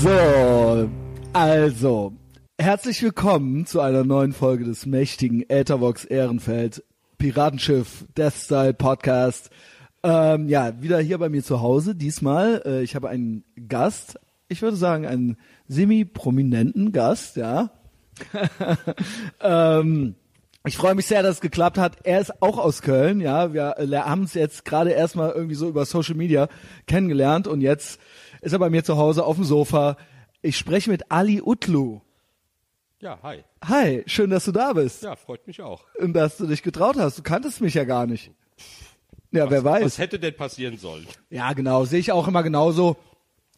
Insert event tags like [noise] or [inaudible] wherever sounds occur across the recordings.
So, also, herzlich willkommen zu einer neuen Folge des mächtigen Äthervox Ehrenfeld Piratenschiff Death Style Podcast. Ähm, ja, wieder hier bei mir zu Hause. Diesmal, äh, ich habe einen Gast, ich würde sagen einen semi-prominenten Gast, ja. [laughs] ähm, ich freue mich sehr, dass es geklappt hat. Er ist auch aus Köln, ja. Wir äh, haben es jetzt gerade erstmal irgendwie so über Social Media kennengelernt und jetzt ist er bei mir zu Hause auf dem Sofa. Ich spreche mit Ali Utlu. Ja, hi. Hi, schön, dass du da bist. Ja, freut mich auch. Und dass du dich getraut hast. Du kanntest mich ja gar nicht. Ja, was, wer weiß. Was hätte denn passieren sollen? Ja, genau. Sehe ich auch immer genauso.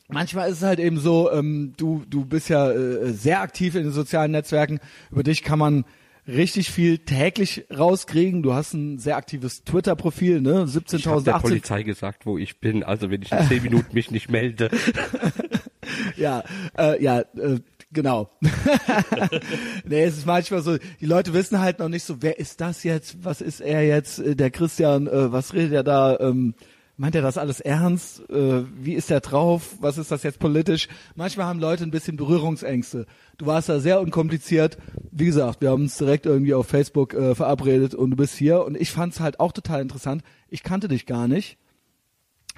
Manchmal ist es halt eben so, ähm, du, du bist ja äh, sehr aktiv in den sozialen Netzwerken. Über dich kann man richtig viel täglich rauskriegen. Du hast ein sehr aktives Twitter-Profil, ne? 17.000, Ich habe der Polizei gesagt, wo ich bin. Also wenn ich in zehn Minuten mich nicht melde. [laughs] ja, äh, ja, äh, genau. [laughs] nee, es ist manchmal so, die Leute wissen halt noch nicht so, wer ist das jetzt? Was ist er jetzt? Äh, Der Christian, äh, was redet er da? Ähm, meint er das alles ernst? Äh, wie ist er drauf? Was ist das jetzt politisch? Manchmal haben Leute ein bisschen Berührungsängste. Du warst da sehr unkompliziert. Wie gesagt, wir haben uns direkt irgendwie auf Facebook äh, verabredet und du bist hier. Und ich fand es halt auch total interessant. Ich kannte dich gar nicht.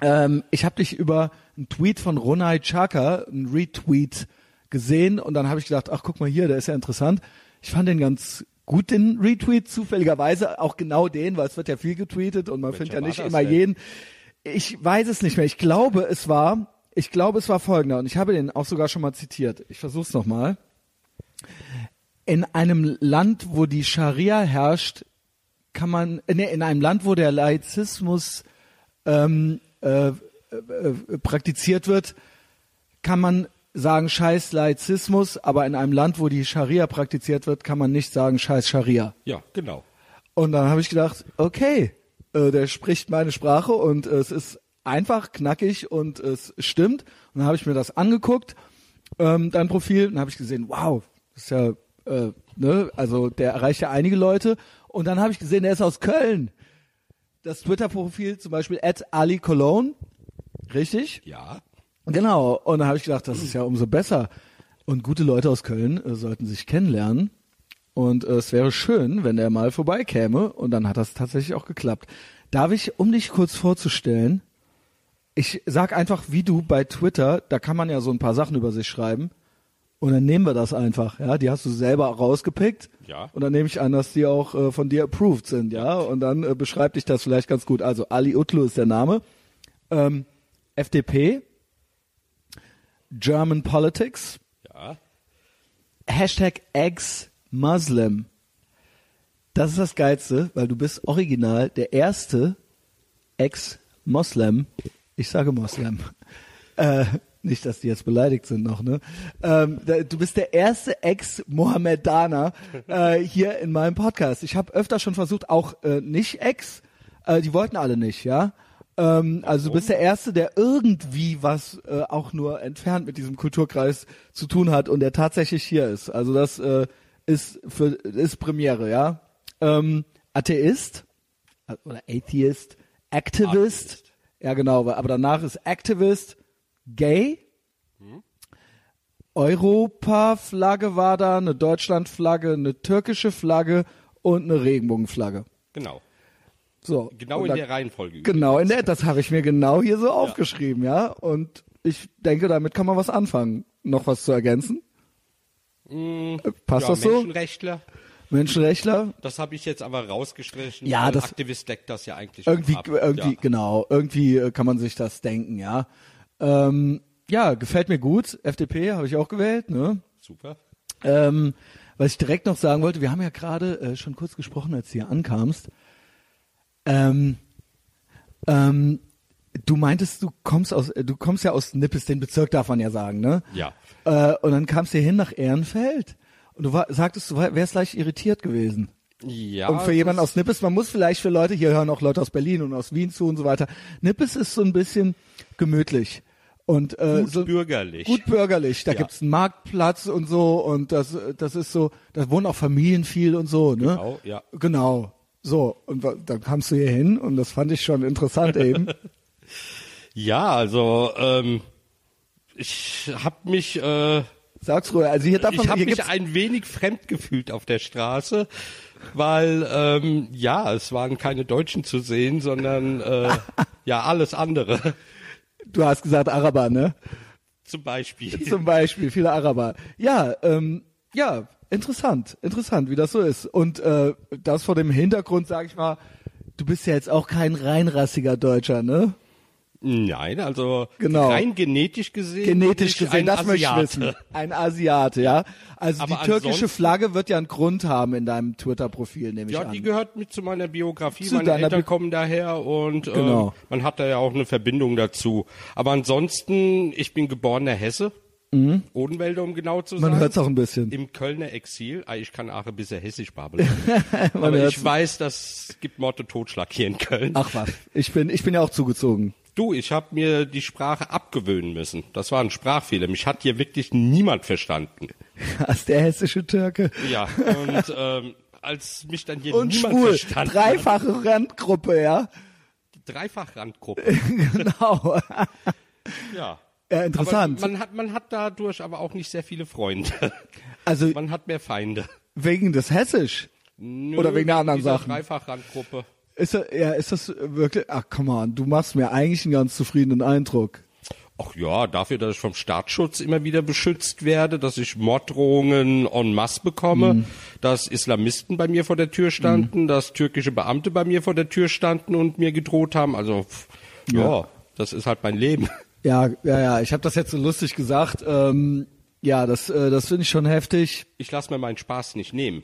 Ähm, ich habe dich über einen Tweet von Ronay Chaka, einen Retweet gesehen und dann habe ich gedacht, ach guck mal hier, der ist ja interessant. Ich fand den ganz gut, den Retweet, zufälligerweise auch genau den, weil es wird ja viel getweetet und man Welcher findet ja nicht immer denn? Ich weiß es nicht mehr. Ich glaube, es war, ich glaube, es war folgender und ich habe den auch sogar schon mal zitiert. Ich versuch's noch mal. In einem Land, wo die Scharia herrscht, kann man, nee, in einem Land, wo der Laizismus ähm, äh, äh, äh, praktiziert wird, kann man sagen Scheiß Laizismus, aber in einem Land, wo die Scharia praktiziert wird, kann man nicht sagen Scheiß Scharia. Ja, genau. Und dann habe ich gedacht, okay, äh, der spricht meine Sprache und äh, es ist einfach, knackig und es stimmt. Und dann habe ich mir das angeguckt, ähm, dein Profil, und dann habe ich gesehen, wow, das ist ja, äh, ne, also der erreicht ja einige Leute. Und dann habe ich gesehen, der ist aus Köln. Das Twitter-Profil zum Beispiel at Ali Cologne, richtig? Ja. Genau. Und dann habe ich gedacht, das ist ja umso besser. Und gute Leute aus Köln äh, sollten sich kennenlernen. Und äh, es wäre schön, wenn er mal vorbeikäme. Und dann hat das tatsächlich auch geklappt. Darf ich, um dich kurz vorzustellen, ich sag einfach, wie du bei Twitter, da kann man ja so ein paar Sachen über sich schreiben. Und dann nehmen wir das einfach, ja. Die hast du selber rausgepickt. Ja. Und dann nehme ich an, dass die auch äh, von dir approved sind, ja. Und dann äh, beschreibt dich das vielleicht ganz gut. Also Ali Utlu ist der Name. Ähm, FDP, German Politics, Ja. Hashtag ex-Muslim. Das ist das Geilste, weil du bist original der erste Ex-Moslem. Ich sage Moslem. [laughs] Äh, nicht, dass die jetzt beleidigt sind noch, ne? Ähm, du bist der erste Ex-Mohammedaner äh, hier in meinem Podcast. Ich habe öfter schon versucht, auch äh, nicht Ex, äh, die wollten alle nicht, ja? Ähm, also du bist der Erste, der irgendwie was äh, auch nur entfernt mit diesem Kulturkreis zu tun hat und der tatsächlich hier ist. Also das äh, ist für ist Premiere, ja. Ähm, Atheist äh, oder Atheist, Activist, Aktivist. ja genau, aber danach ist Activist, Gay, Europa-Flagge war da, eine Deutschland-Flagge, eine türkische Flagge und eine Regenbogenflagge. Genau. So. Genau in da- der Reihenfolge. Genau, in der, das habe ich mir genau hier so aufgeschrieben, ja. Und ich denke, damit kann man was anfangen. Noch was zu ergänzen? Mm, Passt ja, das so? Menschenrechtler. Menschenrechtler? Das habe ich jetzt aber rausgestrichen. Ja, das- Aktivist deckt das ja eigentlich Irgendwie, irgendwie, Ja. genau, irgendwie äh, kann man sich das denken, ja. Ähm, ja, gefällt mir gut. FDP habe ich auch gewählt, ne? Super. Ähm, was ich direkt noch sagen wollte, wir haben ja gerade äh, schon kurz gesprochen, als du hier ankamst. Ähm, ähm, du meintest, du kommst aus, äh, du kommst ja aus Nippes, den Bezirk darf man ja sagen, ne? Ja. Äh, und dann kamst du hier hin nach Ehrenfeld. Und du war, sagtest, du wärst leicht irritiert gewesen. Ja. und für jemanden aus Nippes, man muss vielleicht für Leute, hier hören auch Leute aus Berlin und aus Wien zu und so weiter. Nippes ist so ein bisschen gemütlich. Und äh, Gut so bürgerlich. Gut bürgerlich. Da Ja. gibt's einen Marktplatz und so und das, das ist so, da wohnen auch Familien viel und so, ne? Genau, ja. Genau. So, und dann kamst du hier hin und das fand ich schon interessant eben. [laughs] Ja, also ähm, Ich habe mich, äh, Sag's ruhig. Also hier man, ich habe mich gibt's, ein wenig fremd gefühlt auf der Straße, weil ähm, ja, es waren keine Deutschen zu sehen, sondern äh, ja alles andere. du hast gesagt Araber, ne? Zum Beispiel. Zum Beispiel, viele Araber. Ja, ähm, ja, interessant, interessant, wie das so ist. Und äh, das vor dem Hintergrund, sag ich mal, du bist ja jetzt auch kein reinrassiger Deutscher, ne? Nein, also Genau. rein genetisch gesehen. Genetisch gesehen, das möchte ich Asiate. wissen. Ein Asiate, ja. Also Aber die türkische Flagge wird ja einen Grund haben in deinem Twitter-Profil, nehme ich Ja, an. die gehört mit zu meiner Biografie. Zu Meine Eltern Bi- kommen daher und äh, Genau. man hat da ja auch eine Verbindung dazu. Aber ansonsten, ich bin geborener Hesse. Odenwälder, um genau zu Mhm. Man sein. hört's auch ein bisschen. Im Kölner Exil. Ah, Ich kann auch ein bisschen hessisch babbeln. [laughs] Aber ich weiß, das gibt Mord und Totschlag hier in Köln. Ach was, ich bin, ich bin ja auch zugezogen. Du, ich habe mir die Sprache abgewöhnen müssen. Das war ein Sprachfehler. Mich hat hier wirklich niemand verstanden. [laughs] Als der hessische Türke. Ja, und ähm, als mich dann hier Und niemand schwul. verstanden hat, Dreifache Randgruppe, ja. Dreifachrandgruppe. [laughs] genau. [laughs] Ja. Ja, interessant. Aber man hat, man hat dadurch aber auch nicht sehr viele Freunde. Also Man hat mehr Feinde. wegen des Hessisch. Nö, Oder wegen der anderen dieser Sachen. Dreifachrandgruppe. Ist das, ja, ist das wirklich, ach komm on, du machst mir eigentlich einen ganz zufriedenen Eindruck. Ach ja, dafür, dass ich vom Staatsschutz immer wieder beschützt werde, dass ich Morddrohungen en masse bekomme, Mhm. dass Islamisten bei mir vor der Tür standen, dass türkische Beamte bei mir vor der Tür standen und mir gedroht haben. Also, pff, ja, das ist halt mein Leben. [laughs] Ja, ja, ja, ich habe das jetzt so lustig gesagt. Ähm, ja, das, äh, das finde ich schon heftig. Ich lasse mir meinen Spaß nicht nehmen.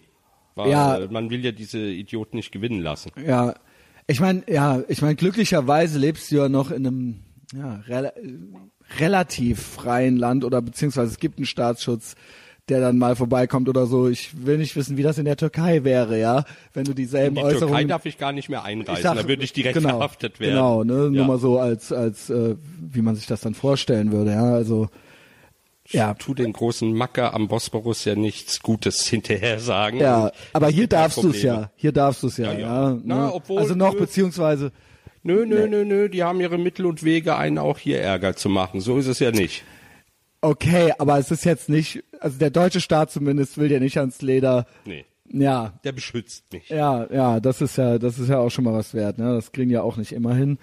Weil Ja. man will ja diese Idioten nicht gewinnen lassen. Ja, ich meine, ja, ich meine, glücklicherweise lebst du ja noch in einem ja, rela relativ freien Land oder beziehungsweise es gibt einen Staatsschutz, der dann mal vorbeikommt oder so. Ich will nicht wissen, wie das in der Türkei wäre, ja, wenn du dieselben In die Türkei Äußerungen. darf ich gar nicht mehr einreisen, sag- da würde ich direkt genau, verhaftet werden. Genau, ne, ja. nur mal so als als äh, wie man sich das dann vorstellen würde, ja, also ja, Tu den großen Macker am Bosporus ja nichts Gutes hinterher sagen. ja, aber hier ja darfst du es ja, hier darfst du es ja, Ja, ja. ja. Na, ne? obwohl- also noch nö. beziehungsweise Nö, nö, nö, nö, die haben ihre Mittel und Wege, einen auch hier Ärger zu machen. So ist es ja nicht. Okay, aber es ist jetzt nicht, also der deutsche Staat zumindest will dir nicht ans Leder. Nee, Ja, der beschützt mich. ja, ja, das ist ja, das ist ja auch schon mal was wert. Ne? Das kriegen ja auch nicht immer hin.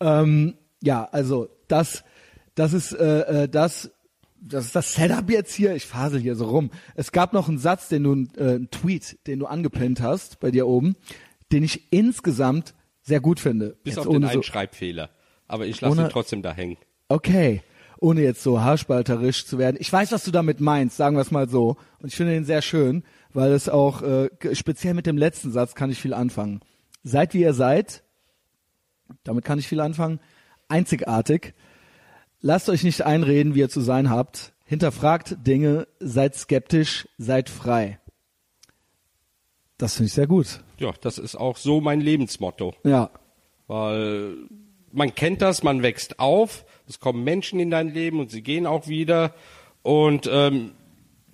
Ähm, ja, also das, das ist äh, äh, das, das ist das Setup jetzt hier. Ich fasel hier so rum. Es gab noch einen Satz, den du, äh, einen Tweet, den du angepinnt hast bei dir oben, den ich insgesamt sehr gut finde. Bis Jetzt auf den einen so, Schreibfehler. Aber ich lasse ihn trotzdem da hängen. Okay, ohne jetzt so haarspalterisch zu werden. Ich weiß, was du damit meinst, sagen wir es mal so. Und ich finde den sehr schön, weil es auch, äh, speziell mit dem letzten Satz kann ich viel anfangen. Seid wie ihr seid, damit kann ich viel anfangen, einzigartig. Lasst euch nicht einreden, wie ihr zu sein habt. Hinterfragt Dinge, seid skeptisch, seid frei. Das finde ich sehr gut. Ja, das ist auch so mein Lebensmotto. Ja, Weil man kennt das, man wächst auf, es kommen Menschen in dein Leben und sie gehen auch wieder. Und ähm,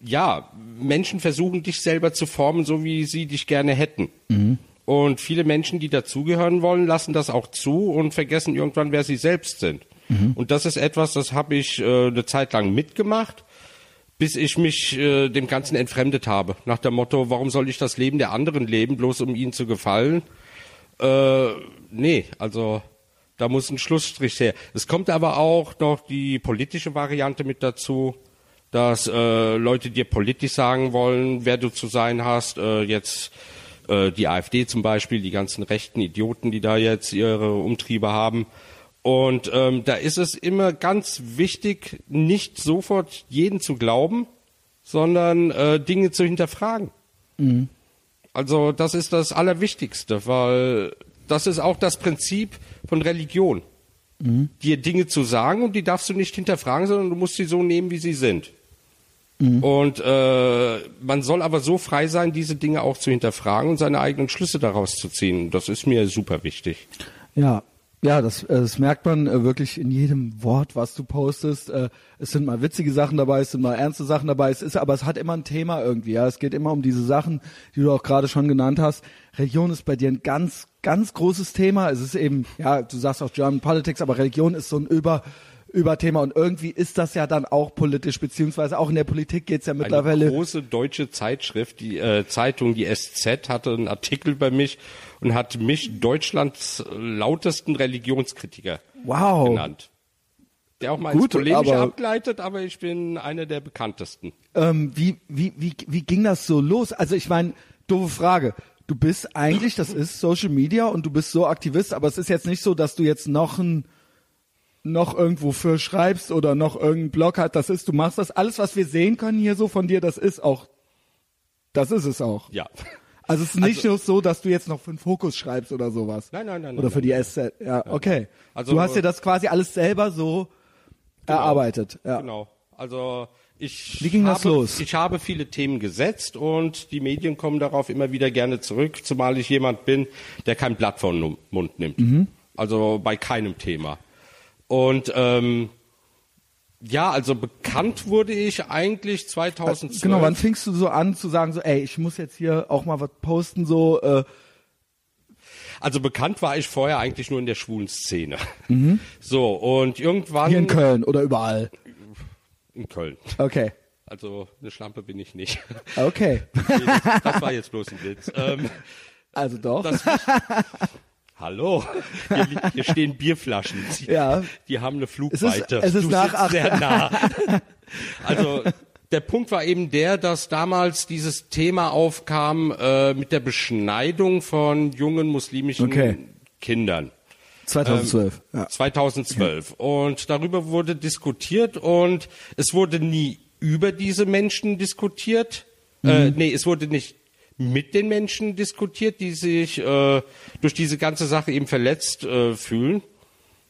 ja, Menschen versuchen dich selber zu formen, so wie sie dich gerne hätten. Und viele Menschen, die dazugehören wollen, lassen das auch zu und vergessen irgendwann, wer sie selbst sind. Und das ist etwas, das habe ich äh, eine Zeit lang mitgemacht, bis ich mich äh, dem Ganzen entfremdet habe. Nach dem Motto, warum soll ich das Leben der anderen leben, bloß um ihnen zu gefallen? Äh, nee, also da muss ein Schlussstrich her. Es kommt aber auch noch die politische Variante mit dazu, dass äh, Leute dir politisch sagen wollen, wer du zu sein hast. Äh, jetzt äh, die AfD zum Beispiel, die ganzen rechten Idioten, die da jetzt ihre Umtriebe haben. Und ähm, da ist es immer ganz wichtig, nicht sofort jeden zu glauben, sondern äh, Dinge zu hinterfragen. Also das ist das Allerwichtigste, weil das ist auch das Prinzip von Religion. Dir Dinge zu sagen und die darfst du nicht hinterfragen, sondern du musst sie so nehmen, wie sie sind. Und äh, man soll aber so frei sein, diese Dinge auch zu hinterfragen und seine eigenen Schlüsse daraus zu ziehen. Das ist mir super wichtig. Ja, ja, das, äh, das merkt man äh, wirklich in jedem Wort, was du postest. Äh, es sind mal witzige Sachen dabei, es sind mal ernste Sachen dabei. Es ist, aber es hat immer ein Thema irgendwie. Ja, es geht immer um diese Sachen, die du auch gerade schon genannt hast. Religion ist bei dir ein ganz, ganz großes Thema. Es ist eben, ja, du sagst auch German Politics, aber Religion ist so ein über über Thema und irgendwie ist das ja dann auch politisch, beziehungsweise auch in der Politik geht's ja mittlerweile. Eine große deutsche Zeitschrift, die äh, Zeitung, die SZ, hatte einen Artikel bei mich und hat mich Deutschlands lautesten Religionskritiker Wow. genannt. Der auch mal ins Gut, Polemische aber- abgleitet, aber ich bin einer der bekanntesten. Ähm, wie, wie, wie, wie ging das so los? Also ich meine, doofe Frage. Du bist eigentlich, das ist Social Media und du bist so Aktivist, aber es ist jetzt nicht so, dass du jetzt noch ein noch irgendwo für schreibst oder noch irgendeinen Blog hat. Das ist, du machst das. Alles, was wir sehen können hier so von dir, das ist auch, das ist es auch. Ja. Also es ist nicht nur so, dass du jetzt noch für den Fokus schreibst oder sowas. Nein, nein, nein, Oder nein, für die SZ. Ja, okay. Also, du hast dir äh, das quasi alles selber so erarbeitet. Ja. Genau. Also ich Wie ging habe, das los? Ich habe viele Themen gesetzt und die Medien kommen darauf immer wieder gerne zurück, zumal ich jemand bin, der kein Blatt vor den Mund nimmt. Mhm. Also bei keinem Thema. Und ähm, ja, also bekannt wurde ich eigentlich 2012. Genau, wann fingst du so an zu sagen, so, ey, ich muss jetzt hier auch mal was posten, so, äh, Also bekannt war ich vorher eigentlich nur in der schwulen Szene. [laughs] So, und irgendwann Mhm. hier in Köln oder überall? in Köln. Okay. Also eine Schlampe bin ich nicht. Okay. [laughs] Das war jetzt bloß ein Witz. Ähm, Also doch. das [laughs] Hallo, hier, hier stehen Bierflaschen. Sie, [laughs] Ja. Die haben eine Es Flugweite. ist, es ist du nach sitzt acht. sehr nah. [laughs] Also der Punkt war eben der, dass damals dieses Thema aufkam äh, mit der Beschneidung von jungen muslimischen Okay. Kindern. 2012. ja. 2012. Und darüber wurde diskutiert und es wurde nie über diese Menschen diskutiert. Äh, nee, es wurde nicht mit den Menschen diskutiert, die sich äh, durch diese ganze Sache eben verletzt äh, fühlen,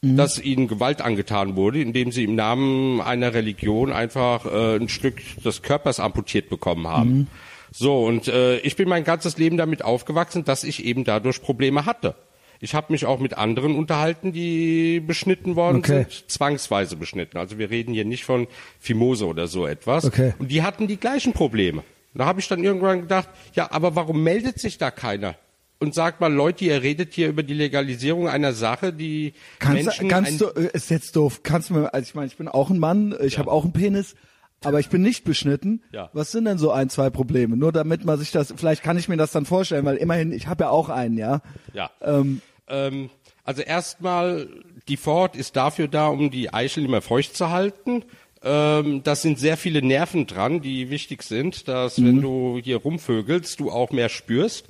dass ihnen Gewalt angetan wurde, indem sie im Namen einer Religion einfach äh, ein Stück des Körpers amputiert bekommen haben. So, und äh, ich bin mein ganzes Leben damit aufgewachsen, dass ich eben dadurch Probleme hatte. Ich habe mich auch mit anderen unterhalten, die beschnitten worden Okay. sind, zwangsweise beschnitten. Also wir reden hier nicht von Fimose oder so etwas. Okay. Und die hatten die gleichen Probleme. Da habe ich dann irgendwann gedacht, ja, aber warum meldet sich da keiner? Und sagt mal, Leute, ihr redet hier über die Legalisierung einer Sache, die Kannst, Menschen... kannst du, äh, ist jetzt doof, kannst du mir, also ich meine, ich bin auch ein Mann, ich habe auch einen Penis, aber ich bin nicht beschnitten. Ja. Was sind denn so ein, zwei Probleme? Nur damit man sich das, vielleicht kann ich mir das dann vorstellen, weil immerhin, ich habe ja auch einen, ja. Ja. Ähm, Ähm, also erstmal, die Vorhaut ist dafür da, um die Eichel immer feucht zu halten. Ähm, das sind sehr viele Nerven dran, die wichtig sind, dass Mhm. wenn du hier rumvögelst, du auch mehr spürst.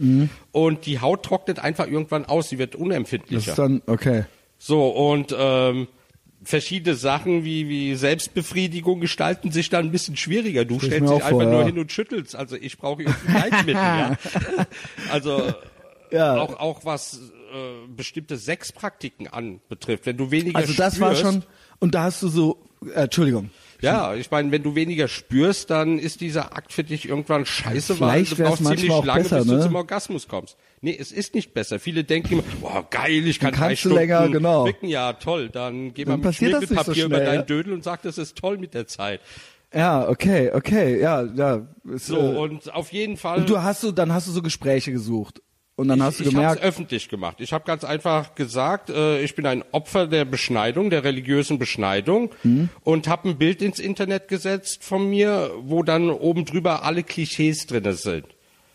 Und die Haut trocknet einfach irgendwann aus, sie wird das unempfindlicher. ist dann, okay. So, und ähm, verschiedene Sachen wie, wie Selbstbefriedigung gestalten sich dann ein bisschen schwieriger. Du stellst dich einfach vor, nur ja. hin und schüttelst. Also ich brauche irgendwie Leitmittel, ja. [laughs] Also Ja. auch, auch was äh, bestimmte Sexpraktiken anbetrifft. Wenn du weniger Also das spürst, war schon, und da hast du so, äh, Entschuldigung. ja, ich meine, wenn du weniger spürst, dann ist dieser Akt für dich irgendwann scheiße, Vielleicht weil du brauchst ziemlich lange, besser, bis du ne? zum Orgasmus kommst. Nee, es ist nicht besser. Viele denken immer, boah, geil, ich kann drei du Stunden länger, genau. ficken. Ja, toll, dann geh mal mit passiert das nicht so Schmirgelpapier über schnell, deinen ja? Dödel und sag, das ist toll mit der Zeit. Ja, okay, okay, ja, ja. Ist, So, äh, und auf jeden Fall... und du hast du, dann hast du so Gespräche gesucht. Und dann hast du ich ich habe gemerkt, es öffentlich gemacht. Ich habe ganz einfach gesagt, äh, ich bin ein Opfer der Beschneidung, der religiösen Beschneidung Mhm. und habe ein Bild ins Internet gesetzt von mir, wo dann oben drüber alle Klischees drinne sind.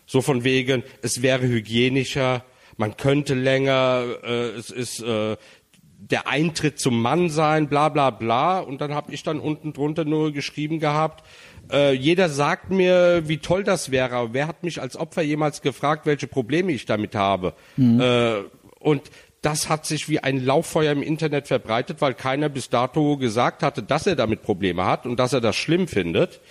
So von wegen, es wäre hygienischer, man könnte länger, äh, es ist äh, der Eintritt zum Mann sein, bla bla bla. Und dann habe ich dann unten drunter nur geschrieben gehabt, äh, jeder sagt mir, wie toll das wäre, aber wer hat mich als Opfer jemals gefragt, welche Probleme ich damit habe? Äh, und das hat sich wie ein Lauffeuer im Internet verbreitet, weil keiner bis dato gesagt hatte, dass er damit Probleme hat und dass er das schlimm findet.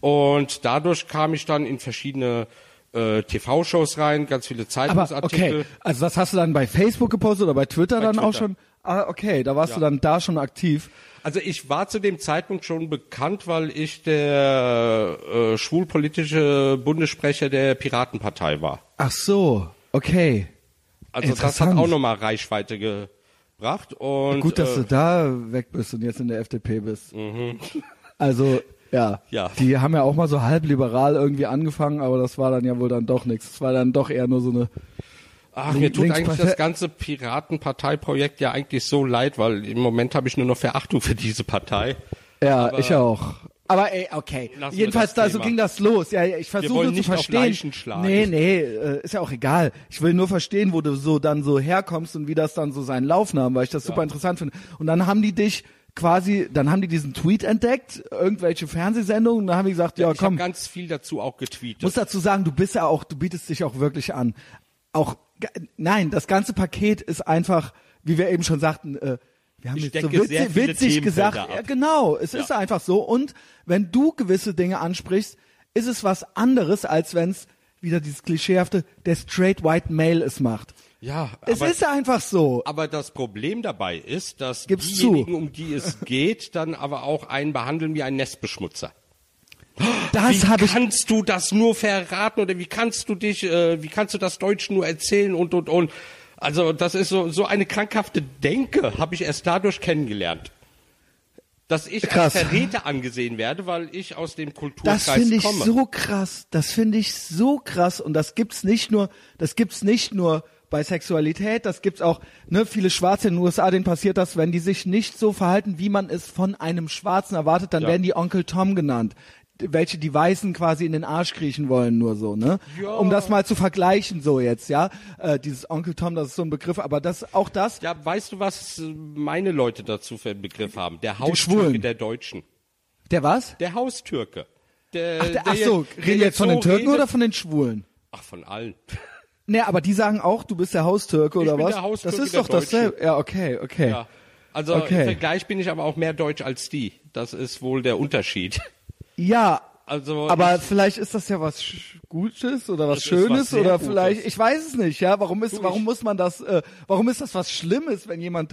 Und dadurch kam ich dann in verschiedene äh, TV-Shows rein, ganz viele aber Zeitungsartikel. okay, also das hast du dann bei Facebook gepostet oder bei Twitter Bei dann auch Twitter. schon? Ah, okay, da warst du dann da schon aktiv. Also ich war zu dem Zeitpunkt schon bekannt, weil ich der äh, schwulpolitische Bundessprecher der Piratenpartei war. Ach so, okay. Also das hat auch nochmal Reichweite gebracht. Und Gut, dass äh, du da weg bist und jetzt in der FDP bist. [laughs] Also, ja. Mhm. Ja. Die haben ja auch mal so halbliberal irgendwie angefangen, aber das war dann ja wohl dann doch nichts. Es war dann doch eher nur so eine Ach, mir tut eigentlich das ganze Piratenparteiprojekt ja eigentlich so leid, weil im Moment habe ich nur noch Verachtung für diese Partei. Ja, Aber- ich auch. Aber ey, okay. Lassen Jedenfalls da so ging das los. Ja, ja, ich versuche zu verstehen. Nee, nee, äh, ist ja auch egal. Ich will nur verstehen, wo du so dann so herkommst und wie das dann so seinen Lauf nahm, weil ich das super interessant finde. Und dann haben die dich quasi, dann haben die diesen Tweet entdeckt, irgendwelche Fernsehsendungen, und dann haben die gesagt, ja, ich komm, habe ganz viel dazu auch getweetet. muss dazu sagen, du bist ja auch, du bietest dich auch wirklich an. Auch, nein, das ganze Paket ist einfach, wie wir eben schon sagten, äh, wir haben Ich jetzt so witzig, witzig gesagt, ja, genau, es ist einfach so. Und wenn du gewisse Dinge ansprichst, ist es was anderes, als wenn es wieder dieses klischeehafte, der straight white male es macht. ja, Es aber, ist einfach so. aber das Problem dabei ist, dass Gib's diejenigen, zu. um die es geht, dann aber auch einen behandeln wie einen Nestbeschmutzer. Das wie habe ich kannst du das nur verraten oder wie kannst du dich, äh, wie kannst du das Deutsch nur erzählen und und und. Also das ist so so eine krankhafte Denke, habe ich erst dadurch kennengelernt. Dass ich Krass. als Verräter angesehen werde, weil ich aus dem Das Kulturkreis finde ich komme. so krass. Das finde ich so krass. Und das gibt's nicht nur, das gibt's nicht nur bei Sexualität, das gibt's auch, ne, viele Schwarze in den USA, denen passiert das, wenn die sich nicht so verhalten, wie man es von einem Schwarzen erwartet, dann Ja. werden die Onkel Tom genannt. Welche die Weißen quasi in den Arsch kriechen wollen, nur so, ne? Ja. Um das mal zu vergleichen, so jetzt, ja. Äh, dieses Onkel Tom, das ist so ein Begriff, aber das, auch das, Ja, weißt du, was äh, meine Leute dazu für einen Begriff haben? Der. Haustürke der Deutschen. der was? Der Haustürke. Der, Ach, der, ach so, reden wir jetzt von den Türken redet- oder von den Schwulen? Ach, von allen. [laughs] Nee, aber die sagen auch, du bist der Haustürke oder bin was? der Haustürke das ist doch dasselbe. Ja, okay, okay. Ja. Also Okay. im Vergleich bin ich aber auch mehr deutsch als die. Das ist wohl der Unterschied. Ja, Also aber ich, vielleicht ist das ja was Gutes oder was Schönes was oder Gutes. vielleicht, ich weiß es nicht, ja. Warum ist, Du, warum ich- muss man das, äh, warum ist das was Schlimmes, wenn jemand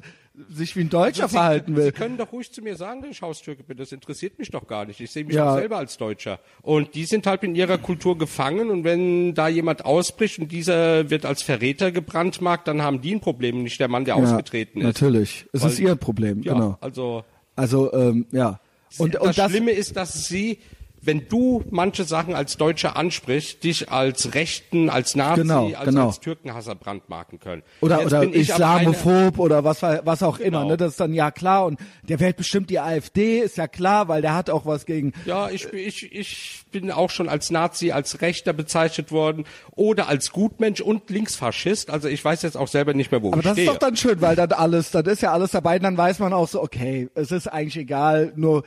sich wie ein Deutscher Sie, verhalten will? Sie können doch ruhig zu mir sagen, dass ich Haustürke bin. Das interessiert mich doch gar nicht. Ich sehe mich Ja. selber als Deutscher. Und die sind halt in ihrer Kultur gefangen. Und wenn da jemand ausbricht und dieser wird als Verräter gebrandmarkt, dann haben die ein Problem, nicht der Mann, der ausgetreten ist. Natürlich. Es Weil- ist ihr Problem, Ja, genau. also Also, ähm, ja. Und, das und das, Schlimme ist, dass sie, wenn du manche Sachen als Deutscher ansprichst, dich als Rechten, als Nazi, Genau, als, genau. als Türkenhasser brandmarken können. oder, Jetzt oder aber Islamophob oder was, was auch immer, Genau. ne? Das ist dann ja klar und der wählt bestimmt die AfD, ist ja klar, weil der hat auch was gegen, Ja, ich, ich, ich bin auch schon als Nazi, als Rechter bezeichnet worden oder als Gutmensch und Linksfaschist. Also ich weiß jetzt auch selber nicht mehr, wo Aber ich das stehe. ist doch dann schön, weil dann alles, dann ist ja alles dabei, dann weiß man auch so, okay, es ist eigentlich egal, nur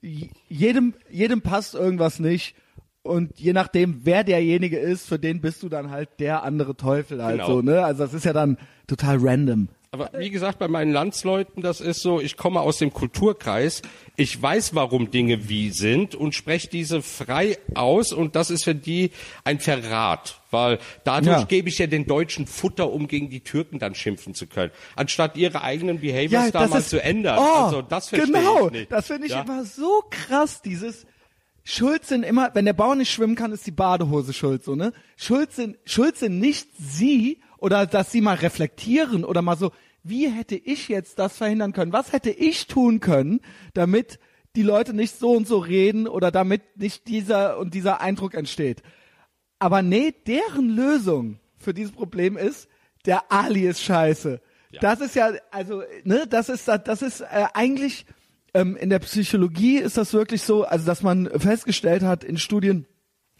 jedem, jedem passt irgendwas nicht. Und je nachdem, wer derjenige ist, für den bist du dann halt der andere Teufel halt Genau. so, ne? Also das ist ja dann total random. Aber wie gesagt, bei meinen Landsleuten, das ist so, ich komme aus dem Kulturkreis, ich weiß, warum Dinge wie sind und spreche diese frei aus und das ist für die ein Verrat, weil dadurch Ja. gebe ich ja den Deutschen Futter, um gegen die Türken dann schimpfen zu können, anstatt ihre eigenen Behaviors da mal zu ändern. Oh, also das verstehe genau, ich nicht. das finde ich Ja? immer so krass, dieses Schuld sind immer, wenn der Bauer nicht schwimmen kann, ist die Badehose schuld, so, ne? Schuld sind, schuld sind nicht sie oder dass sie mal reflektieren oder mal so, wie hätte ich jetzt das verhindern können? Was hätte ich tun können, damit die Leute nicht so und so reden oder damit nicht dieser und dieser Eindruck entsteht? Aber nee, deren Lösung für dieses Problem ist, der Ali ist scheiße. Das ist ja, also, ne, das ist, das ist äh, eigentlich, ähm, in der Psychologie ist das wirklich so, also dass man festgestellt hat in Studien,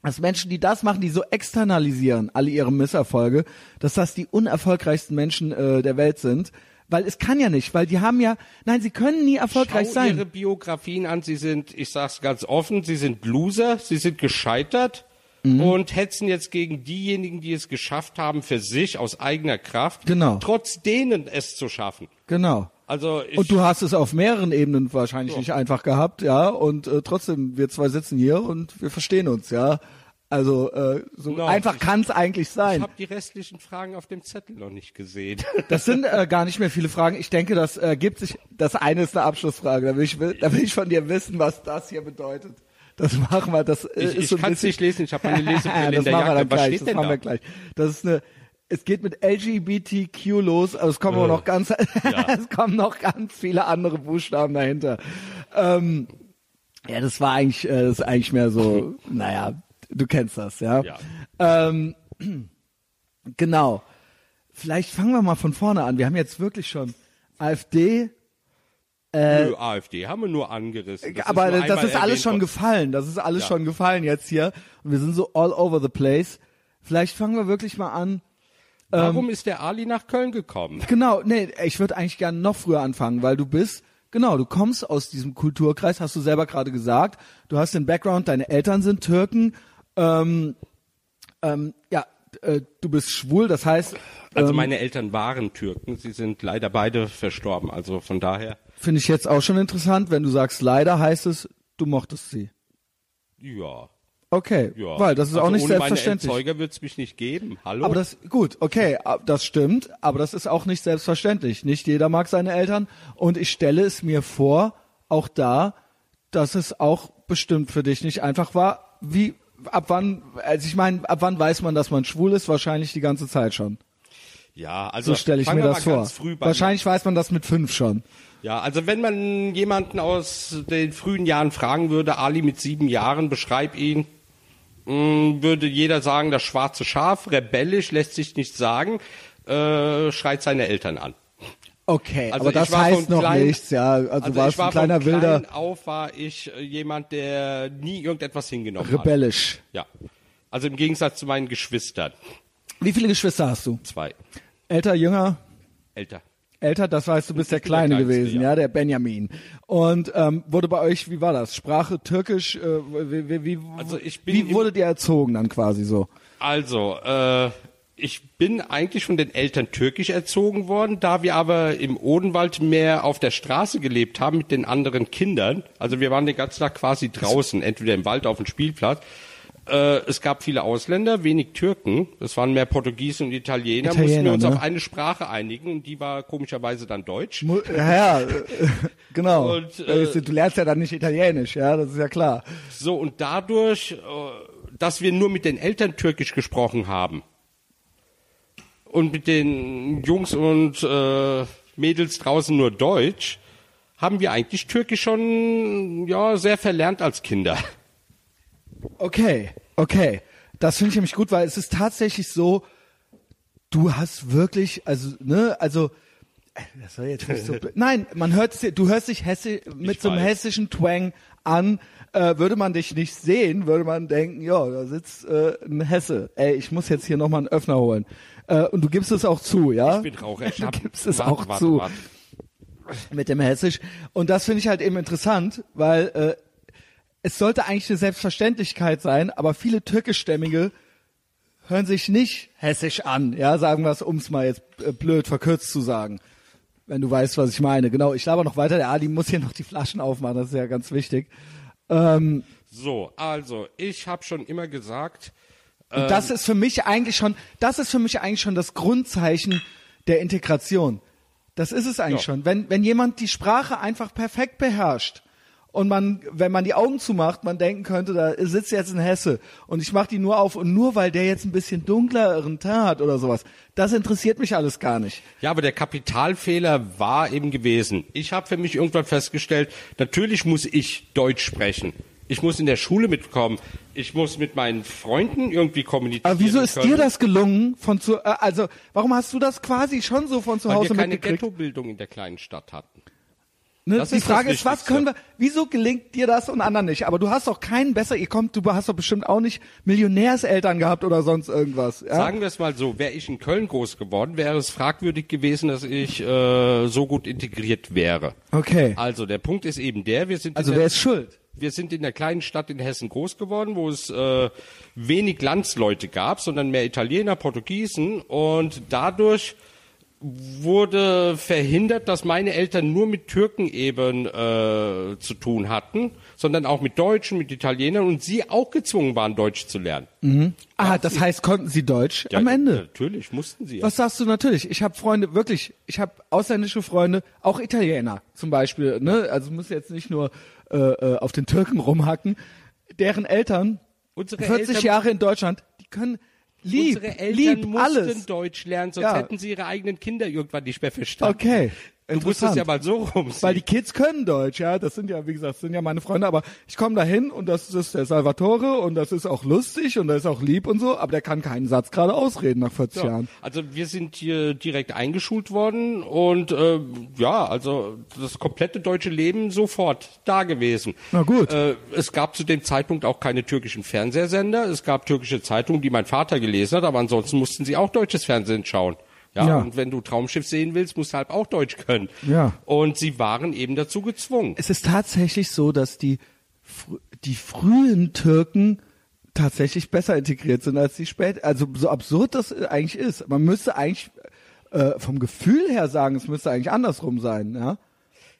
dass Menschen, die das machen, die so externalisieren, alle ihre Misserfolge, dass das die unerfolgreichsten Menschen äh, der Welt sind. Weil es kann ja nicht, weil die haben ja, nein, sie können nie erfolgreich Schau sein. ihre Biografien an. Sie sind, ich sag's ganz offen, sie sind Loser, sie sind gescheitert Mhm. und hetzen jetzt gegen diejenigen, die es geschafft haben, für sich aus eigener Kraft, Genau. trotz denen es zu schaffen. Genau. Also ich, Und du hast es auf mehreren Ebenen wahrscheinlich Ja. nicht einfach gehabt, ja. Und äh, trotzdem, wir zwei sitzen hier und wir verstehen uns, ja. Also äh, so No, einfach ich- kann es eigentlich ich sein. habe die restlichen Fragen auf dem Zettel noch nicht gesehen. [laughs] Das sind äh, gar nicht mehr viele Fragen. Ich denke, das äh, gibt sich. Das eine ist eine Abschlussfrage. Da will ich, da will ich von dir wissen, was das hier bedeutet. Das machen wir. Das äh, Ich, ist ich so ein kann es nicht lesen, ich habe meine [laughs] Lesebrille in der machen wir Jacke. Was gleich. steht Das denn machen da? wir gleich. Das ist eine. Es geht mit LGBTQ los, aber es kommen Äh. noch ganz, [laughs] es kommen noch ganz viele andere Buchstaben dahinter. Ähm, ja, das war eigentlich, äh, das ist eigentlich mehr so, [laughs] naja, du kennst das, ja. Ja. Ähm, [clears throat] genau. vielleicht fangen wir mal von vorne an. Wir haben jetzt wirklich schon AfD, Nö, AfD haben wir nur angerissen. Das Äh, aber ist nur das ist alles schon worden. gefallen. Das ist alles Ja. schon gefallen jetzt hier. Und wir sind so all over the place. Vielleicht fangen wir wirklich mal an. Warum ähm, ist der Ali nach Köln gekommen? Genau, nee, ich würde eigentlich gerne noch früher anfangen, weil du bist, genau, du kommst aus diesem Kulturkreis, hast du selber gerade gesagt. Du hast den Background, deine Eltern sind Türken. Ähm, ähm, ja, äh, du bist schwul, das heißt, Also ähm, meine Eltern waren Türken, sie sind leider beide verstorben. Also von daher, finde ich jetzt auch schon interessant, wenn du sagst, leider heißt es, du mochtest sie. ja. Okay, ja. weil das ist also auch nicht ohne selbstverständlich. Meine Erzeuger wird es mich nicht geben. Hallo? Aber das, gut, okay, das stimmt, aber das ist auch nicht selbstverständlich. Nicht jeder mag seine Eltern und ich stelle es mir vor, auch da, dass es auch bestimmt für dich nicht einfach war. Wie, ab wann, also ich meine, ab wann weiß man, dass man schwul ist? Wahrscheinlich die ganze Zeit schon. ja, also So stelle ich mir das vor. Wahrscheinlich weiß man das mit fünf schon. Ja, also wenn man jemanden aus den frühen Jahren fragen würde, Ali mit sieben Jahren, beschreib ihn, würde jeder sagen, das schwarze Schaf, rebellisch, lässt sich nicht sagen, äh, schreit seine Eltern an. Okay, Also aber das heißt noch klein- nichts, ja. Also, Also warst ich war ein kleiner von wilder klein auf war ich äh, jemand, der nie irgendetwas hingenommen rebellisch. hat. Ja. Also im Gegensatz zu meinen Geschwistern. Wie viele Geschwister hast du? Zwei. Älter, jünger? Älter. Älter, das heißt, du bist der der Kleine Kleinste, gewesen, ja. ja, der Benjamin. Und ähm, wurde bei euch, wie war das? Sprache, Türkisch, äh, wie, wie, wie, Also ich bin wie wurde dir erzogen dann quasi so? Also, äh, ich bin eigentlich von den Eltern türkisch erzogen worden, da wir aber im Odenwald mehr auf der Straße gelebt haben mit den anderen Kindern. Also wir waren den ganzen Tag quasi draußen, entweder im Wald auf dem Spielplatz. Äh, es gab viele Ausländer, wenig Türken. Es waren mehr Portugiesen und Italiener. Mussten Italiener, wir uns ne? auf eine Sprache einigen und die war komischerweise dann Deutsch. Mu- Ja, ja, äh, [laughs] genau. Und, äh, du lernst ja dann nicht Italienisch, ja, das ist ja klar. So, und dadurch, äh, dass wir nur mit den Eltern türkisch gesprochen haben und mit den Jungs und äh, Mädels draußen nur Deutsch, haben wir eigentlich türkisch schon ja sehr verlernt als Kinder. [laughs] Okay, okay. Das finde ich nämlich gut, weil es ist tatsächlich so, du hast wirklich, also, ne, also, äh, das soll jetzt nicht so, [laughs] nein, man hört du hörst dich hessi, mit Ich so einem weiß. hessischen Twang an, äh, würde man dich nicht sehen, würde man denken, ja, da sitzt äh, ein Hesse. Ey, ich muss jetzt hier nochmal einen Öffner holen. Äh, und du gibst es auch zu, ja? Ich bin Raucher. [laughs] Ich Du gibst es warte, auch warte, zu warte. mit dem Hessisch. Und das finde ich halt eben interessant, weil äh, es sollte eigentlich eine Selbstverständlichkeit sein, aber viele türkischstämmige hören sich nicht hessisch an, ja, sagen wir es, um es mal jetzt äh, blöd verkürzt zu sagen. Wenn du weißt, was ich meine. Genau, ich laber noch weiter, der Ali muss hier noch die Flaschen aufmachen, das ist ja ganz wichtig. Ähm, So, also ich habe schon immer gesagt, und das ist für mich eigentlich schon, das ist für mich eigentlich schon das Grundzeichen der Integration. Das ist es eigentlich Ja. schon. Wenn, wenn jemand die Sprache einfach perfekt beherrscht und man, wenn man die Augen zumacht, man denken könnte, da sitzt jetzt ein Hesse und ich mache die nur auf und nur weil der jetzt ein bisschen dunkleren Teint hat oder sowas, das interessiert mich alles gar nicht. Ja, aber der Kapitalfehler war eben gewesen. Ich habe für mich irgendwann festgestellt, natürlich muss ich Deutsch sprechen. Ich muss in der Schule mitkommen. Ich muss mit meinen Freunden irgendwie kommunizieren. Aber wieso ist können, dir das gelungen von zu, äh, also warum hast du das quasi schon so von zu Weil Hause wir keine mitgekriegt? Ghettobildung in der kleinen Stadt hatten. Ne? Die Frage ist, was können wir, wieso gelingt dir das und anderen nicht? Aber du hast doch keinen besser, ihr kommt, du hast doch bestimmt auch nicht Millionärseltern gehabt oder sonst irgendwas. Ja? Sagen wir es mal so, wäre ich in Köln groß geworden, wäre es fragwürdig gewesen, dass ich äh, so gut integriert wäre. Okay. Also der Punkt ist eben der, wir sind Also in wer der, ist schuld? wir sind in der kleinen Stadt in Hessen groß geworden, wo es äh, wenig Landsleute gab, sondern mehr Italiener, Portugiesen und dadurch wurde verhindert, dass meine Eltern nur mit Türken eben äh, zu tun hatten, sondern auch mit Deutschen, mit Italienern und sie auch gezwungen waren, Deutsch zu lernen. Ah, das heißt, konnten sie Deutsch Ja, am Ende? Natürlich, mussten sie. ja. Was sagst du natürlich? Ich habe Freunde, wirklich, ich habe ausländische Freunde, auch Italiener zum Beispiel, ne? Also muss jetzt nicht nur äh, äh, auf den Türken rumhacken, deren Eltern Unsere 40 Eltern- Jahre in Deutschland, die können lieb, Unsere Eltern lieb mussten alles. Deutsch lernen, sonst Ja. hätten sie ihre eigenen Kinder irgendwann nicht mehr verstanden. Okay. Du musst es ja mal so rum Weil die Kids können Deutsch, ja. Das sind ja, wie gesagt, das sind ja meine Freunde, aber ich komme da hin und das ist der Salvatore und das ist auch lustig und das ist auch lieb und so, aber der kann keinen Satz gerade ausreden nach 40 Ja. Jahren. Also wir sind hier direkt eingeschult worden und äh, ja, also das komplette deutsche Leben sofort da gewesen. Na gut. Äh, es gab zu dem Zeitpunkt auch keine türkischen Fernsehsender. Es gab türkische Zeitungen, die mein Vater gelesen hat, aber ansonsten mussten sie auch deutsches Fernsehen schauen. Ja, Ja. und wenn du Traumschiff sehen willst, musst du halt auch Deutsch können. Ja. Und sie waren eben dazu gezwungen. Es ist tatsächlich so, dass die, die frühen Türken tatsächlich besser integriert sind als die später. Also so absurd das eigentlich ist. Man müsste eigentlich äh, vom Gefühl her sagen, es müsste eigentlich andersrum sein, ja?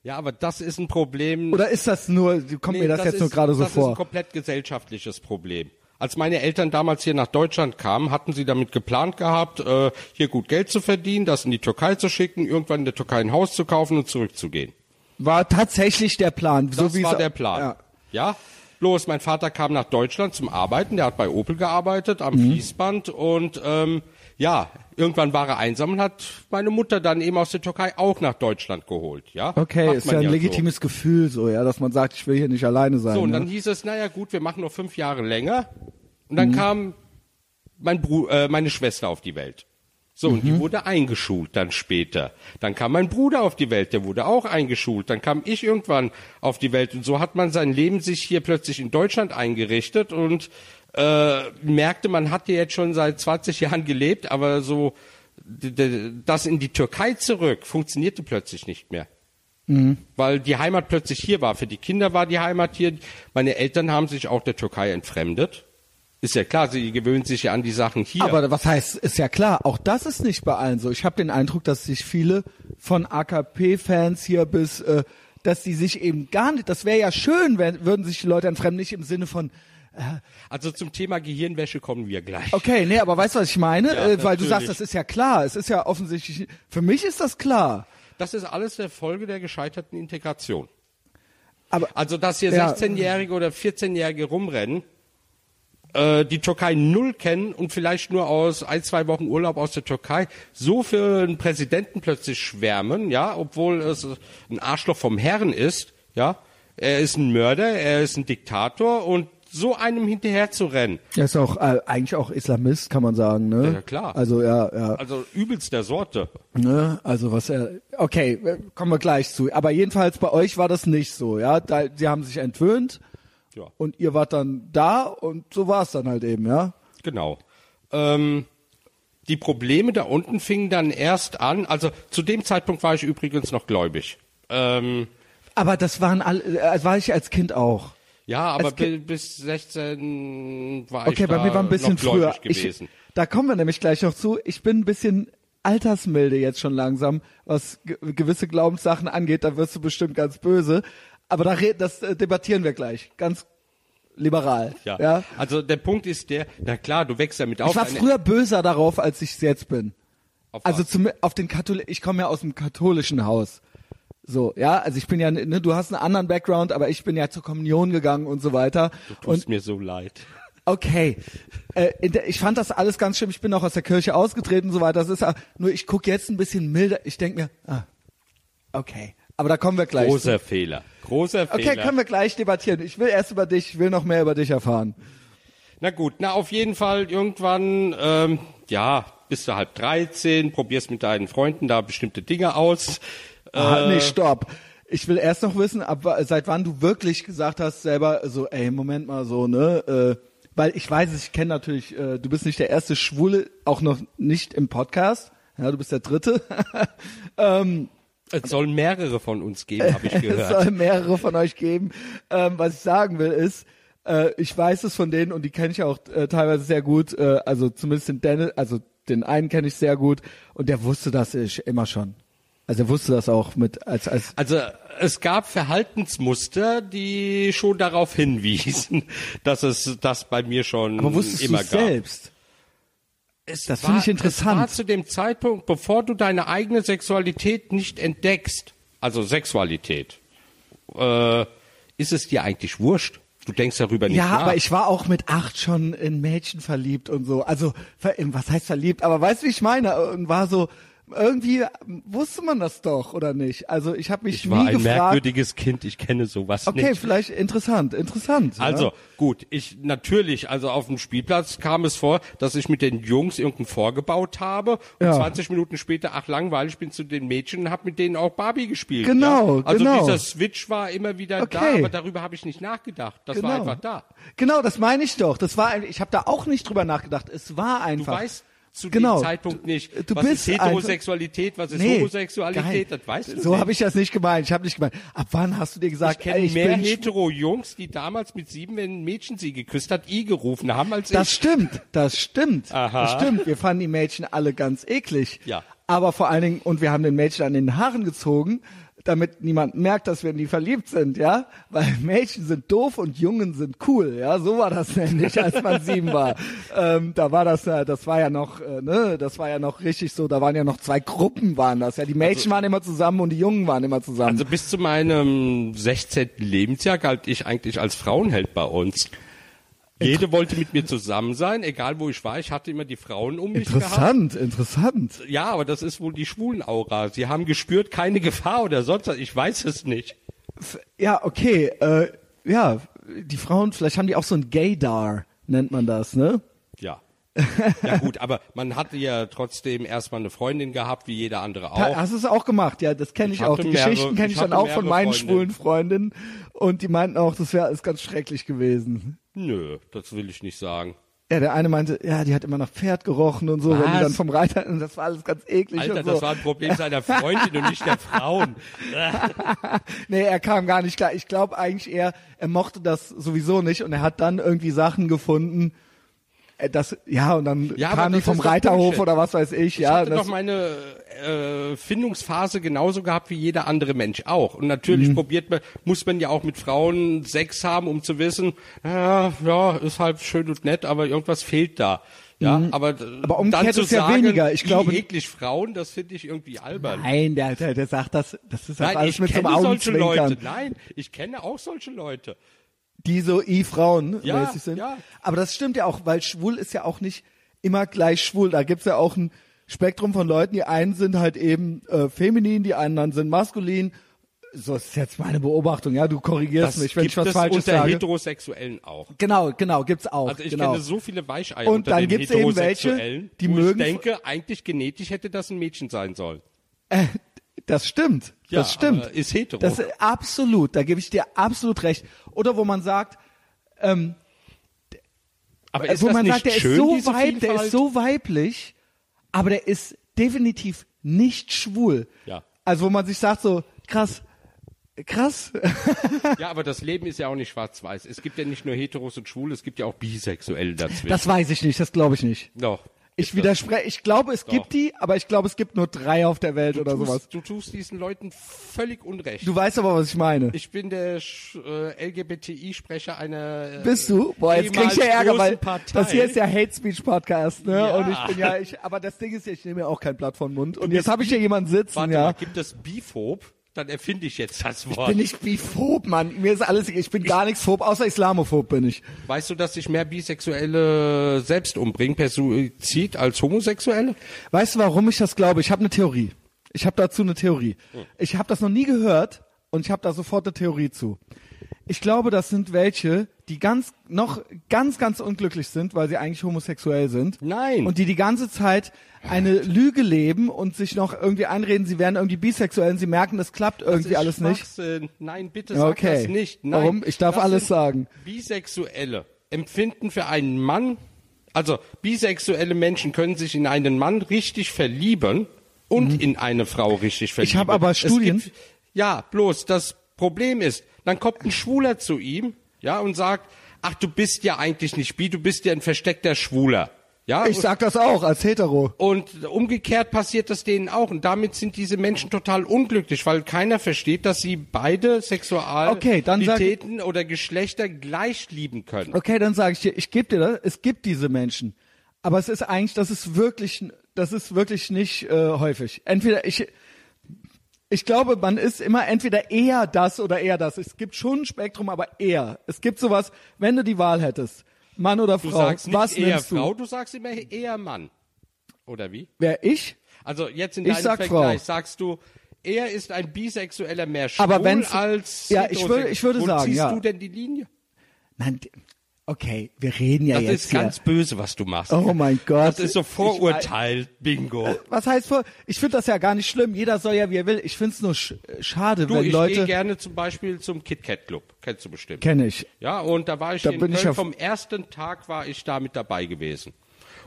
Ja, aber das ist ein Problem. Oder ist das nur, kommt Nee, mir das, jetzt ist, nur gerade so das ist ein vor? komplett gesellschaftliches Problem. Als meine Eltern damals hier nach Deutschland kamen, hatten sie damit geplant gehabt, äh, hier gut Geld zu verdienen, das in die Türkei zu schicken, irgendwann in der Türkei ein Haus zu kaufen und zurückzugehen. War tatsächlich der Plan. so Das wie war der Plan. Ja. Ja. Bloß mein Vater kam nach Deutschland zum Arbeiten, der hat bei Opel gearbeitet am Mhm. Fließband und ähm, ja, irgendwann war er einsam und hat meine Mutter dann eben aus der Türkei auch nach Deutschland geholt. Ja. Okay, ist ja ein so. legitimes Gefühl so, ja, dass man sagt, ich will hier nicht alleine sein. So, und ne? dann hieß es, naja gut, wir machen noch fünf Jahre länger. Und Mhm. dann kam mein Bru äh, meine Schwester auf die Welt. So, und Mhm. die wurde eingeschult dann später. Dann kam mein Bruder auf die Welt, der wurde auch eingeschult. Dann kam ich irgendwann auf die Welt. Und so hat man sein Leben sich hier plötzlich in Deutschland eingerichtet und äh, merkte, man hat hier jetzt schon seit 20 Jahren gelebt, aber so das in die Türkei zurück funktionierte plötzlich nicht mehr weil die Heimat plötzlich hier war. Für die Kinder war die Heimat hier. Meine Eltern haben sich auch der Türkei entfremdet. Ist ja klar, sie gewöhnen sich ja an die Sachen hier. Aber was heißt, ist ja klar, auch das ist nicht bei allen so. Ich habe den Eindruck, dass sich viele von AKP-Fans hier bis, äh, dass die sich eben gar nicht, das wäre ja schön, wenn, würden sich die Leute entfremden, nicht im Sinne von, [laughs] also zum Thema Gehirnwäsche kommen wir gleich. okay, nee, aber weißt du, was ich meine? Ja, äh, weil du sagst, das ist ja klar, es ist ja offensichtlich, für mich ist das klar. Das ist alles der Folge der gescheiterten Integration. Aber, Also, dass hier Ja. 16-Jährige oder 14-Jährige rumrennen, äh, die Türkei null kennen und vielleicht nur aus ein, zwei Wochen Urlaub aus der Türkei so für einen Präsidenten plötzlich schwärmen, ja, obwohl es ein Arschloch vom Herrn ist, ja. Er ist ein Mörder, er ist ein Diktator und so einem hinterher zu rennen, er ist auch äh, eigentlich auch Islamist, kann man sagen, ne? Ja, klar. Also ja, ja. also übelst der Sorte. Ne? Also was er, okay, äh, kommen wir gleich zu. Aber jedenfalls bei euch war das nicht so, ja. Da, sie haben sich entwöhnt Ja. und ihr wart dann da und so war es dann halt eben, ja. Genau. Ähm, die Probleme da unten fingen dann erst an. Also zu dem Zeitpunkt war ich übrigens noch gläubig. Ähm, Aber das waren alle, äh, war ich als Kind auch. Ja, aber Als Ki- bi- bis 16 war Okay, ich bei da mir war ein bisschen früher. Ich, gewesen. da kommen wir nämlich gleich noch zu. Ich bin ein bisschen altersmilde jetzt schon langsam, was ge gewisse Glaubenssachen angeht. Da wirst du bestimmt ganz böse. Aber da red, das äh, debattieren wir gleich. Ganz liberal. ja. ja? Also der Punkt ist der, na klar, du wächst damit auf. Ich war früher böser darauf, als ich es jetzt bin. auf Also zum, auf den Kathol ich komme ja aus dem katholischen Haus. So, ja, also ich bin ja, ne, du hast einen anderen Background, aber ich bin ja zur Kommunion gegangen und so weiter. Tut Und mir so leid. okay, äh, ich fand das alles ganz schlimm. Ich bin auch aus der Kirche ausgetreten und so weiter. Das ist nur, ich gucke jetzt ein bisschen milder. Ich denke mir, ah, okay, aber da kommen wir gleich. zu. Großer Fehler. Großer Okay, Fehler. können wir gleich debattieren. Ich will erst über dich, ich will noch mehr über dich erfahren. Na gut, na auf jeden Fall irgendwann, ähm, ja, bist du halb 13, probierst mit deinen Freunden da bestimmte Dinge aus. Ah, Äh, nee, stopp. Ich will erst noch wissen, ab, seit wann du wirklich gesagt hast selber so, ey, Moment mal so, ne? Äh, weil ich weiß es, ich kenne natürlich, äh, du bist nicht der erste Schwule, auch noch nicht im Podcast. Ja, du bist der dritte. [laughs] ähm, Es soll mehrere von uns geben, habe ich [laughs] es gehört. soll mehrere von euch geben. Ähm, was ich sagen will ist, äh, ich weiß es von denen und die kenne ich auch äh, teilweise sehr gut. Äh, also zumindest den Dennis, also den einen kenne ich sehr gut und der wusste das ich immer schon. Also er wusste das auch mit als als Also es gab Verhaltensmuster, die schon darauf hinwiesen, [laughs] dass es das bei mir schon aber wusstest du immer es gab. selbst? Es Das finde ich interessant. Es war zu dem Zeitpunkt, bevor du deine eigene Sexualität nicht entdeckst, also Sexualität, äh, ist es dir eigentlich wurscht. Du denkst darüber nicht Ja, nach. aber ich war auch mit acht schon in Mädchen verliebt und so. Also was heißt verliebt? Aber weißt du, wie ich meine? Und war so irgendwie wusste man das doch, oder nicht? Also ich habe mich Ich war nie ein gefragt. merkwürdiges Kind, ich kenne sowas Okay, nicht. vielleicht interessant, interessant. Also ja. gut, ich natürlich, also auf dem Spielplatz kam es vor, dass ich mit den Jungs irgendeinen vorgebaut habe und Ja. 20 Minuten später, ach langweilig, bin zu den Mädchen und habe mit denen auch Barbie gespielt. Genau, ja? Also genau. dieser Switch war immer wieder da, Okay. aber darüber habe ich nicht nachgedacht. Das war einfach da. Genau, das meine ich doch. Das war, ein- ich habe da auch nicht drüber nachgedacht. Es war Du einfach. weißt zu Genau. dem Zeitpunkt nicht, Du was bist ist Heterosexualität, was ist Nee, Homosexualität, geil. das weißt du So habe ich das nicht gemeint. Ich habe nicht gemeint. Ab wann hast du dir Ich gesagt, kenne ey, ich mehr Hetero-Jungs, die damals mit sieben, wenn ein Mädchen sie geküsst hat, I gerufen haben, als Das ich. stimmt, das stimmt. Aha. Das stimmt. Wir fanden die Mädchen alle ganz eklig. Ja. Aber vor allen Dingen, und wir haben den Mädchen an den Haaren gezogen, damit niemand merkt, dass wir in die verliebt sind, ja? Weil Mädchen sind doof und Jungen sind cool, ja? So war das [laughs] nämlich, als man sieben war. Ähm, da war das, äh, das war ja noch, äh, ne, das war ja noch richtig so, da waren ja noch zwei Gruppen waren das, ja? Die Mädchen waren immer zusammen und die Jungen waren immer zusammen. Also bis zu meinem 16. Lebensjahr galt ich eigentlich als Frauenheld bei uns. Jede wollte mit mir zusammen sein, egal wo ich war. Ich hatte immer die Frauen um mich gehabt. interessant, interessant. Ja, aber das ist wohl die Schwulenaura. Sie haben gespürt, keine Gefahr oder sonst was. Ich weiß es nicht. Ja, okay, äh, ja, die Frauen, vielleicht haben die auch so ein Gaydar, nennt man das, ne? Ja. Gut, aber man hatte ja trotzdem erstmal eine Freundin gehabt, wie jeder andere auch. Hast du es auch gemacht? Ja, das kenne ich, Ich auch. Die mehrere- Geschichten kenne ich, ich dann auch von meinen Freundinnen. schwulen Freundinnen und die meinten auch, das wäre alles ganz schrecklich gewesen. Nö, das will ich nicht sagen. Ja, der eine meinte, ja, die hat immer nach Pferd gerochen und so, wenn die Was? dann vom Reiter, und [laughs] das war alles ganz eklig Alter, und so. das war ein Problem seiner Freundin und nicht der [laughs] Frauen. [laughs] Nee, er kam gar nicht klar. Ich glaube eigentlich eher, er mochte das sowieso nicht und er hat dann irgendwie Sachen gefunden, das, ja, und dann Ja, aber kamen die vom Reiterhof oder was weiß ich, Ich ja. hatte das, doch meine äh, Findungsphase genauso gehabt wie jeder andere Mensch auch. Und natürlich Mhm. probiert man, muss man ja auch mit Frauen Sex haben, um zu wissen, ja, ja, ist halt schön und nett, aber irgendwas fehlt da. Ja, aber, Mhm. Aber umgekehrt dann zu ist ja sagen, weniger. Ich glaube- eklig Frauen, das finde ich irgendwie albern. Nein, der, der, der sagt das, das ist auch Nein, alles ich mit so einem solche Augenzwinkern. Leute. Nein, ich kenne auch solche Leute. Die so I-Frauen Ja, mäßig sind. ja. Aber das stimmt ja auch, weil schwul ist ja auch nicht immer gleich schwul. Da gibt's ja auch ein Spektrum von Leuten. Die einen sind halt eben äh, feminin, die anderen sind maskulin. So ist jetzt meine Beobachtung. Ja, du korrigierst Das mich, wenn ich was es Falsches unter sage. Heterosexuellen auch. Genau, genau, gibt's auch. Also ich genau. kenne so viele Weicheier Und unter dann den gibt's eben welche, die wo mögen- ich denke, eigentlich genetisch hätte das ein Mädchen sein sollen. Das stimmt. Ja, das stimmt. ist hetero. Das ist absolut. Da gebe ich dir absolut recht. Oder wo man sagt, ähm, Aber Äh, ist wo das man nicht sagt, der schön, ist so weib, der ist so weiblich, aber der ist definitiv nicht schwul. Ja. Also wo man sich sagt so, krass, krass. Ja, aber das Leben ist ja auch nicht schwarz-weiß. Es gibt ja nicht nur Heteros und Schwule, es gibt ja auch Bisexuelle dazwischen. Das weiß ich nicht, das glaube ich nicht. Doch. Ich widerspreche, ich glaube, es Doch. gibt die, aber ich glaube, es gibt nur drei auf der Welt oder du sowas. tust, du tust diesen Leuten völlig unrecht. Du weißt aber, was ich meine. ich bin der äh, LGBTI-Sprecher einer äh, Bist du? Boah, jetzt krieg ich ja Ärger, weil Partei. das hier ist ja Hate Speech Podcast, ne? Ja. Und ich bin ja, ich, aber das Ding ist ja, ich nehme ja auch kein Blatt vom Mund. Und jetzt habe ich hier jemanden sitzen, Warte ja. mal, gibt es Biphob? Dann erfinde ich jetzt das Wort. bin ich biphob, Mann. Mir ist alles, ich bin gar nichts phob, außer Islamophob bin ich. Weißt du, dass sich mehr Bisexuelle selbst umbringen per Suizid als Homosexuelle? Weißt du, warum ich das glaube? Ich habe eine Theorie. Ich habe dazu eine Theorie. Ich habe das noch nie gehört und ich habe da sofort eine Theorie zu. Ich glaube, das sind welche, die ganz noch ganz ganz unglücklich sind, weil sie eigentlich homosexuell sind. Nein. Und die die ganze Zeit eine Lüge leben und sich noch irgendwie einreden, sie wären irgendwie bisexuell und sie merken, das klappt irgendwie Das alles nicht. Nein, bitte sag Okay. das nicht. Nein, Warum? Ich darf das alles sagen. Bisexuelle empfinden für einen Mann, also bisexuelle Menschen können sich in einen Mann richtig verlieben und in eine Frau richtig verlieben. Mhm. hab aber Studien- Gibt, ja, bloß das Problem ist, dann kommt ein Schwuler zu ihm, ja, und sagt, ach, du bist ja eigentlich nicht bi, du bist ja ein versteckter Schwuler. Ja, Ich sag das auch als hetero. und umgekehrt passiert das denen auch. Und damit sind diese Menschen total unglücklich, weil keiner versteht, dass sie beide Okay, Sexualitäten oder Geschlechter gleich lieben können. Okay, dann sage ich dir, ich gebe dir das, es gibt diese Menschen. Aber es ist eigentlich, das ist wirklich, das ist wirklich nicht äh, häufig. Entweder ich, ich glaube, man ist immer entweder eher das oder eher das. Es gibt schon ein Spektrum, aber eher. Es gibt sowas, wenn du die Wahl hättest, Mann oder Du Frau, sagst nicht was eher nimmst Frau, du? du sagst immer eher Mann. Oder wie? Wer ich? Also jetzt in deinem sag Vergleich sagst du, er ist ein bisexueller mehr schwul Aber wenn's- als ja, ich würde- ich würde sagen, ziehst ja. du denn die Linie? Nein, okay, wir reden ja Das jetzt ist ganz hier. böse, was du machst. Oh mein Gott. Das ist so Ich Vorurteil, Bingo. Was heißt vor? Ich finde das ja gar nicht schlimm. Jeder soll ja, wie er will. Ich finde es nur sch schade, Du, wenn ich gehe Leute. gerne zum Beispiel zum Kit Kat Club. Kennst du bestimmt. Kenne ich. Ja, und da war ich Da in bin ich Köln ja- vom ersten Tag war ich da mit dabei gewesen.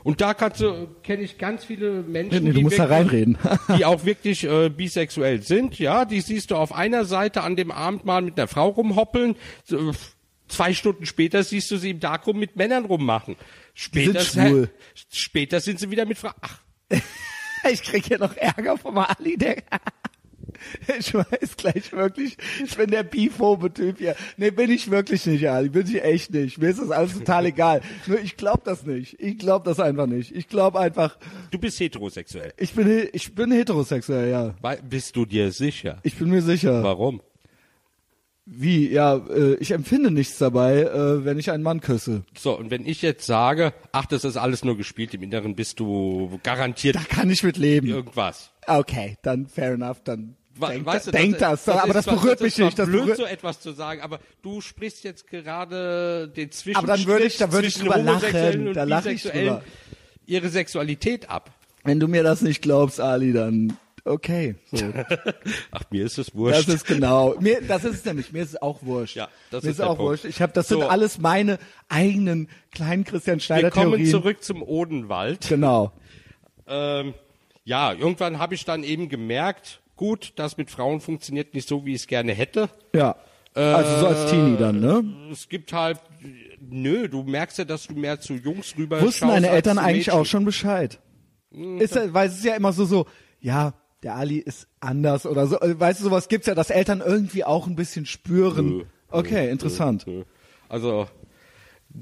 Und da kannst du, kenne ich ganz viele Menschen, Nee, du die, wirklich, reinreden. [laughs] die auch wirklich äh, bisexuell sind. Ja, die siehst du auf einer Seite an dem Abend mal mit einer Frau rumhoppeln. So, Zwei Stunden später siehst du sie im Darkroom mit Männern rummachen. Später, sind später sind sie wieder mit Frauen. Ach, [laughs] Ich krieg hier noch Ärger vom Ali, der. [laughs] Ich weiß gleich wirklich, ich bin der biphobe Typ hier. Nee, bin ich wirklich nicht, Ali. Bin ich echt nicht. Mir ist das alles total [laughs] egal. Nur ich glaub das nicht. Ich glaub das einfach nicht. Ich glaub einfach, du bist heterosexuell. ich bin, ich bin heterosexuell, ja. Bist du dir sicher? Ich bin mir sicher. Warum? Wie? Ja, äh, ich empfinde nichts dabei, äh, wenn ich einen Mann küsse. So, und wenn ich jetzt sage, ach, das ist alles nur gespielt, im Inneren bist du garantiert Da kann ich mit leben. irgendwas. Okay, dann fair enough, dann denk, weißt du, denk das, aber das ist zwar- berührt ist mich nicht. Das blöd, berührt, so etwas zu sagen, aber du sprichst jetzt gerade den Zwischenstrich Aber dann würde ich- da würde ich zwischen drüber lachen. Da lache ich drüber. ihre Sexualität ab. wenn du mir das nicht glaubst, Ali, dann okay. So. [laughs] Ach, mir ist es wurscht. Das ist genau. Mir, das ist es nämlich. Mir ist es auch wurscht. Ja, das mir ist ist auch Punkt. wurscht. Ich habe, das So. sind alles meine eigenen kleinen Christian Wir Schneider kommen Theorien. zurück zum Odenwald. Genau. Ähm, ja, irgendwann habe ich dann eben gemerkt, gut, das mit Frauen funktioniert nicht so, wie ich es gerne hätte. Ja. Also so als Teenie dann, ne? Es gibt halt, nö, du merkst ja, dass du mehr zu Jungs rüber Wussten deine Eltern eigentlich auch schon Bescheid? Ist ja, weil es ist ja immer so so, ja, der Ali ist anders oder so. Äh, Weißt du, sowas gibt's ja, dass Eltern irgendwie auch ein bisschen spüren. Okay, interessant. Also,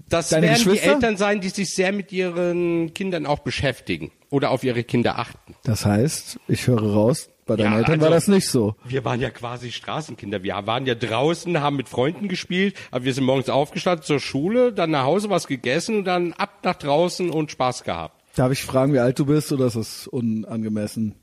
das Deine werden die? Eltern sein, die sich sehr mit ihren Kindern auch beschäftigen oder auf ihre Kinder achten. Das heißt, ich höre raus, bei deinen Ja, Eltern war also- das nicht so. Wir waren ja quasi Straßenkinder. Wir waren ja draußen, haben mit Freunden gespielt, aber wir sind morgens aufgestanden zur Schule, dann nach Hause was gegessen und dann ab nach draußen und Spaß gehabt. Darf ich fragen, wie alt du bist oder ist das unangemessen?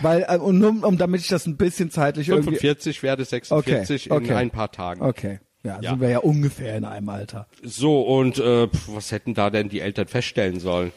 Weil, äh, und nur, um, damit ich das ein bisschen zeitlich irgendwie... 45 werde 46 Okay, okay. in ein paar Tagen. Okay. Ja, Ja. sind wir ja ungefähr in einem Alter. So, und äh, was hätten da denn die Eltern feststellen sollen?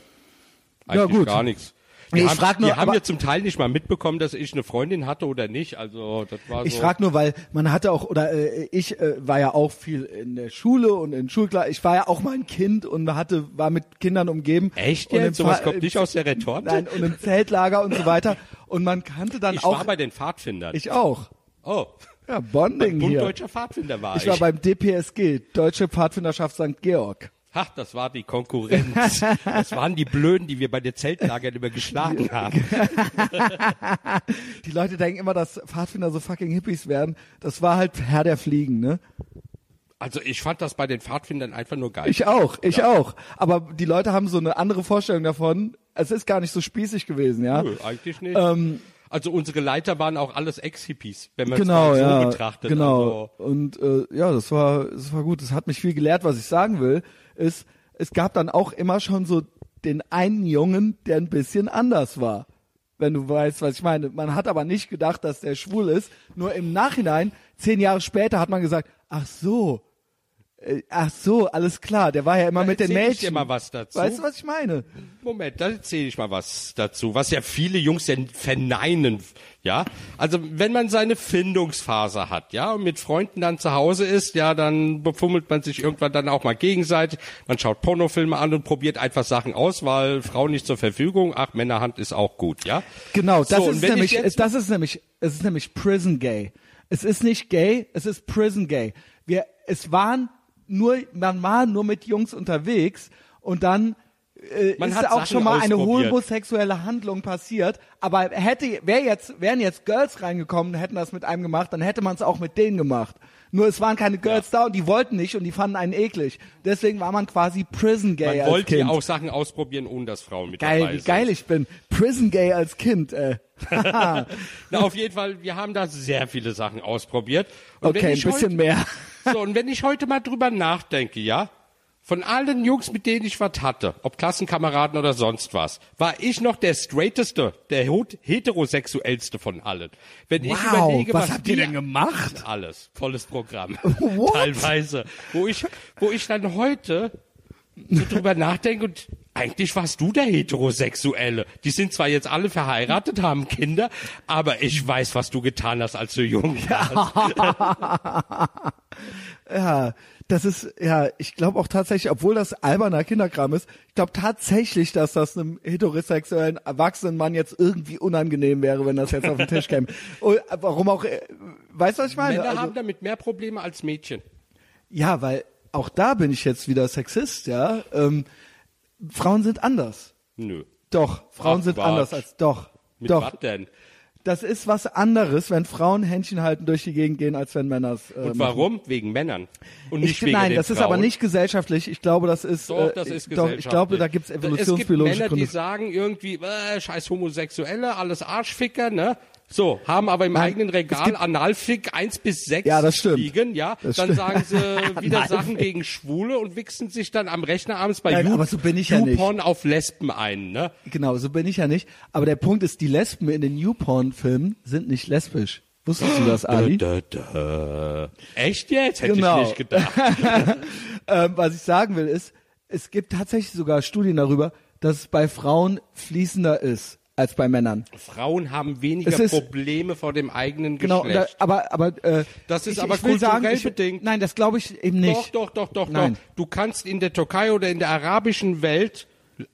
Ja, Eigentlich gut. gar nichts. Die, Nee, ich haben, frag nur, die haben ja zum Teil nicht mal mitbekommen, dass ich eine Freundin hatte oder nicht. Also das war Ich so. frage nur, weil man hatte auch, oder äh, ich äh, war ja auch viel in der Schule und in Schulklasse. Ich war ja auch mal ein Kind und hatte, war mit Kindern umgeben. Echt Und jetzt? Sowas kommt nicht aus der Retorte? Nein, und im Zeltlager und so weiter. Und man kannte dann ich auch. war bei den Pfadfindern. ich auch. oh, Ja, Bonding Bund hier. deutscher Pfadfinder war ich. Ich war beim DPSG, Deutsche Pfadfinderschaft St. Georg. Ach, das war die Konkurrenz. das waren die Blöden, die wir bei den Zeltlagern immer geschlagen haben. Die Leute denken immer, dass Pfadfinder so fucking Hippies werden. Das war halt Herr der Fliegen, ne? Also ich fand das bei den Pfadfindern einfach nur geil. Ich auch, ich auch. Aber die Leute haben so eine andere Vorstellung davon. Es ist gar nicht so spießig gewesen, ja. Nö, eigentlich nicht. Ähm, also unsere Leiter waren auch alles Ex-Hippies, wenn man es genau, so ja, betrachtet. genau. Also, Und äh, ja, das war, das war gut. Das hat mich viel gelehrt. Was ich sagen will, ist, es gab dann auch immer schon so den einen Jungen, der ein bisschen anders war. Wenn du weißt, was ich meine. Man hat aber nicht gedacht, dass der schwul ist. Nur im Nachhinein, zehn Jahre später, hat man gesagt, ach so, äh, ach so, alles klar. Der war ja immer Da mit den erzähl ich Mädchen. dir mal was dazu. Weißt du, was ich meine? Moment, da erzähle ich mal was dazu, was ja viele Jungs ja verneinen, ja. Also wenn man seine Findungsphase hat, ja, und mit Freunden dann zu Hause ist, ja, dann befummelt man sich irgendwann dann auch mal gegenseitig. Man schaut Pornofilme an und probiert einfach Sachen aus, weil Frau nicht zur Verfügung. Ach, Männerhand ist auch gut, ja. Genau, das So, ist nämlich, das ist nämlich, es ist nämlich Prison Gay. Es ist nicht gay, es ist Prison Gay. Wir, es waren nur, man war nur mit Jungs unterwegs und dann äh, Man ist hat auch Sachen schon mal eine homosexuelle Handlung passiert. Aber hätte, wär jetzt, wären jetzt Girls reingekommen, und hätten das mit einem gemacht, dann hätte man es auch mit denen gemacht. Nur es waren keine Girls da und die wollten nicht und die fanden einen eklig. Deswegen war man quasi Prison Gay Man als wollte Kind. ja auch Sachen ausprobieren, ohne dass Frauen mit geil, dabei wie sind. geil ich bin. Prison Gay als Kind, äh. [laughs] [laughs] Na, auf jeden Fall, wir haben da sehr viele Sachen ausprobiert. Und Okay, ein bisschen heute, mehr. [laughs] So, und wenn ich heute mal drüber nachdenke, ja, Von allen Jungs, mit denen ich was hatte, ob Klassenkameraden oder sonst was, war ich noch der straighteste, der heterosexuellste von allen. Wenn ich Wow, überlege, was was, habt ihr denn gemacht? Alles, volles Programm. [laughs] What? Teilweise. Wo ich, wo ich dann heute so drüber nachdenke und eigentlich warst du der Heterosexuelle. Die sind zwar jetzt alle verheiratet, haben Kinder, aber ich weiß, was du getan hast, als du jung [laughs] warst. Ja, das ist, ja, ich glaube auch tatsächlich, obwohl das alberner Kinderkram ist, ich glaube tatsächlich, dass das einem heterosexuellen erwachsenen Mann jetzt irgendwie unangenehm wäre, wenn das jetzt auf den Tisch käme. [laughs] Und warum auch, äh, weißt du, was ich meine? Männer Also- haben damit mehr Probleme als Mädchen. Ja, weil auch da bin ich jetzt wieder Sexist, ja. Ähm, Frauen sind anders. Nö. Doch, Frauen Ach, sind Quatsch. anders als doch. Mit doch. was denn? Das ist was anderes, wenn Frauen Händchen halten durch die Gegend gehen, als wenn Männer es. Äh, Und machen. warum? Wegen Männern. Und nicht Ich, wegen nein, das ist Frauen. aber nicht gesellschaftlich. Ich glaube, das ist. Doch, äh, das ist Doch, gesellschaftlich. ich glaube, da gibt es evolutionsbiologische Es gibt Männer, Gründe. die sagen irgendwie, äh, scheiß Homosexuelle, alles Arschficker, ne? So, haben aber im Nein, eigenen Regal Analfick 1 bis 6 Ja, das stimmt. liegen, ja? Das dann stimmt. sagen sie [laughs] wieder. Sachen gegen Schwule und wichsen sich dann am Rechner abends bei Nein, You- aber so bin ich ja nicht. YouPorn auf Lesben ein, ne? Genau, so bin ich ja nicht. Aber der Punkt ist, die Lesben in den Newporn-Filmen sind nicht lesbisch. Wusstest du das, Ali? Da, da. Echt jetzt? Hätte Genau. ich nicht gedacht. [laughs] ähm, was ich sagen will, ist, es gibt tatsächlich sogar Studien darüber, dass es bei Frauen fließender ist als bei Männern. Frauen haben weniger ist- Probleme vor dem eigenen Genau, da, Geschlecht. aber aber äh, Das ist ich, aber ich will sagen, kulturell ich, bedingt. Nein, das glaube ich eben nicht. Doch, doch, doch, doch, Nein. doch. Du kannst in der Türkei oder in der arabischen Welt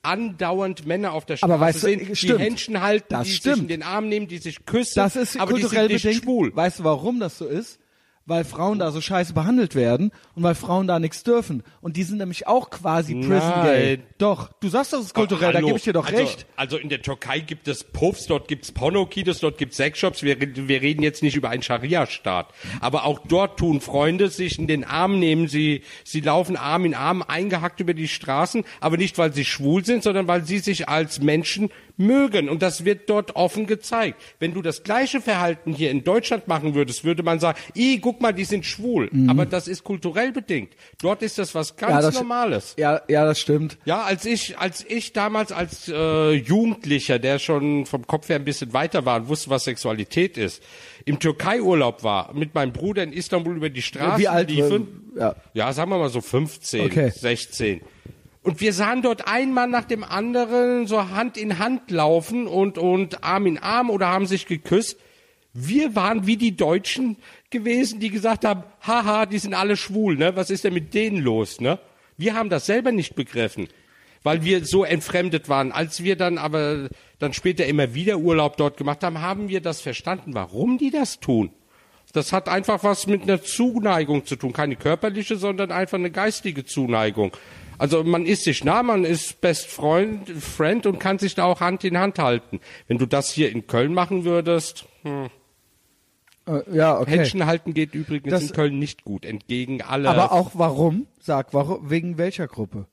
andauernd Männer auf der Straße Aber weißt du, sehen, die stimmt. Händchen halten, Das die sich stimmt. in den Arm nehmen, die sich küssen, Das ist aber die kulturell sind nicht bedingt. schwul. Weißt du, warum das so ist? Weil Frauen da so scheiße behandelt werden und weil Frauen da nichts dürfen. Und die sind nämlich auch quasi Prison Gay. Doch, du sagst, das ist kulturell, da Hallo. gebe ich dir doch also, recht. Also in der Türkei gibt es Puffs, dort gibt es Pornokinos, dort gibt es Sexshops. Wir, wir reden jetzt nicht über einen Scharia-Staat. Aber auch dort tun Freunde sich in den Arm nehmen. Sie, sie laufen Arm in Arm eingehackt über die Straßen. Aber nicht, weil sie schwul sind, sondern weil sie sich als Menschen mögen. Und das wird dort offen gezeigt. Wenn du das gleiche Verhalten hier in Deutschland machen würdest, würde man sagen, i, guck mal, die sind schwul. Aber das ist kulturell bedingt. Dort ist das was ganz Mhm. ja, das, Normales. Ja, ja, das stimmt. Ja, als ich, als ich damals als äh, Jugendlicher, der schon vom Kopf her ein bisschen weiter war und wusste, was Sexualität ist, im Türkei-Urlaub war, mit meinem Bruder in Istanbul über die Straßen Wie alt? liefen. Ja. Ja, sagen wir mal so 15, Okay. 16. Und wir sahen dort ein Mann nach dem anderen so Hand in Hand laufen und, und Arm in Arm oder haben sich geküsst. Wir waren wie die Deutschen gewesen, die gesagt haben, haha, die sind alle schwul, ne? Was ist denn mit denen los, ne? Wir haben das selber nicht begriffen, weil wir so entfremdet waren. Als wir dann aber dann später immer wieder Urlaub dort gemacht haben, haben wir das verstanden, warum die das tun. Das hat einfach was mit einer Zuneigung zu tun, keine körperliche, sondern einfach eine geistige Zuneigung. Also man ist sich nah, man ist Best Freund, Friend und kann sich da auch Hand in Hand halten. Wenn du das hier in Köln machen würdest, hm. Äh, ja, okay. Händchen halten geht übrigens Das- in Köln nicht gut, entgegen aller. Aber auch warum? Sag, warum? Wegen welcher Gruppe?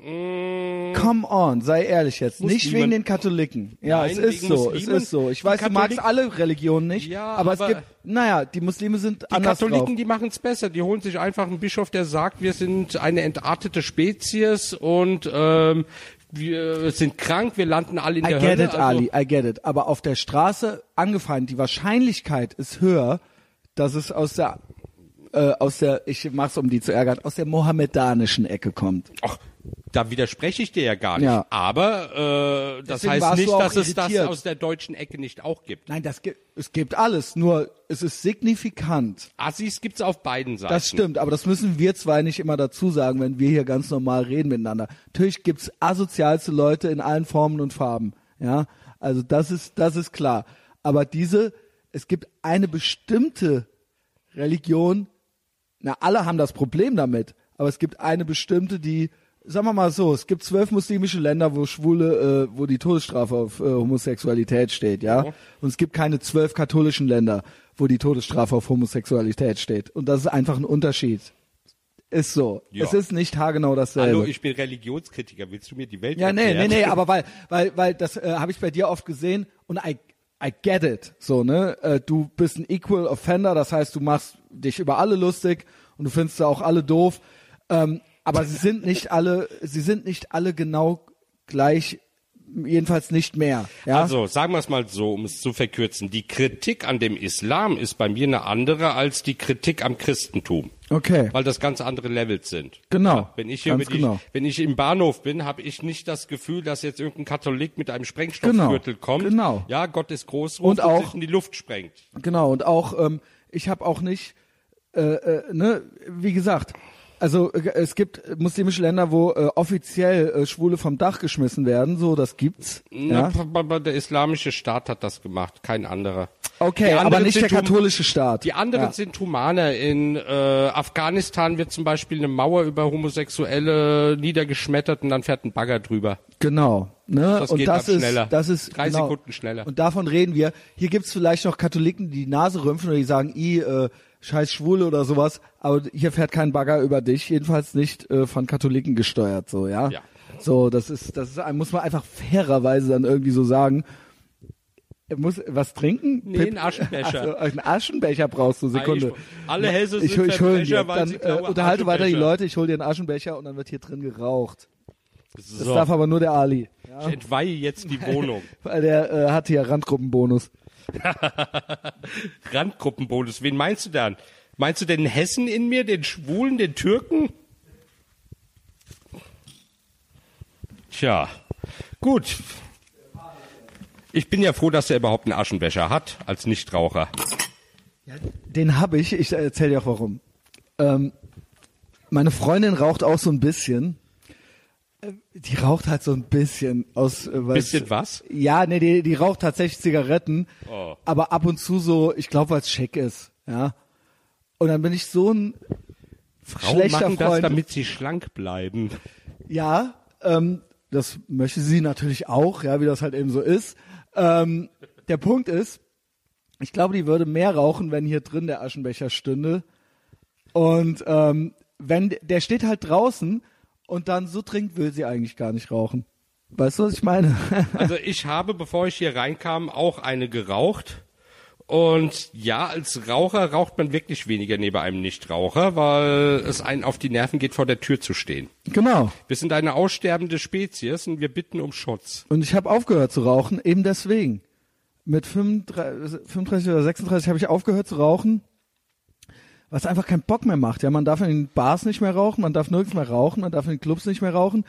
Come on, sei ehrlich jetzt. Nicht Muslimen. wegen den Katholiken. Ja, Nein, es ist so, es Muslimen. ist so. Ich Die weiß, du magst alle Religionen nicht, Ja, aber, es aber- gibt, naja, die Muslime sind Die anders Katholiken, drauf. die machen es besser. Die holen sich einfach einen Bischof, der sagt, wir sind eine entartete Spezies und ähm, wir sind krank, wir landen alle in I der get Hölle. it, Also- Ali, I get it. Aber auf der Straße angefallen, die Wahrscheinlichkeit ist höher, dass es aus der, äh, aus der, ich mach's um die zu ärgern, aus der mohammedanischen Ecke kommt. Ach, da widerspreche ich dir ja gar nicht. Ja. Aber äh, das Deswegen heißt nicht, dass es das irritiert. aus der deutschen Ecke nicht auch gibt. Nein, das gibt, es gibt alles, nur es ist signifikant. Assis gibt's auf beiden Seiten. Das stimmt, aber das müssen wir zwei nicht immer dazu sagen, wenn wir hier ganz normal reden miteinander. Natürlich gibt's asozialste Leute in allen Formen und Farben. Ja, also das ist, das ist klar. Aber diese, es gibt eine bestimmte Religion, na, alle haben das Problem damit, aber es gibt eine bestimmte, die, sagen wir mal so, es gibt zwölf muslimische Länder, wo Schwule, äh, wo die Todesstrafe auf äh, Homosexualität steht, ja? Ja. Und es gibt keine zwölf katholischen Länder, wo die Todesstrafe auf Homosexualität steht. Und das ist einfach ein Unterschied. Ist so. Ja. Es ist nicht haargenau dasselbe. Hallo, ich bin Religionskritiker. Willst du mir die Welt Ja, nee, nee, erklären? nee, [laughs] aber weil, weil, weil das äh, habe ich bei dir oft gesehen und I, I get it. So, ne? Äh, du bist ein Equal Offender, das heißt, du machst dich über alle lustig und du findest auch alle doof. Ähm, aber sie sind nicht alle, sie sind nicht alle genau gleich, jedenfalls nicht mehr. Ja? Also sagen wir es mal so, um es zu verkürzen. Die Kritik an dem Islam ist bei mir eine andere als die Kritik am Christentum. okay. Weil das ganz andere Levels sind. Genau, Wenn ich hier die, genau. wenn ich im Bahnhof bin, habe ich nicht das Gefühl, dass jetzt irgendein Katholik mit einem Sprengstoffgürtel Genau, kommt. genau. Ja, Gott ist groß Und auch- sich in die Luft sprengt. Genau, und auch, ähm, ich habe auch nicht, äh, äh, ne, wie gesagt, also äh, es gibt muslimische Länder, wo äh, offiziell äh, Schwule vom Dach geschmissen werden, so, das gibt's. Na, Ja? der islamische Staat hat das gemacht, kein anderer. Okay, aber nicht der katholische Staat. Die anderen ja. sind humaner. In äh, Afghanistan wird zum Beispiel eine Mauer über Homosexuelle niedergeschmettert und dann fährt ein Bagger drüber. Genau. Ne? Das und geht das ist, schneller. das ist Drei genau. Sekunden schneller. Und davon reden wir. Hier gibt's vielleicht noch Katholiken, die die Nase rümpfen oder die sagen, i, äh, scheiß Schwule oder sowas. Aber hier fährt kein Bagger über dich, jedenfalls nicht äh, von Katholiken gesteuert, so ja. Ja. So, das ist, das ist, muss man einfach fairerweise dann irgendwie so sagen. Er muss was trinken? Nee, einen Aschenbecher. Also, einen Aschenbecher brauchst du, Sekunde. Eigentlich- alle ich, sind ich hol ihn dir. Verbrecher, weil Dann sie äh, unterhalte weiter die. Leute, ich hol dir einen Aschenbecher und dann wird hier drin geraucht. Das So, darf aber nur der Ali. Ja? ich entweihe jetzt die Wohnung. Weil der äh, hat hier Randgruppenbonus. [laughs] Randgruppenbonus. Wen meinst du dann? Meinst du den Hessen in mir, den Schwulen, den Türken? Tja, gut. Ich bin ja froh, dass er überhaupt einen Aschenbecher hat, als Nichtraucher. Den habe ich, ich erzähle dir auch warum. Ähm, meine Freundin raucht auch so ein bisschen. Äh, Die raucht halt so ein bisschen aus. Äh, Bisschen was? Ja, nee, die, die raucht tatsächlich Zigaretten, Oh. aber ab und zu so, ich glaube, weil es schick ist, ja. Und dann bin ich so ein Frauen schlechter machen das, Freund. damit sie schlank bleiben. Ja, ähm, das möchte sie natürlich auch, ja, wie das halt eben so ist. Ähm, der Punkt ist, ich glaube, die würde mehr rauchen, wenn hier drin der Aschenbecher stünde. Und ähm, wenn der steht halt draußen und dann so trinkt, will sie eigentlich gar nicht rauchen. Weißt du, was ich meine? [laughs] Also ich habe, bevor ich hier reinkam, auch eine geraucht. Und ja, als Raucher raucht man wirklich weniger neben einem Nichtraucher, weil es einen auf die Nerven geht, vor der Tür zu stehen. genau. Wir sind eine aussterbende Spezies und wir bitten um Schutz. Und ich habe aufgehört zu rauchen, eben deswegen. Mit 35, 35 oder 36 habe ich aufgehört zu rauchen, was einfach keinen Bock mehr macht. Ja, man darf in den Bars nicht mehr rauchen, man darf nirgends mehr rauchen, man darf in den Clubs nicht mehr rauchen.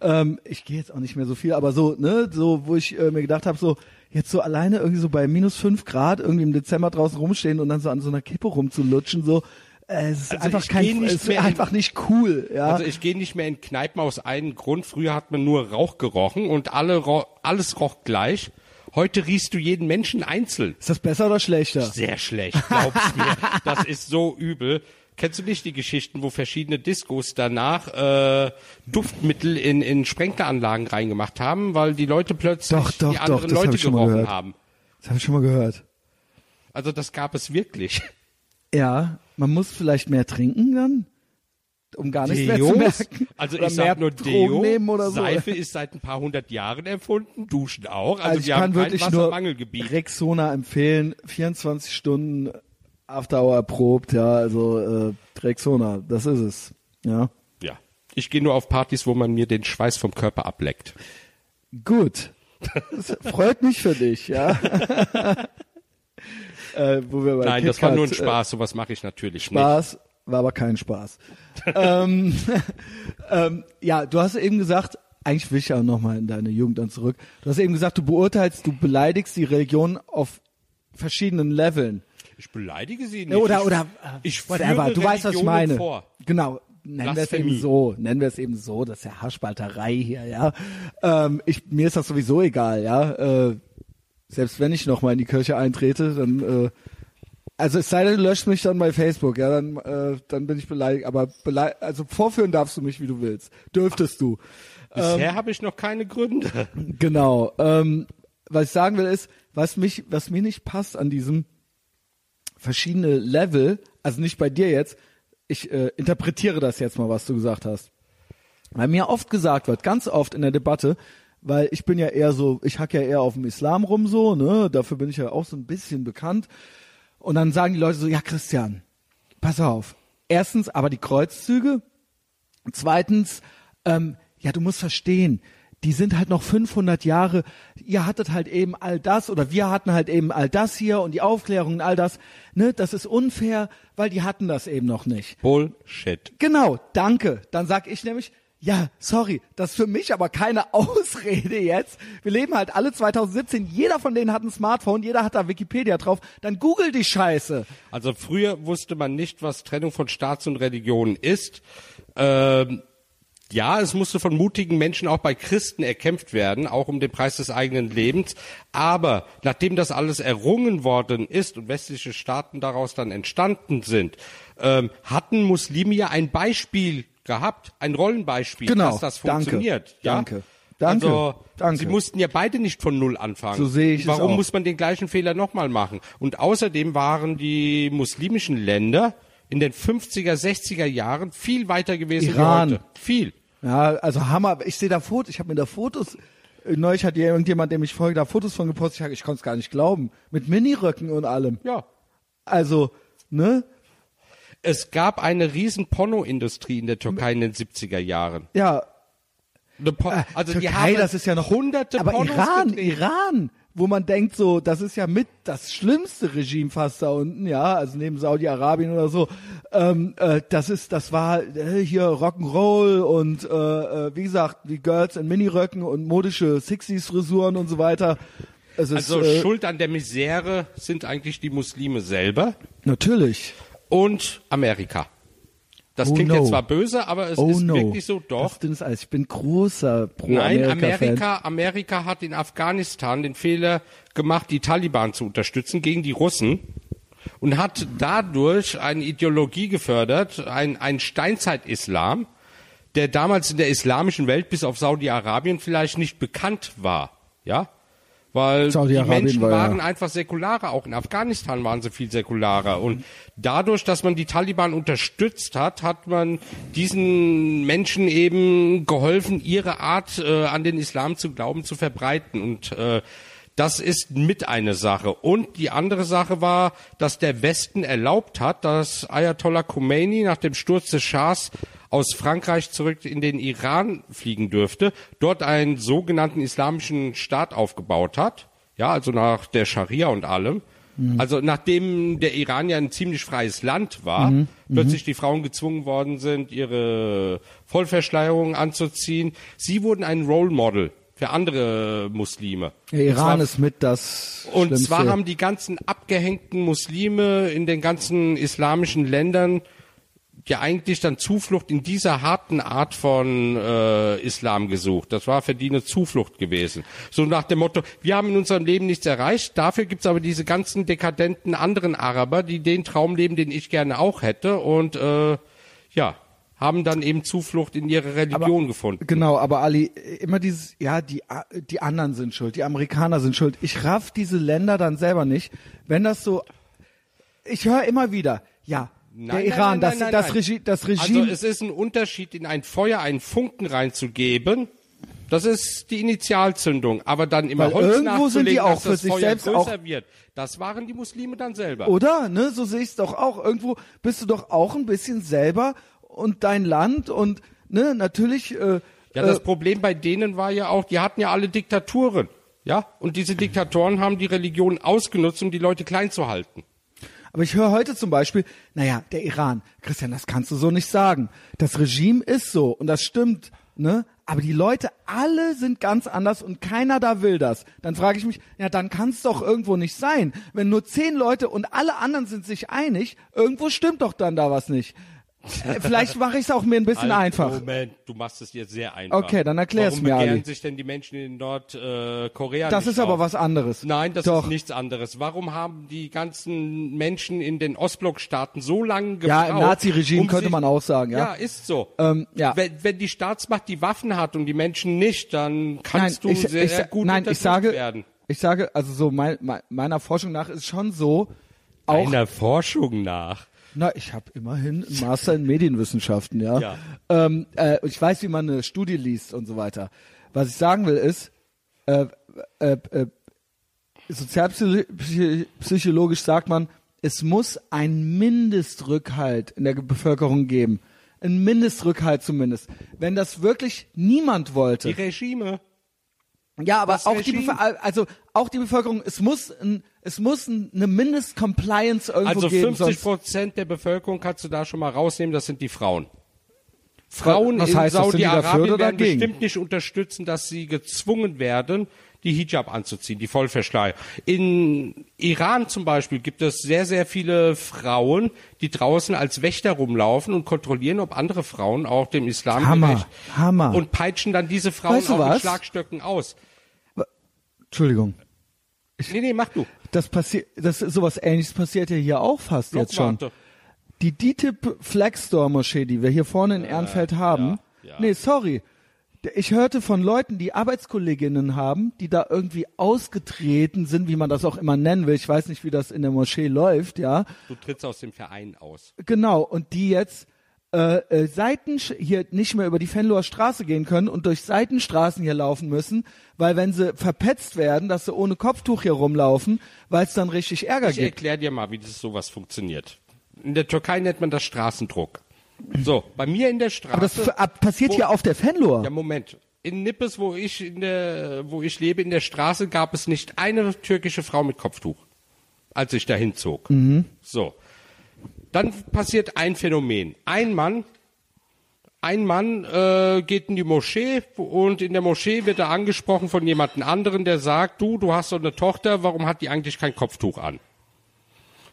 Ähm, ich gehe jetzt auch nicht mehr so viel, aber so, ne, so, wo ich äh, mir gedacht habe, so jetzt so alleine irgendwie so bei minus fünf Grad irgendwie im Dezember draußen rumstehen und dann so an so einer Kippe rumzulutschen, so, äh, es ist Also einfach kein, nicht es ist mehr in- einfach nicht cool, ja. Also ich gehe nicht mehr in Kneipen aus einem Grund. Früher hat man nur Rauch gerochen und alle alles roch gleich. Heute riechst du jeden Menschen einzeln. ist das besser oder schlechter? Sehr schlecht, glaubst mir. [laughs] Das ist so übel. Kennst du nicht die Geschichten, wo verschiedene Diskos danach äh, Duftmittel in, in Sprenkleranlagen reingemacht haben, weil die Leute plötzlich Doch, doch, die doch, anderen hab Leute mal gerochen haben? Das habe ich schon mal gehört. Also das gab es wirklich. Ja, man muss vielleicht mehr trinken dann, um gar nichts mehr zu Deos? merken. Also oder ich sag nur Deo, nehmen oder so. Seife ist seit ein paar hundert Jahren erfunden, Duschen auch. Also, Also ich wir kann haben wirklich nur. Rexona empfehlen, 24 Stunden After Hour erprobt, ja, also äh, Rexona, das ist es. Ja. Ja. Ich gehe nur auf Partys, wo man mir den Schweiß vom Körper ableckt. Gut. Das freut mich für dich, ja. [laughs] äh, wo wir bei Nein, das war nur ein äh, Spaß, sowas mache ich natürlich Spaß, war aber kein Spaß. [laughs] ähm, [laughs] ähm, ja, du hast eben gesagt, eigentlich will ich ja nochmal in deine Jugend dann zurück. Du hast eben gesagt, du beurteilst, du beleidigst die Religion auf verschiedenen Leveln. Ich beleidige sie nicht. Ja, oder, ich, oder, äh, ich whatever, du weißt, was ich meine. Vor. Genau. Nennen wir es eben so, nennen wir es eben so, das ist ja Haarspalterei hier, ja. Ähm, ich, mir ist das sowieso egal, ja. Äh, selbst wenn ich nochmal in die Kirche eintrete, dann, äh, also es sei denn, du löscht mich dann bei Facebook, ja, dann, äh, dann bin ich beleidigt, aber beleidigt, also vorführen darfst du mich, wie du willst. Dürftest du. Bisher habe ich noch keine Gründe. Genau. Ähm, was ich sagen will ist, was mich, was mir nicht passt an diesem verschiedene Level, also nicht bei dir jetzt, ich äh, interpretiere das jetzt mal, was du gesagt hast. Weil mir oft gesagt wird, ganz oft in der Debatte, weil ich bin ja eher so, ich hack ja eher auf dem Islam rum so, ne, dafür bin ich ja auch so ein bisschen bekannt. Und dann sagen die Leute so, ja Christian, pass auf. Erstens, aber die Kreuzzüge, Zweitens, ähm, ja, du musst verstehen, die sind halt noch 500 Jahre, ihr hattet halt eben all das oder wir hatten halt eben all das hier und die Aufklärung und all das, ne, das ist unfair, weil die hatten das eben noch nicht. Bullshit. Genau, danke. Dann sag ich nämlich, ja, sorry, das ist für mich aber keine [laughs] Ausrede jetzt. Wir leben halt alle 2017, jeder von denen hat ein Smartphone, jeder hat da Wikipedia drauf, dann google die Scheiße. Also früher wusste man nicht, was Trennung von Staats- und Religion ist. Ähm, ja, es musste von mutigen Menschen auch bei Christen erkämpft werden, auch um den Preis des eigenen Lebens. Aber nachdem das alles errungen worden ist und westliche Staaten daraus dann entstanden sind, ähm, hatten Muslime ja ein Beispiel gehabt, ein Rollenbeispiel, Genau, dass das danke, funktioniert. ja? danke, danke, Also, danke. sie mussten ja beide nicht von Null anfangen. So sehe ich es Warum auch. muss man den gleichen Fehler nochmal machen? Und außerdem waren die muslimischen Länder in den 50er, 60er Jahren viel weiter gewesen Iran. wie heute. Viel. Ja, also Hammer. Ich sehe da Fotos, ich habe mir da Fotos, äh, neulich hat ja irgendjemand, dem ich folge, da Fotos von gepostet, ich, ich konnte es gar nicht glauben. Mit Miniröcken und allem. Ja. Also, ne? Es gab eine riesen Pornoindustrie in der Türkei in den 70er Jahren. Ja, Po- also die Äh, Türkei, haben das ist ja noch hunderte aber Pornos Iran, gedreht. Iran, wo man denkt so, das ist ja mit das schlimmste Regime fast da unten, ja, also neben Saudi-Arabien oder so. Ähm, äh, das ist, das war äh, hier Rock'n'Roll und äh, äh, wie gesagt, die Girls in Miniröcken und modische Sixties Frisuren und so weiter. Es ist, Also äh, Schuld an der Misere sind eigentlich die Muslime selber natürlich. Und Amerika. Das Oh klingt no. jetzt zwar böse, aber es Oh ist no. wirklich so, doch. Das alles. Ich bin großer pro Nein, Amerika. Amerika, Amerika hat in Afghanistan den Fehler gemacht, die Taliban zu unterstützen gegen die Russen und hat dadurch eine Ideologie gefördert, ein, ein Steinzeit-Islam, der damals in der islamischen Welt bis auf Saudi-Arabien vielleicht nicht bekannt war, ja? Weil die Menschen war ja- waren einfach säkularer, auch in Afghanistan waren sie viel säkularer. Und dadurch, dass man die Taliban unterstützt hat, hat man diesen Menschen eben geholfen, ihre Art äh, an den Islam zu glauben zu verbreiten. Und äh, das ist mit eine Sache. Und die andere Sache war, dass der Westen erlaubt hat, dass Ayatollah Khomeini nach dem Sturz des Schahs aus Frankreich zurück in den Iran fliegen dürfte, dort einen sogenannten islamischen Staat aufgebaut hat, ja, also nach der Scharia und allem. Also nachdem der Iran ja ein ziemlich freies Land war, plötzlich die Frauen gezwungen worden sind, ihre Vollverschleierung anzuziehen. Sie wurden ein Role Model für andere Muslime. Der Iran zwar- ist mit das und Schlimmste. zwar haben die ganzen abgehängten Muslime in den ganzen islamischen Ländern ja eigentlich dann Zuflucht in dieser harten Art von äh, Islam gesucht. Das war für die eine Zuflucht gewesen. So nach dem Motto, wir haben in unserem Leben nichts erreicht, dafür gibt's aber diese ganzen dekadenten anderen Araber, die den Traum leben, den ich gerne auch hätte und äh, ja, haben dann eben Zuflucht in ihre Religion gefunden. Genau, aber Ali, immer dieses, ja, die, die anderen sind schuld, die Amerikaner sind schuld. Ich raff diese Länder dann selber nicht. Wenn das so, ich höre immer wieder, ja, der Iran, das, das, Regi das Regime, Also es ist ein Unterschied, in ein Feuer einen Funken reinzugeben. Das ist die Initialzündung. Aber dann immer Weil Holz irgendwo sind die auch für das sich Feuer selbst größer auch- wird. Das waren die Muslime dann selber. oder? Ne, so sehe ich es doch auch. Irgendwo bist du doch auch ein bisschen selber und dein Land und ne, natürlich. Äh, Ja, das äh, Problem bei denen war ja auch, die hatten ja alle Diktaturen. Ja, und diese Diktatoren haben die Religion ausgenutzt, um die Leute klein zu halten. Aber ich höre heute zum Beispiel, naja, der Iran, Christian, das kannst du so nicht sagen. Das Regime ist so und das stimmt, ne? Aber die Leute alle sind ganz anders und keiner da will das. Dann frage ich mich, ja, dann kann es doch irgendwo nicht sein. Wenn nur zehn Leute und alle anderen sind sich einig, irgendwo stimmt doch dann da was nicht. Vielleicht mache ich es auch mir ein bisschen Halt, einfach. Moment, du machst es jetzt sehr einfach. Okay, dann erklär's Warum mir, begehren Ali. sich denn die Menschen in Nordkorea äh, Korea Das ist aber auf? was anderes. Nein, das Doch. ist nichts anderes. Warum haben die ganzen Menschen in den Ostblockstaaten so lange gebraucht? Ja, im Naziregime um könnte sich- man auch sagen, ja. Ja, ist so. Ähm, ja. Wenn, wenn die Staatsmacht die Waffen hat und die Menschen nicht, dann kannst du ich, sehr, ich, sehr gut nein, ich sage, werden. ich sage, also so mein, mein, meiner Forschung nach ist schon so, auch Einer Forschung nach. Na, ich habe immerhin einen Master in Medienwissenschaften, ja. Ja. Ähm, äh, ich weiß, wie man eine Studie liest und so weiter. Was ich sagen will ist, äh, äh, äh, sozialpsychologisch sagt man, es muss ein Mindestrückhalt in der Bevölkerung geben. ein Mindestrückhalt zumindest. Wenn das wirklich niemand Die wollte, Regime. ja, aber das auch die, Regime- Bevölkerung, also auch die Bevölkerung, es muss ein, es muss ein, eine Mindestcompliance irgendwo Also geben, 50 sonst Prozent der Bevölkerung kannst du da schon mal rausnehmen, das sind die Frauen. Frauen Was in Saudi-Arabien werden dagegen? bestimmt nicht unterstützen, dass sie gezwungen werden, die Hijab anzuziehen, die Vollverschleier. In Iran zum Beispiel gibt es sehr, sehr viele Frauen, die draußen als Wächter rumlaufen und kontrollieren, ob andere Frauen auch dem Islam Hammer, gerecht Hammer. und peitschen dann diese Frauen Weißt du auch mit was? Schlagstöcken aus. Entschuldigung. Nee, nee, mach du. Das passiert, das sowas ähnliches passiert ja hier auch fast jetzt schon. Die DITIB Flagstore Moschee, die wir hier vorne in Ehrenfeld haben. ja, ja. Nee, sorry. Ich hörte von Leuten, die Arbeitskolleginnen haben, die da irgendwie ausgetreten sind, wie man das auch immer nennen will. Ich weiß nicht, wie das in der Moschee läuft, ja. Du trittst aus dem Verein aus. Genau. Und die jetzt äh, äh, Seiten hier nicht mehr über die Venloer Straße gehen können und durch Seitenstraßen hier laufen müssen, weil wenn sie verpetzt werden, dass sie ohne Kopftuch hier rumlaufen, weil es dann richtig Ärger Ich gibt. erkläre dir mal, wie das sowas funktioniert. In der Türkei nennt man das Straßendruck. So, bei mir in der Straße. Aber das ab- passiert wo- hier auf der Venloer. Ja, Moment. In Nippes, wo ich in der, wo ich lebe, in der Straße gab es nicht eine türkische Frau mit Kopftuch, als ich dahin zog. Mhm. So. Dann passiert ein Phänomen. Ein Mann, ein Mann äh, geht in die Moschee und in der Moschee wird er angesprochen von jemandem anderen, der sagt, du, du hast so eine Tochter, warum hat die eigentlich kein Kopftuch an?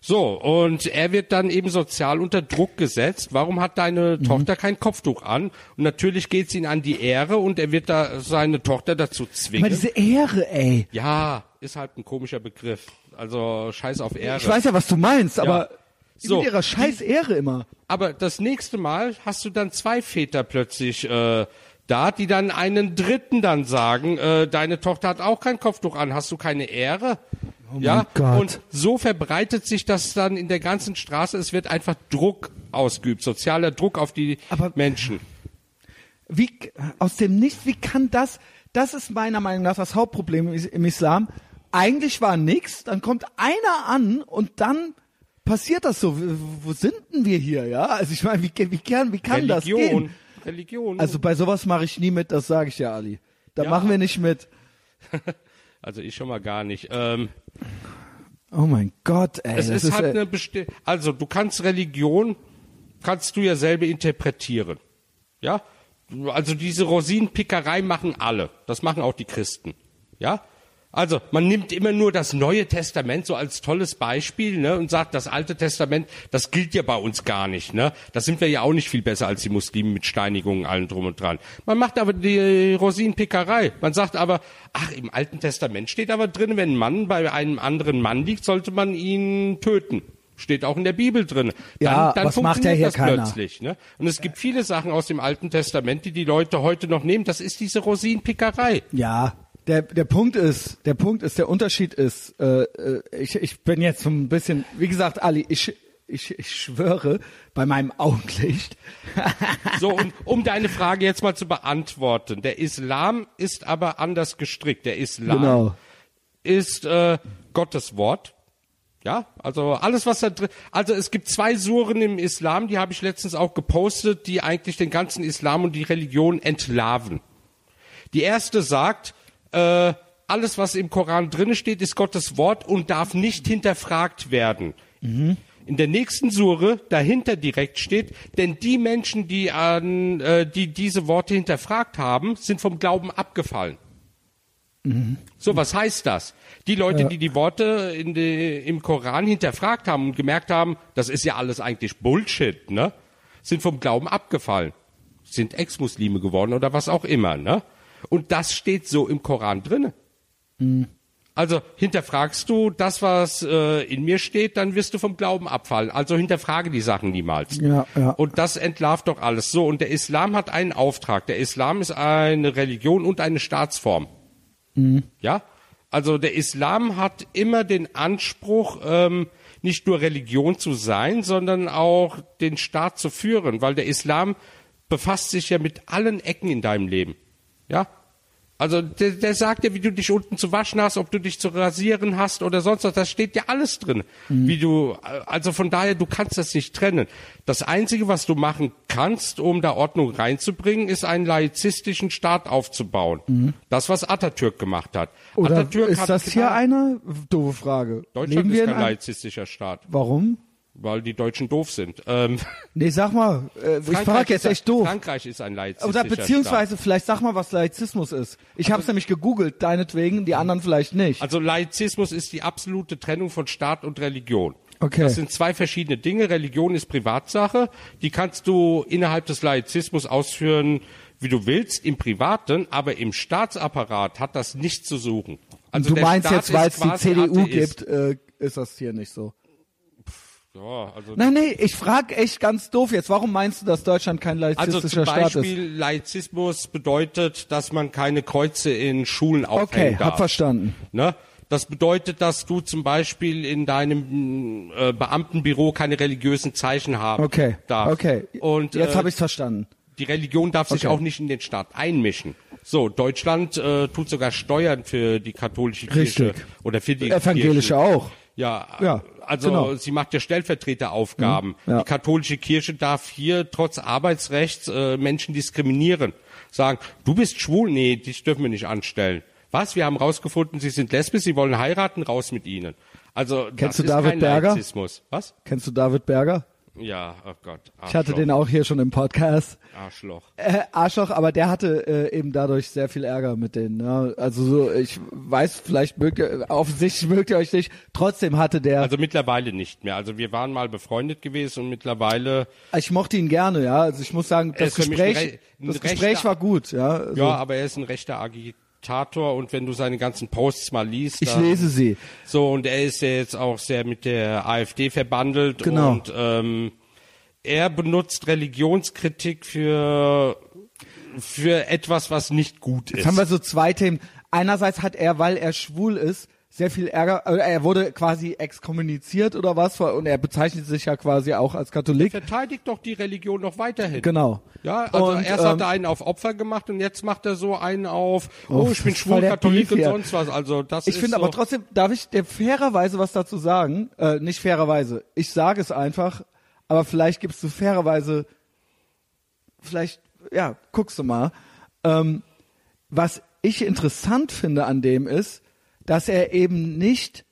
So, und er wird dann eben sozial unter Druck gesetzt. Warum hat deine Mhm. Tochter kein Kopftuch an? Und natürlich geht's ihn an die Ehre und er wird da seine Tochter dazu Aber zwingen. diese Ehre, ey. Ja, ist halt ein komischer Begriff. Also scheiß auf Ehre. Ich weiß ja, was du meinst, aber So, mit ihrer scheiß Ehre immer. Aber das nächste Mal hast du dann zwei Väter plötzlich äh, da, die dann einen dritten dann sagen, äh, deine Tochter hat auch kein Kopftuch an, hast du keine Ehre? ja, Gott. und so verbreitet sich das dann in der ganzen Straße. Es wird einfach Druck ausgeübt, sozialer Druck auf die Aber- Menschen. Wie, aus dem Nichts, wie kann das, das ist meiner Meinung nach das Hauptproblem im Islam. Eigentlich war nix, dann kommt einer an und dann passiert das so. Wo sind denn wir hier, ja? Also ich meine, wie, wie kann, wie kann das Religion, gehen? Religion. Also bei sowas mache ich nie mit, das sage ich dir, Ali. Da Ja. machen wir nicht mit. [laughs] also ich schon mal gar nicht. Ähm, Oh mein Gott, ey. Es das ist, halt eine besti also du kannst Religion kannst du ja selber interpretieren. Ja? Also diese Rosinenpickerei machen alle. Das machen auch die Christen. Ja? Also, man nimmt immer nur das Neue Testament so als tolles Beispiel, ne, und sagt, das Alte Testament, das gilt ja bei uns gar nicht, ne. Da sind wir ja auch nicht viel besser als die Muslime mit Steinigungen, allen drum und dran. Man macht aber die Rosinenpickerei. Man sagt aber, ach, im Alten Testament steht aber drin, wenn ein Mann bei einem anderen Mann liegt, sollte man ihn töten. Steht auch in der Bibel drin. Dann, Ja, dann was macht funktioniert ja hier das keiner? plötzlich. Ne? Und es gibt viele Sachen aus dem Alten Testament, die die Leute heute noch nehmen. Das ist diese Rosinenpickerei. Ja, der, der Punkt ist, der Punkt ist, der Unterschied ist, äh, äh, ich, ich bin jetzt so ein bisschen, wie gesagt, Ali, ich, ich, ich schwöre bei meinem Augenlicht. [laughs] So, und um deine Frage jetzt mal zu beantworten. Der Islam ist aber anders gestrickt. Der Islam Genau. ist äh, Gottes Wort. Ja, also alles, was da drin. Also es gibt zwei Suren im Islam, die habe ich letztens auch gepostet, die eigentlich den ganzen Islam und die Religion entlarven. Die erste sagt, äh, alles, was im Koran drinne steht, ist Gottes Wort und darf nicht hinterfragt werden. In der nächsten Sure dahinter direkt steht, denn die Menschen, die an, äh, die diese Worte hinterfragt haben, sind vom Glauben abgefallen. So, was heißt das? Die Leute, die die Worte die, im Koran hinterfragt haben und gemerkt haben, das ist ja alles eigentlich Bullshit, ne? Sind vom Glauben abgefallen. Sind Ex-Muslime geworden oder was auch immer, ne? Und das steht so im Koran drinne. Also hinterfragst du das, was äh, in mir steht, dann wirst du vom Glauben abfallen. Also hinterfrage die Sachen niemals. Ja, ja. Und das entlarvt doch alles. So, und der Islam hat einen Auftrag. Der Islam ist eine Religion und eine Staatsform. Ja? Also der Islam hat immer den Anspruch, ähm, nicht nur Religion zu sein, sondern auch den Staat zu führen, weil der Islam befasst sich ja mit allen Ecken in deinem Leben. Ja? Also der, der sagt dir, wie du dich unten zu waschen hast, ob du dich zu rasieren hast oder sonst was. Das steht ja alles drin. Wie du, also von daher, du kannst das nicht trennen. Das Einzige, was du machen kannst, um da Ordnung reinzubringen, ist einen laizistischen Staat aufzubauen. Das, was Atatürk gemacht hat. Oder Atatürk ist hat das hier eine doofe Frage? Deutschland Leben ist kein ein, laizistischer Staat, Warum? Weil die Deutschen doof sind. Ähm, [laughs] Nee, sag mal, äh, ich frage jetzt echt doof. Frankreich ist ein laizistischer Oder beziehungsweise vielleicht sag mal, was Laizismus ist. Ich habe es nämlich gegoogelt, deinetwegen, die anderen vielleicht nicht. Also Laizismus ist die absolute Trennung von Staat und Religion. Okay. Das sind zwei verschiedene Dinge. Religion ist Privatsache. Die kannst du innerhalb des Laizismus ausführen, wie du willst, im Privaten, aber im Staatsapparat hat das nichts zu suchen. Also du meinst Staat jetzt, weil es die CDU Atheist. gibt, äh, ist das hier nicht so. Ja, also Nein, nee, ich frage echt ganz doof jetzt. Warum meinst du, dass Deutschland kein Also laizistischer zum Staat ist? Beispiel Laizismus bedeutet, dass man keine Kreuze in Schulen aufhängen Okay, darf. hab verstanden. Ne? Das bedeutet, dass du zum Beispiel in deinem äh, Beamtenbüro keine religiösen Zeichen haben Okay, darfst. okay. Und jetzt äh, habe ich's verstanden. die Religion darf sich Okay. auch nicht in den Staat einmischen. So, Deutschland äh, tut sogar Steuern für die katholische Kirche Richtig. oder für die Evangelische Kirchen. auch. Ja, Ja, also genau. sie macht ja Stellvertreteraufgaben. Mhm, ja. Die katholische Kirche darf hier trotz Arbeitsrechts äh, Menschen diskriminieren. Sagen, du bist schwul, nee, dich dürfen wir nicht anstellen. Was? Wir haben rausgefunden, sie sind lesbisch, sie wollen heiraten, raus mit ihnen. Also Kennst das du ist David kein Berger? Laizismus. Was? Kennst du David Berger? Ja, oh Gott. Ich hatte Arschloch. den auch hier schon im Podcast. Arschloch. Äh, Arschloch, aber der hatte äh, eben dadurch sehr viel Ärger mit denen. Ja. Also so, ich weiß, vielleicht mögt ihr, offensichtlich mögt ihr euch nicht. Trotzdem hatte der, Also mittlerweile nicht mehr. Also wir waren mal befreundet gewesen und mittlerweile, ich mochte ihn gerne, ja. Also ich muss sagen, das Gespräch, ein das rechter- Gespräch war gut, ja. Also, ja, aber er ist ein rechter Agitator und wenn du seine ganzen Posts mal liest, ich lese sie. So, und er ist ja jetzt auch sehr mit der AfD verbandelt. Genau. Und ähm, er benutzt Religionskritik für, für etwas, was nicht gut Jetzt ist. haben wir so zwei Themen. Einerseits hat er, weil er schwul ist, sehr viel Ärger, äh, er wurde quasi exkommuniziert oder was, und er bezeichnet sich ja quasi auch als Katholik. Verteidigt doch die Religion noch weiterhin. Genau. Ja, also Und, erst hat ähm, er einen auf Opfer gemacht und jetzt macht er so einen auf, oh, Oh, ich bin schwul, der Katholik Beef und sonst was. Also das Ich finde so, aber trotzdem, darf ich dir fairerweise was dazu sagen? Äh, nicht fairerweise. Ich sage es einfach, aber vielleicht gibst du fairerweise, vielleicht, ja, guckst du mal. Ähm, was ich interessant finde an dem ist, dass er eben nicht,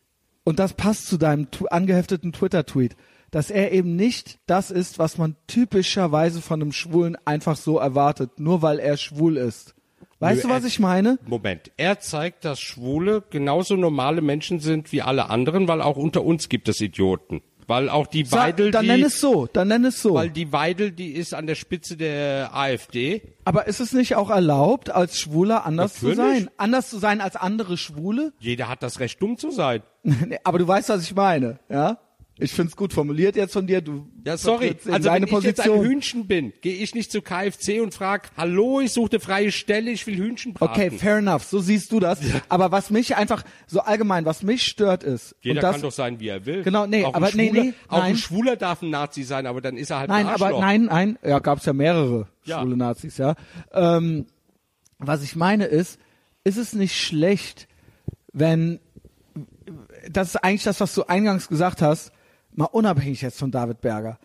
und das passt zu deinem angehefteten Twitter-Tweet, dass er eben nicht das ist, was man typischerweise von einem Schwulen einfach so erwartet, nur weil er schwul ist. Weißt Nö, du, was er- ich meine? Moment, er zeigt, dass Schwule genauso normale Menschen sind wie alle anderen, weil auch unter uns gibt es Idioten. Weil auch die Sag, Weidel, dann die, nenn es so, dann nenn es so. weil die Weidel, die ist an der Spitze der AfD. Aber ist es nicht auch erlaubt, als Schwuler anders zu Natürlich. sein? Anders zu sein als andere Schwule? Jeder hat das Recht, dumm zu sein. [laughs] Aber du weißt, was ich meine, ja? Ich find's gut formuliert jetzt von dir. Du Ja, sorry. eben Also wenn ich jetzt ein Position. Hühnchen bin, gehe ich nicht zu KFC und frag, hallo, ich suche eine freie Stelle, ich will Hühnchen braten. Okay, fair enough. So siehst du das. Aber was mich einfach so allgemein, was mich stört ist, Jeder das, kann doch sein, wie er will. Genau, nee, auch aber ein nee, Schwuler, nee, Auch nein. ein Schwuler darf ein Nazi sein, aber dann ist er halt Nein, ein aber Arschloch. nein, nein, ja, gab's ja mehrere Ja. schwule Nazis, ja. Ähm, was ich meine ist, ist es nicht schlecht, wenn das ist eigentlich das, was du eingangs gesagt hast, mal unabhängig jetzt von David Berger.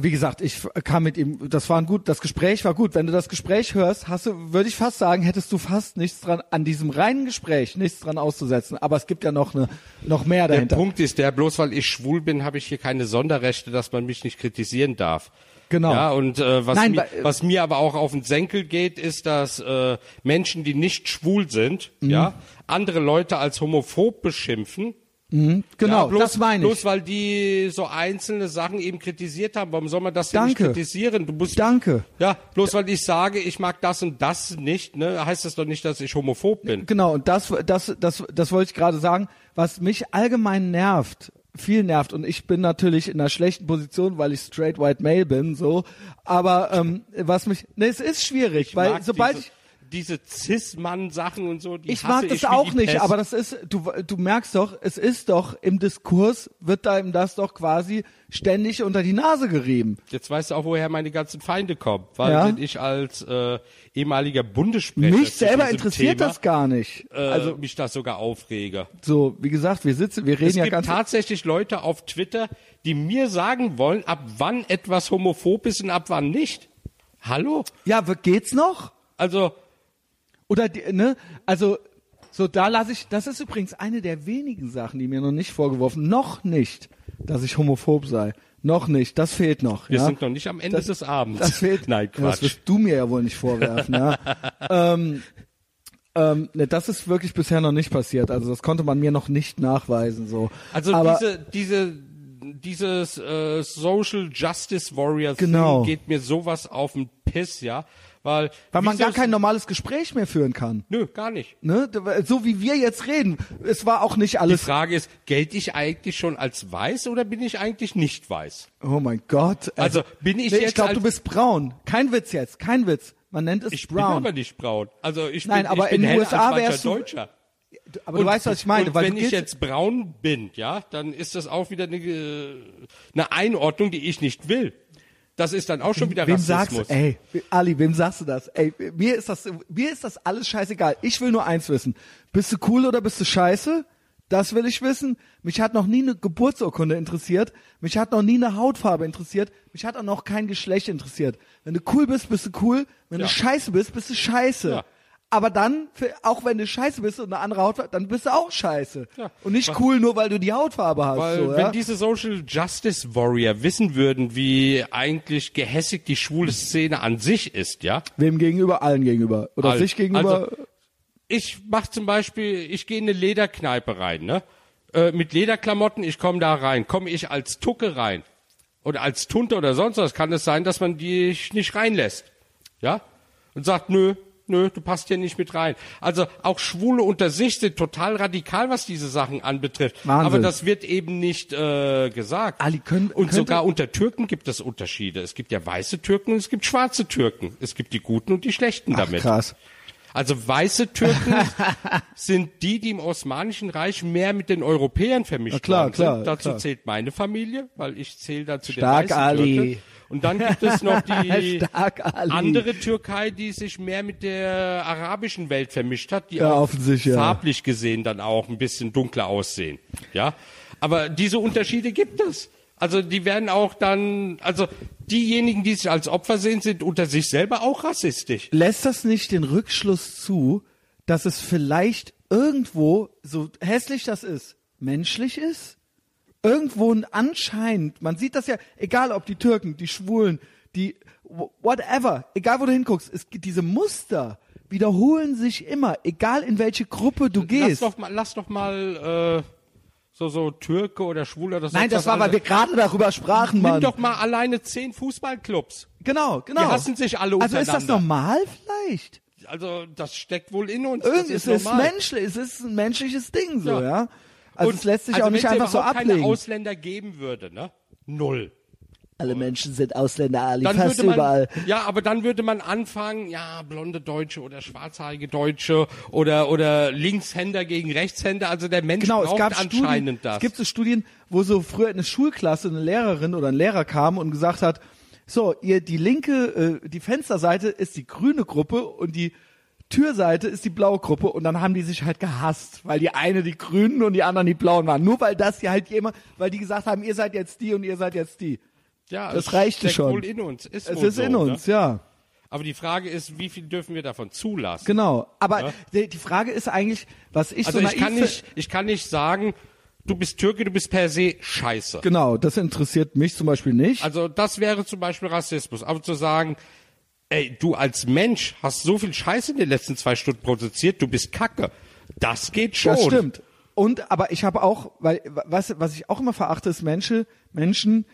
Wie gesagt, ich kam mit ihm, das war ein gut, das Gespräch war gut. Wenn du das Gespräch hörst, hast du, würde ich fast sagen, hättest du fast nichts dran, an diesem reinen Gespräch nichts dran auszusetzen. Aber es gibt ja noch eine, noch mehr Der dahinter. Punkt ist der, bloß weil ich schwul bin, habe ich hier keine Sonderrechte, dass man mich nicht kritisieren darf. Genau. Ja, und äh, was, Nein, mir, weil- was mir aber auch auf den Senkel geht, ist, dass äh, Menschen, die nicht schwul sind, Mhm. ja, andere Leute als homophob beschimpfen. Genau, ja, bloß, das meine ich. Bloß weil die so einzelne Sachen eben kritisiert haben. Warum soll man das denn Danke. nicht kritisieren? Du musst, Danke. Ja, bloß weil ich sage, ich mag das und das nicht, ne, heißt das doch nicht, dass ich homophob bin. Genau, und das, das, das, das wollte ich gerade sagen. Was mich allgemein nervt, viel nervt, und ich bin natürlich in einer schlechten Position, weil ich straight white male bin, so. Aber ähm, was mich, ne, es ist schwierig, weil mag sobald diese, ich, diese Cis-Mann-Sachen und so, die Ich mag das ich auch nicht, Pest. aber das ist, du, du merkst doch, es ist doch im Diskurs, wird einem das doch quasi ständig unter die Nase gerieben. Jetzt weißt du auch, woher meine ganzen Feinde kommen. Weil Ja. ich als äh, ehemaliger Bundessprecher Mich selber interessiert Thema, das gar nicht. äh, Also mich das sogar aufrege. so, wie gesagt, wir sitzen, wir reden Es ja gibt ganz tatsächlich Leute auf Twitter, die mir sagen wollen, ab wann etwas homophob ist und ab wann nicht. Hallo? Ja, geht's noch? Also, Oder ne? Also so da lasse ich. Das ist übrigens eine der wenigen Sachen, die mir noch nicht vorgeworfen, noch nicht, dass ich homophob sei. Noch nicht. Das fehlt noch. wir ja? sind noch nicht am Ende Das- des Abends. Das fehlt. Nein, Ja, Das Quatsch. wirst du mir ja wohl nicht vorwerfen. ja. [laughs] ähm, ähm, ne, das ist wirklich bisher noch nicht passiert. Also das konnte man mir noch nicht nachweisen. So. Also Aber diese, diese, dieses äh, Social Justice Warrior Genau. Geht mir sowas auf den Piss, ja, weil weil man gar kein normales Gespräch mehr führen kann. Nö, gar nicht. Ne? So wie wir jetzt reden. Es war auch nicht Die alles. Frage ist, gelte ich eigentlich schon als weiß oder bin ich eigentlich nicht weiß? Oh mein Gott. Also, bin ich nee, jetzt Ich glaube, du bist braun. Kein Witz jetzt. Kein Witz. Man nennt es Ich bin brown. aber nicht braun. Also ich Nein, bin, aber ich bin in den USA wärst du- Deutscher. aber du weißt, was ich meine. Und weil wenn ich jetzt braun bin, ja, dann ist das auch wieder eine, äh, eine Einordnung, die ich nicht will. Das ist dann auch schon wieder wem Rassismus. sagst ey, Ali, wem sagst du das? Ey, mir ist das, mir ist das alles scheißegal. Ich will nur eins wissen. Bist du cool oder bist du scheiße? Das will ich wissen. Mich hat noch nie eine Geburtsurkunde interessiert. Mich hat noch nie eine Hautfarbe interessiert. Mich hat auch noch kein Geschlecht interessiert. Wenn du cool bist, bist du cool. Wenn Ja. du scheiße bist, bist du scheiße. Ja. Aber dann, für, auch wenn du scheiße bist und eine andere Hautfarbe, dann bist du auch scheiße. Ja. Und nicht cool nur, weil du die Hautfarbe hast. Weil so, wenn ja? diese Social Justice Warrior wissen würden, wie eigentlich gehässig die schwule Szene an sich ist, ja. Wem gegenüber? Allen gegenüber. Oder Allen. sich gegenüber? Also, ich mach zum Beispiel, ich gehe in eine Lederkneipe rein, ne? Äh, mit Lederklamotten, ich komme da rein. Komme ich als Tucke rein oder als Tunte oder sonst was, kann es sein, dass man dich nicht reinlässt. Ja? Und sagt, nö, nö, du passt hier nicht mit rein. Also auch Schwule unter sich sind total radikal, was diese Sachen anbetrifft. Wahnsinn. Aber das wird eben nicht äh, gesagt. Ali, können- und sogar unter Türken gibt es Unterschiede. Es gibt ja weiße Türken und es gibt schwarze Türken. Es gibt die guten und die schlechten Ach, damit. krass. Also weiße Türken [laughs] sind die, die im Osmanischen Reich mehr mit den Europäern vermischt Na klar, worden klar. Dazu klar. zählt meine Familie, weil ich zähle da zu Stark, den weißen Ali. Türken. Und dann gibt es noch [laughs] die Stark, andere Türkei, die sich mehr mit der arabischen Welt vermischt hat, die Ja, auch offensichtlich, ja. farblich gesehen dann auch ein bisschen dunkler aussehen. Ja, aber diese Unterschiede gibt es. Also die werden auch dann, also diejenigen, die sich als Opfer sehen, sind unter sich selber auch rassistisch. lässt das nicht den Rückschluss zu, dass es vielleicht irgendwo, so hässlich das ist, menschlich ist? Irgendwo ein anscheinend, man sieht das ja, egal ob die Türken, die Schwulen, die wh- whatever, egal wo du hinguckst, es gibt diese Muster wiederholen sich immer, egal in welche Gruppe du Lass gehst. doch mal, lass doch mal äh, so so Türke oder Schwuler oder Nein, sonst das war, weil wir gerade darüber sprachen, Nimm Mann. doch mal alleine zehn Fußballclubs. genau, genau. Die hassen sich alle Also ist das untereinander. normal vielleicht? Also das steckt wohl in uns. Irgendwie, es ist ist menschlich, es ist ein menschliches Ding so, Ja. ja. Also Und- es lässt sich also auch nicht einfach so ablegen. keine Ausländer geben würde, ne? Null. Alle Menschen sind Ausländer, Ali, Dann fast würde man, überall. ja, aber dann würde man anfangen, ja, blonde Deutsche oder schwarzhaarige Deutsche oder oder Linkshänder gegen Rechtshänder. Also der Mensch Genau, es braucht gab anscheinend Studien, das. es gibt so Studien, wo so früher in eine Schulklasse eine Lehrerin oder ein Lehrer kam und gesagt hat, so, ihr, die linke, äh, die Fensterseite ist die grüne Gruppe und die Türseite ist die blaue Gruppe und dann haben die sich halt gehasst, weil die eine die Grünen und die anderen die Blauen waren. Nur weil das hier halt jemand, weil die gesagt haben, ihr seid jetzt die und ihr seid jetzt die. ja, das reichte schon. wohl in uns. Ist Es ist so, in uns, Ne? ja. Aber die Frage ist, wie viel dürfen wir davon zulassen? Genau. Aber Ja. die, die Frage ist eigentlich, was ich Also so ich kann nicht, ich kann nicht sagen, du bist Türke, du bist per se scheiße. Genau, das interessiert mich zum Beispiel nicht. Also das wäre zum Beispiel Rassismus. Aber zu sagen, ey, du als Mensch hast so viel Scheiße in den letzten zwei Stunden produziert, du bist Kacke. Das geht schon. Das stimmt. Und aber ich habe auch, weil was was ich auch immer verachte, ist Menschen, Menschen,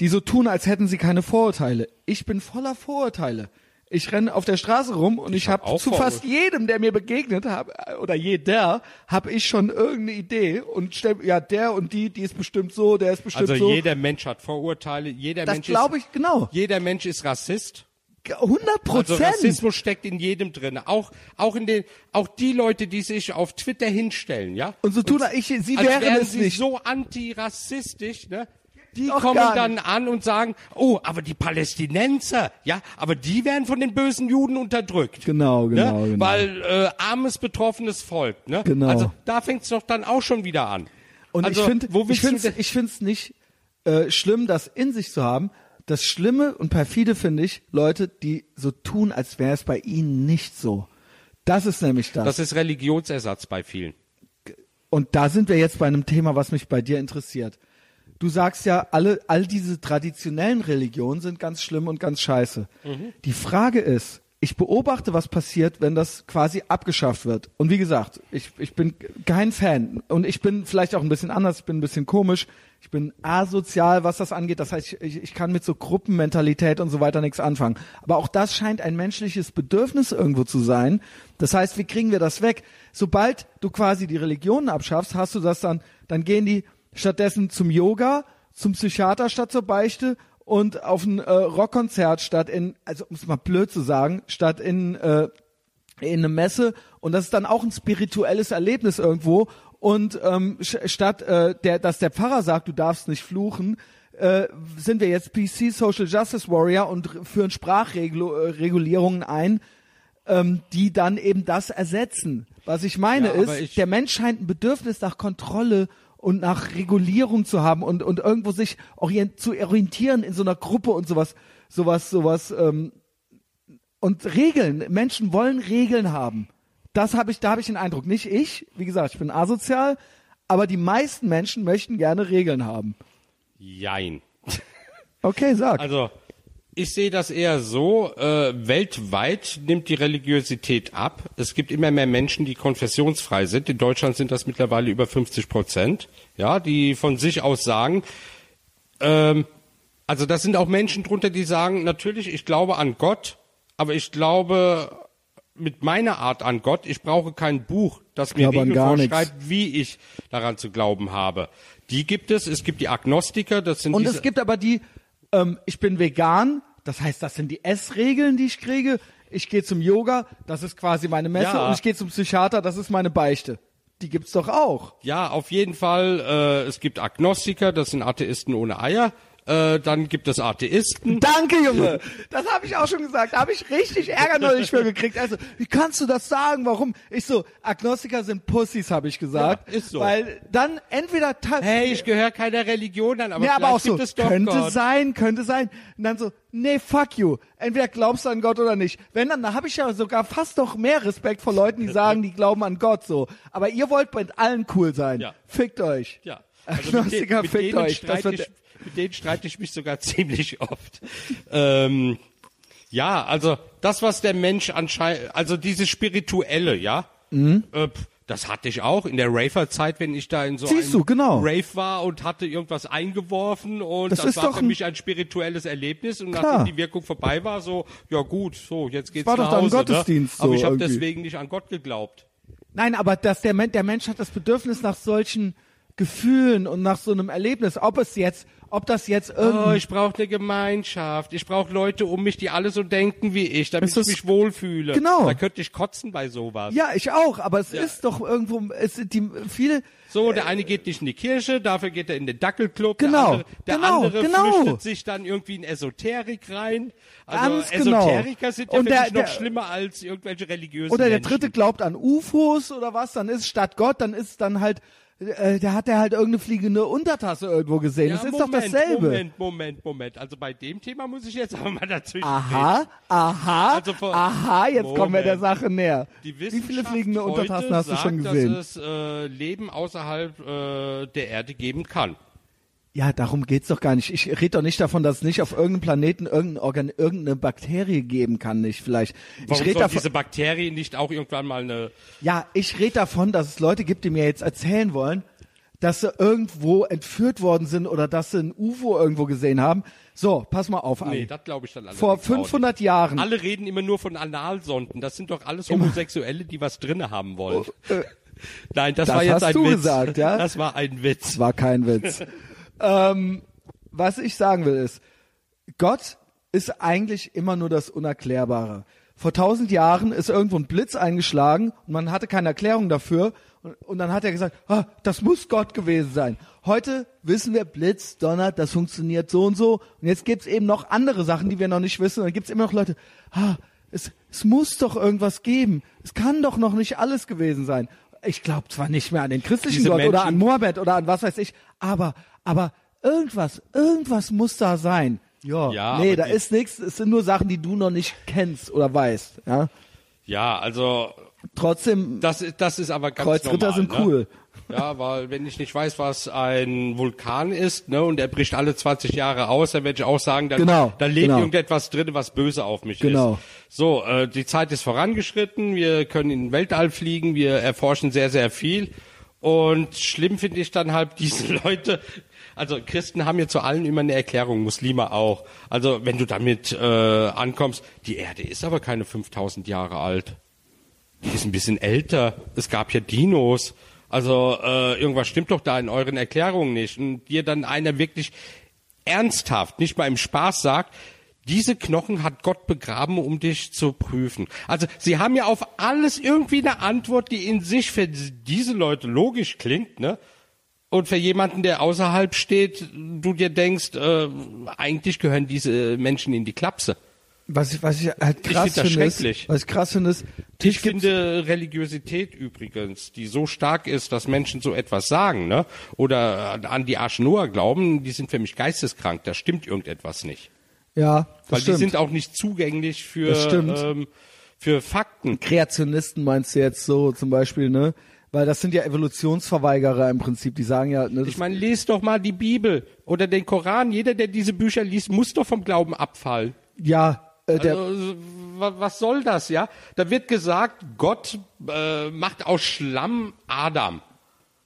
die so tun, als hätten sie keine Vorurteile. Ich bin voller Vorurteile. Ich renne auf der Straße rum und ich, hab habe auch zu fast jedem, der mir begegnet hab, oder jeder, habe ich schon irgendeine Idee und stell, ja, der und die, die ist bestimmt so, der ist bestimmt Also so. jeder Mensch hat Vorurteile, jeder das Mensch glaube ist, ich genau. jeder Mensch ist Rassist. 100 Also Prozent. Rassismus steckt in jedem drin. Auch, auch in den, auch die Leute, die sich auf Twitter hinstellen, ja. und so tun, ich, sie als wären wären es sie nicht. so antirassistisch, ne? Die Doch kommen dann an und sagen, oh, aber die Palästinenser, ja, aber die werden von den bösen Juden unterdrückt. Genau, genau, ne? genau. Weil äh, armes, betroffenes Volk, ne? Genau. Also da fängt's doch dann auch schon wieder an. Und also, ich finde, ich finde es nicht äh, schlimm, das in sich zu haben. Das Schlimme und perfide finde ich Leute, die so tun, als wäre es bei ihnen nicht so. Das ist nämlich das. das ist Religionsersatz bei vielen. Und da sind wir jetzt bei einem Thema, was mich bei dir interessiert. Du sagst ja, alle, all diese traditionellen Religionen sind ganz schlimm und ganz scheiße. Die Frage ist, ich beobachte, was passiert, wenn das quasi abgeschafft wird. Und wie gesagt, ich, ich bin kein Fan. Und ich bin vielleicht auch ein bisschen anders, ich bin ein bisschen komisch. Ich bin asozial, was das angeht. Das heißt, ich, ich kann mit so Gruppenmentalität und so weiter nichts anfangen. Aber auch das scheint ein menschliches Bedürfnis irgendwo zu sein. Das heißt, wie kriegen wir das weg? Sobald du quasi die Religionen abschaffst, hast du das dann, dann gehen die stattdessen zum Yoga, zum Psychiater statt zur Beichte und auf ein äh, Rockkonzert statt in, also um es mal blöd zu sagen, statt in, äh, in eine Messe und das ist dann auch ein spirituelles Erlebnis irgendwo und ähm, statt äh, der, dass der Pfarrer sagt, du darfst nicht fluchen, äh, sind wir jetzt PC Social Justice Warrior und führen Sprachregulierungen ein, ähm, die dann eben das ersetzen. Was ich meine Ja, ist, ich- der Mensch scheint ein Bedürfnis nach Kontrolle und nach Regulierung zu haben und, und irgendwo sich orient, zu orientieren in so einer Gruppe und sowas, sowas, sowas, ähm, und Regeln. Menschen wollen Regeln haben. Das habe ich, da habe ich den Eindruck. Nicht ich, wie gesagt, ich bin asozial, aber die meisten Menschen möchten gerne Regeln haben. Jein. Okay, sag. Also ich sehe das eher so, äh, weltweit nimmt die Religiosität ab. Es gibt immer mehr Menschen, die konfessionsfrei sind. In Deutschland sind das mittlerweile über 50 Prozent, ja, die von sich aus sagen, ähm, also das sind auch Menschen drunter, die sagen, natürlich, ich glaube an Gott, aber ich glaube mit meiner Art an Gott, ich brauche kein Buch, das mir Regeln vorschreibt, wie ich daran zu glauben habe. Die gibt es, es gibt die Agnostiker, das sind Und es gibt aber die, ähm, ich bin vegan, das heißt, das sind die Essregeln, die ich kriege. Ich gehe zum Yoga, das ist quasi meine Messe. Ja. Und ich gehe zum Psychiater, das ist meine Beichte. Die gibt's doch auch. Ja, auf jeden Fall. Äh, es gibt Agnostiker, das sind Atheisten ohne Eier. Äh, dann gibt es Atheisten. Danke, Junge. Das habe ich auch schon gesagt. Da habe ich richtig Ärger neulich für gekriegt. Also, wie kannst du das sagen? Warum? Ich so, Agnostiker sind Pussys, habe ich gesagt. Ja, ist so. Weil dann entweder Hey, ich gehöre keiner Religion an, aber vielleicht aber auch so, könnte Gott. sein, könnte sein. Und dann so, nee, fuck you. Entweder glaubst du an Gott oder nicht. Wenn dann, da habe ich ja sogar fast noch mehr Respekt vor Leuten, die sagen, die glauben an Gott so. Aber ihr wollt mit allen cool sein. Ja. Fickt euch. Ja. Also mit, Agnostiker, den, mit, fickt euch. Das wird, ich, mit denen streite ich mich sogar [laughs] ziemlich oft. Ähm, ja, also das, was der Mensch anscheinend, also dieses Spirituelle, ja, Mhm. äh, das hatte ich auch in der Raver-Zeit, wenn ich da in so Siehst einem du, genau. Rave war und hatte irgendwas eingeworfen und Das das, ist war doch für mich ein spirituelles Erlebnis und Klar. nachdem die Wirkung vorbei war, so, ja gut, so, jetzt geht's war nach doch dann Hause. Gottesdienst ne? Aber so ich habe deswegen nicht an Gott geglaubt. Nein, aber dass der, Men der Mensch hat das Bedürfnis nach solchen Gefühlen und nach so einem Erlebnis. Ob es jetzt, ob das jetzt Oh, irgendwie. ich brauche eine Gemeinschaft. Ich brauche Leute um mich, die alle so denken wie ich, damit Ist ich mich wohlfühle. Genau. Da könnte ich kotzen bei sowas. ja, ich auch, aber es Ja. ist doch irgendwo, es sind die viele. So, der eine geht nicht in die Kirche, dafür geht er in den Dackelclub. Genau, Der andere, der genau, andere genau. sich dann irgendwie in Esoterik rein. Also Ganz genau. Esoteriker sind ja Und der- noch der- schlimmer als irgendwelche religiösen Oder der Menschen. dritte glaubt an UFOs oder was, dann ist statt Gott, dann ist dann halt, äh, der hat er halt irgendeine fliegende Untertasse irgendwo gesehen. Ja, das ist Moment, doch dasselbe. Moment, Moment, Moment. Also bei dem Thema muss ich jetzt [laughs] aber mal dazwischen Aha, aha, Also vor- aha, jetzt kommen wir der Moment. Sache näher. Wie viele fliegende Untertassen hast du sagt, schon gesehen? dass es äh, Leben außerhalb äh, der Erde geben kann. Ja, darum geht's doch gar nicht. Ich rede doch nicht davon, dass es nicht auf irgendeinem Planeten irgendein Organ irgendeine Bakterie geben kann, nicht vielleicht. Warum ich rede davon, diese Bakterie nicht auch irgendwann mal eine ja, ich rede davon, dass es Leute gibt, die mir jetzt erzählen wollen, dass sie irgendwo entführt worden sind oder dass sie ein UFO irgendwo gesehen haben. So, pass mal auf, Nee, Ali. das glaube ich dann allerdings Vor auch 500 Jahren. Alle reden immer nur von Analsonden. Das sind doch alles Homosexuelle, die was drinne haben wollen. Nein, das, Oh, das war jetzt hast ein du Witz. gesagt, ja? Das war ein Witz. Das war kein Witz. [laughs] ähm, was ich sagen will ist, Gott ist eigentlich immer nur das Unerklärbare. Vor tausend Jahren ist irgendwo ein Blitz eingeschlagen und man hatte keine Erklärung dafür. Und, und dann hat er gesagt, ah, das muss Gott gewesen sein. Heute wissen wir, Blitz, Donner, das funktioniert so und so. Und jetzt gibt's eben noch andere Sachen, die wir noch nicht wissen. Und dann gibt's immer noch Leute, ah, es, es muss doch irgendwas geben. Es kann doch noch nicht alles gewesen sein. Ich glaube zwar nicht mehr an den christlichen Diese Gott oder Menschen- an Mohammed oder an was weiß ich, aber, aber irgendwas, irgendwas muss da sein. Ja, Ja, nee, da ist nichts. Es sind nur Sachen, die du noch nicht kennst oder weißt. Ja, Ja, also trotzdem das, das ist aber ganz Kreuzritter normal, sind ne? cool. Ja, weil wenn ich nicht weiß, was ein Vulkan ist, ne, und er bricht alle 20 Jahre aus, dann werde ich auch sagen, da, Genau, da lebt genau. irgendetwas drin, was böse auf mich Genau. ist. So, äh, die Zeit ist vorangeschritten, wir können in den Weltall fliegen, wir erforschen sehr, sehr viel. Und schlimm finde ich dann halt [laughs] diese Leute, also Christen haben ja zu allen immer eine Erklärung, Muslime auch. Also wenn du damit äh, ankommst, die Erde ist aber keine 5000 Jahre alt. Die ist ein bisschen älter. Es gab ja Dinos. Also äh, irgendwas stimmt doch da in euren Erklärungen nicht. Und dir dann einer wirklich ernsthaft, nicht mal im Spaß sagt, diese Knochen hat Gott begraben, um dich zu prüfen. Also sie haben ja auf alles irgendwie eine Antwort, die in sich für diese Leute logisch klingt, ne? Und für jemanden, der außerhalb steht, du dir denkst, äh, eigentlich gehören diese Menschen in die Klapse. was ich, was ich halt Ich krass das finde, ist, schrecklich. was ich krass finde, ist, Ich finde Religiosität übrigens, die so stark ist, dass Menschen so etwas sagen, ne? Oder an die Arche Noah glauben, die sind für mich geisteskrank. Da stimmt irgendetwas nicht. ja, das Weil stimmt. die sind auch nicht zugänglich für, ähm, für Fakten. Kreationisten meinst du jetzt so zum Beispiel, ne? Weil das sind ja Evolutionsverweigerer im Prinzip, die sagen ja, ne, Ich meine, lest doch mal die Bibel oder den Koran. Jeder, der diese Bücher liest, muss doch vom Glauben abfallen. ja, äh, der, Also, wa- was soll das, ja? Da wird gesagt, Gott äh, macht aus Schlamm Adam.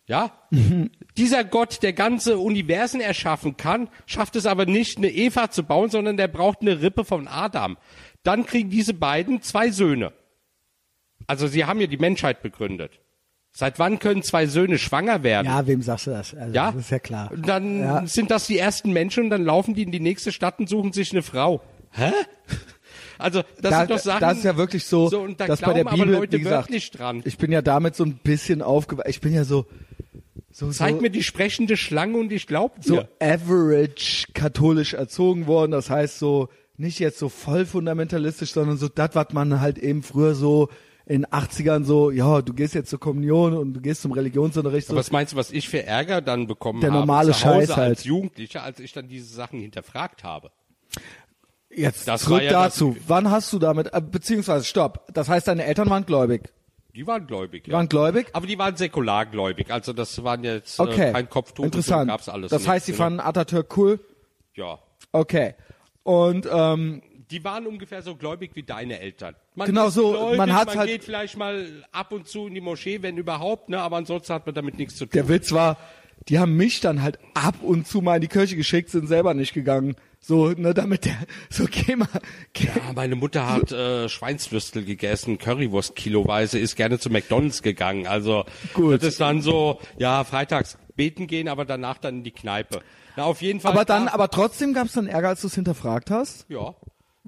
Ja? [laughs] Dieser Gott, der ganze Universen erschaffen kann, schafft es aber nicht, eine Eva zu bauen, sondern der braucht eine Rippe von Adam. Dann kriegen diese beiden zwei Söhne. Also sie haben ja die Menschheit begründet. Seit wann können zwei Söhne schwanger werden? ja, wem sagst du das? Also, Ja? Das ist ja klar. Dann Ja. sind das die ersten Menschen und dann laufen die in die nächste Stadt und suchen sich eine Frau. Hä? Also das da, sind doch Sachen. das ist ja wirklich so, so und da dass bei der glauben Bibel, aber Leute wie gesagt, wirklich dran. ich bin ja damit so ein bisschen aufgewachsen. Ich bin ja so, so, Zeig so, mir die sprechende Schlange und ich glaub so dir. average katholisch erzogen worden. Das heißt so, nicht jetzt so voll fundamentalistisch, sondern so das, was man halt eben früher so in den 80ern so, ja, du gehst jetzt zur Kommunion und du gehst zum Religionsunterricht. So, Was meinst du, was ich für Ärger dann bekommen Der habe normale zu Hause Scheiß halt. als Jugendlicher, als ich dann diese Sachen hinterfragt habe? jetzt das zurück ja das- dazu. Wann hast du damit, äh, beziehungsweise stopp. Das heißt, deine Eltern waren gläubig. Die waren gläubig. Die Ja. waren gläubig? Aber die waren säkulargläubig. Also das waren jetzt Okay. äh, kein Kopftuch. Interessant. So gab's alles das nicht, heißt, sie ne? fanden Atatürk cool. Ja. Okay. Und ähm, Die waren ungefähr so gläubig wie deine Eltern. Man Genau so, Gläubig, man hat's man halt- geht vielleicht mal ab und zu in die Moschee, wenn überhaupt, ne? Aber ansonsten hat man damit nichts zu tun. der Witz war, die haben mich dann halt ab und zu mal in die Kirche geschickt, sind selber nicht gegangen. So, ne, damit der, [laughs] so geh mal, geh, Ja, meine Mutter hat äh, Schweinswürstel gegessen, Currywurst kiloweise, ist gerne zu McDonalds gegangen. Also Gut. das ist dann so, ja, freitags beten gehen, aber danach dann in die Kneipe. Na, auf jeden Fall. aber dann, gab- aber trotzdem gab's dann Ärger, als du es hinterfragt hast, ja.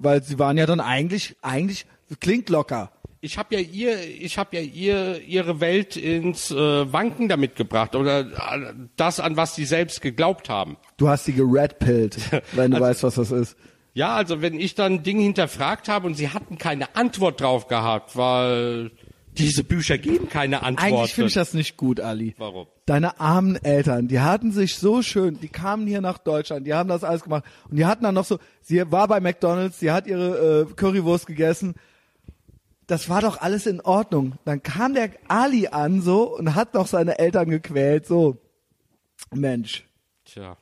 Weil sie waren ja dann eigentlich, eigentlich, klingt locker. Ich habe ja ihr, ich habe ja ihr ihre Welt ins äh, Wanken damit gebracht oder äh, das an was sie selbst geglaubt haben. Du hast sie geredpillt, [laughs] wenn du Also- weißt, was das ist. Ja, also wenn ich dann Dinge hinterfragt habe und sie hatten keine Antwort drauf gehabt, weil diese Bücher geben keine Antworten. Eigentlich finde ich das nicht gut, Ali. Warum? Deine armen Eltern, die hatten sich so schön, die kamen hier nach Deutschland, die haben das alles gemacht und die hatten dann noch so, sie war bei McDonalds, sie hat ihre äh, Currywurst gegessen. Das war doch alles in Ordnung. Dann kam der Ali an so und hat noch seine Eltern gequält, so. Mensch, Tja,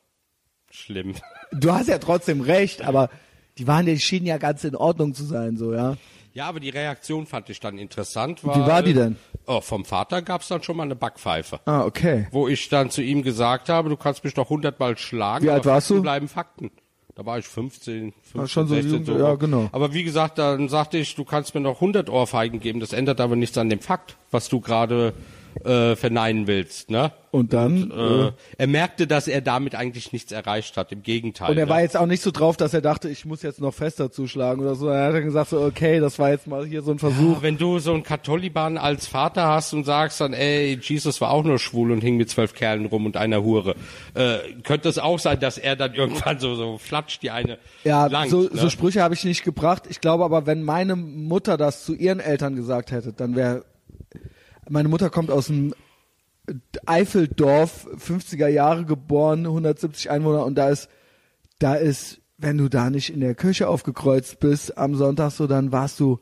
schlimm. du hast ja trotzdem recht, aber die waren, die schienen ja ganz in Ordnung zu sein, so, ja. Ja, aber die Reaktion fand ich dann interessant. Weil, Wie war die denn? Oh, vom Vater gab's dann schon mal eine Backpfeife. Ah, okay. Wo ich dann zu ihm gesagt habe, du kannst mich doch hundertmal schlagen, Wie alt warst Fakten du? bleiben Fakten. Da war ich 15, 15 Ah, schon so 16, jung, ja, genau. Aber wie gesagt, dann sagte ich, du kannst mir noch 100 Ohrfeigen geben. Das ändert aber nichts an dem Fakt, was du gerade äh, verneinen willst, ne? Und dann, Äh, er merkte, dass er damit eigentlich nichts erreicht hat. Im Gegenteil. Und er ne? war jetzt auch nicht so drauf, dass er dachte, ich muss jetzt noch fester zuschlagen oder so. Er hat dann gesagt so, okay, das war jetzt mal hier so ein Versuch. Wenn du so einen Katholiban als Vater hast und sagst dann, ey, Jesus war auch nur schwul und hing mit zwölf Kerlen rum und einer Hure, äh, könnte es auch sein, dass er dann [laughs] irgendwann so, so flatscht die eine Ja, langt, so, ne? so Sprüche habe ich nicht gebracht. Ich glaube aber, wenn meine Mutter das zu ihren Eltern gesagt hätte, dann wäre meine Mutter kommt aus dem Eifeldorf, 50er Jahre geboren, 170 Einwohner und da ist, da ist, wenn du da nicht in der Kirche aufgekreuzt bist am Sonntag so, dann warst du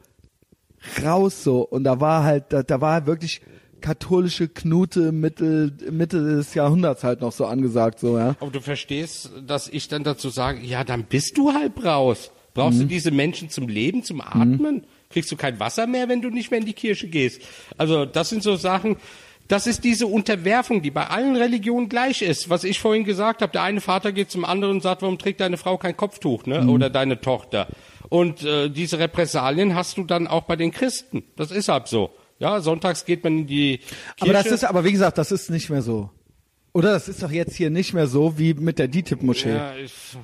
raus so und da war halt, da, da war wirklich katholische Knute Mitte, Mitte des Jahrhunderts halt noch so angesagt so, ja. Aber du verstehst, dass ich dann dazu sage, ja, dann bist du halb raus. Brauchst Mhm. du diese Menschen zum Leben, zum Atmen? Kriegst du kein Wasser mehr, wenn du nicht mehr in die Kirche gehst? Also das sind so Sachen, das ist diese Unterwerfung, die bei allen Religionen gleich ist. Was ich vorhin gesagt habe, der eine Vater geht zum anderen und sagt, warum trägt deine Frau kein Kopftuch, ne? Mhm. Oder deine Tochter. Und äh, diese Repressalien hast du dann auch bei den Christen. Das ist halt so. Ja, sonntags geht man in die Kirche. Aber das ist, aber wie gesagt, das ist nicht mehr so. Oder das ist doch jetzt hier nicht mehr so wie mit der DITIB-Moschee. ja,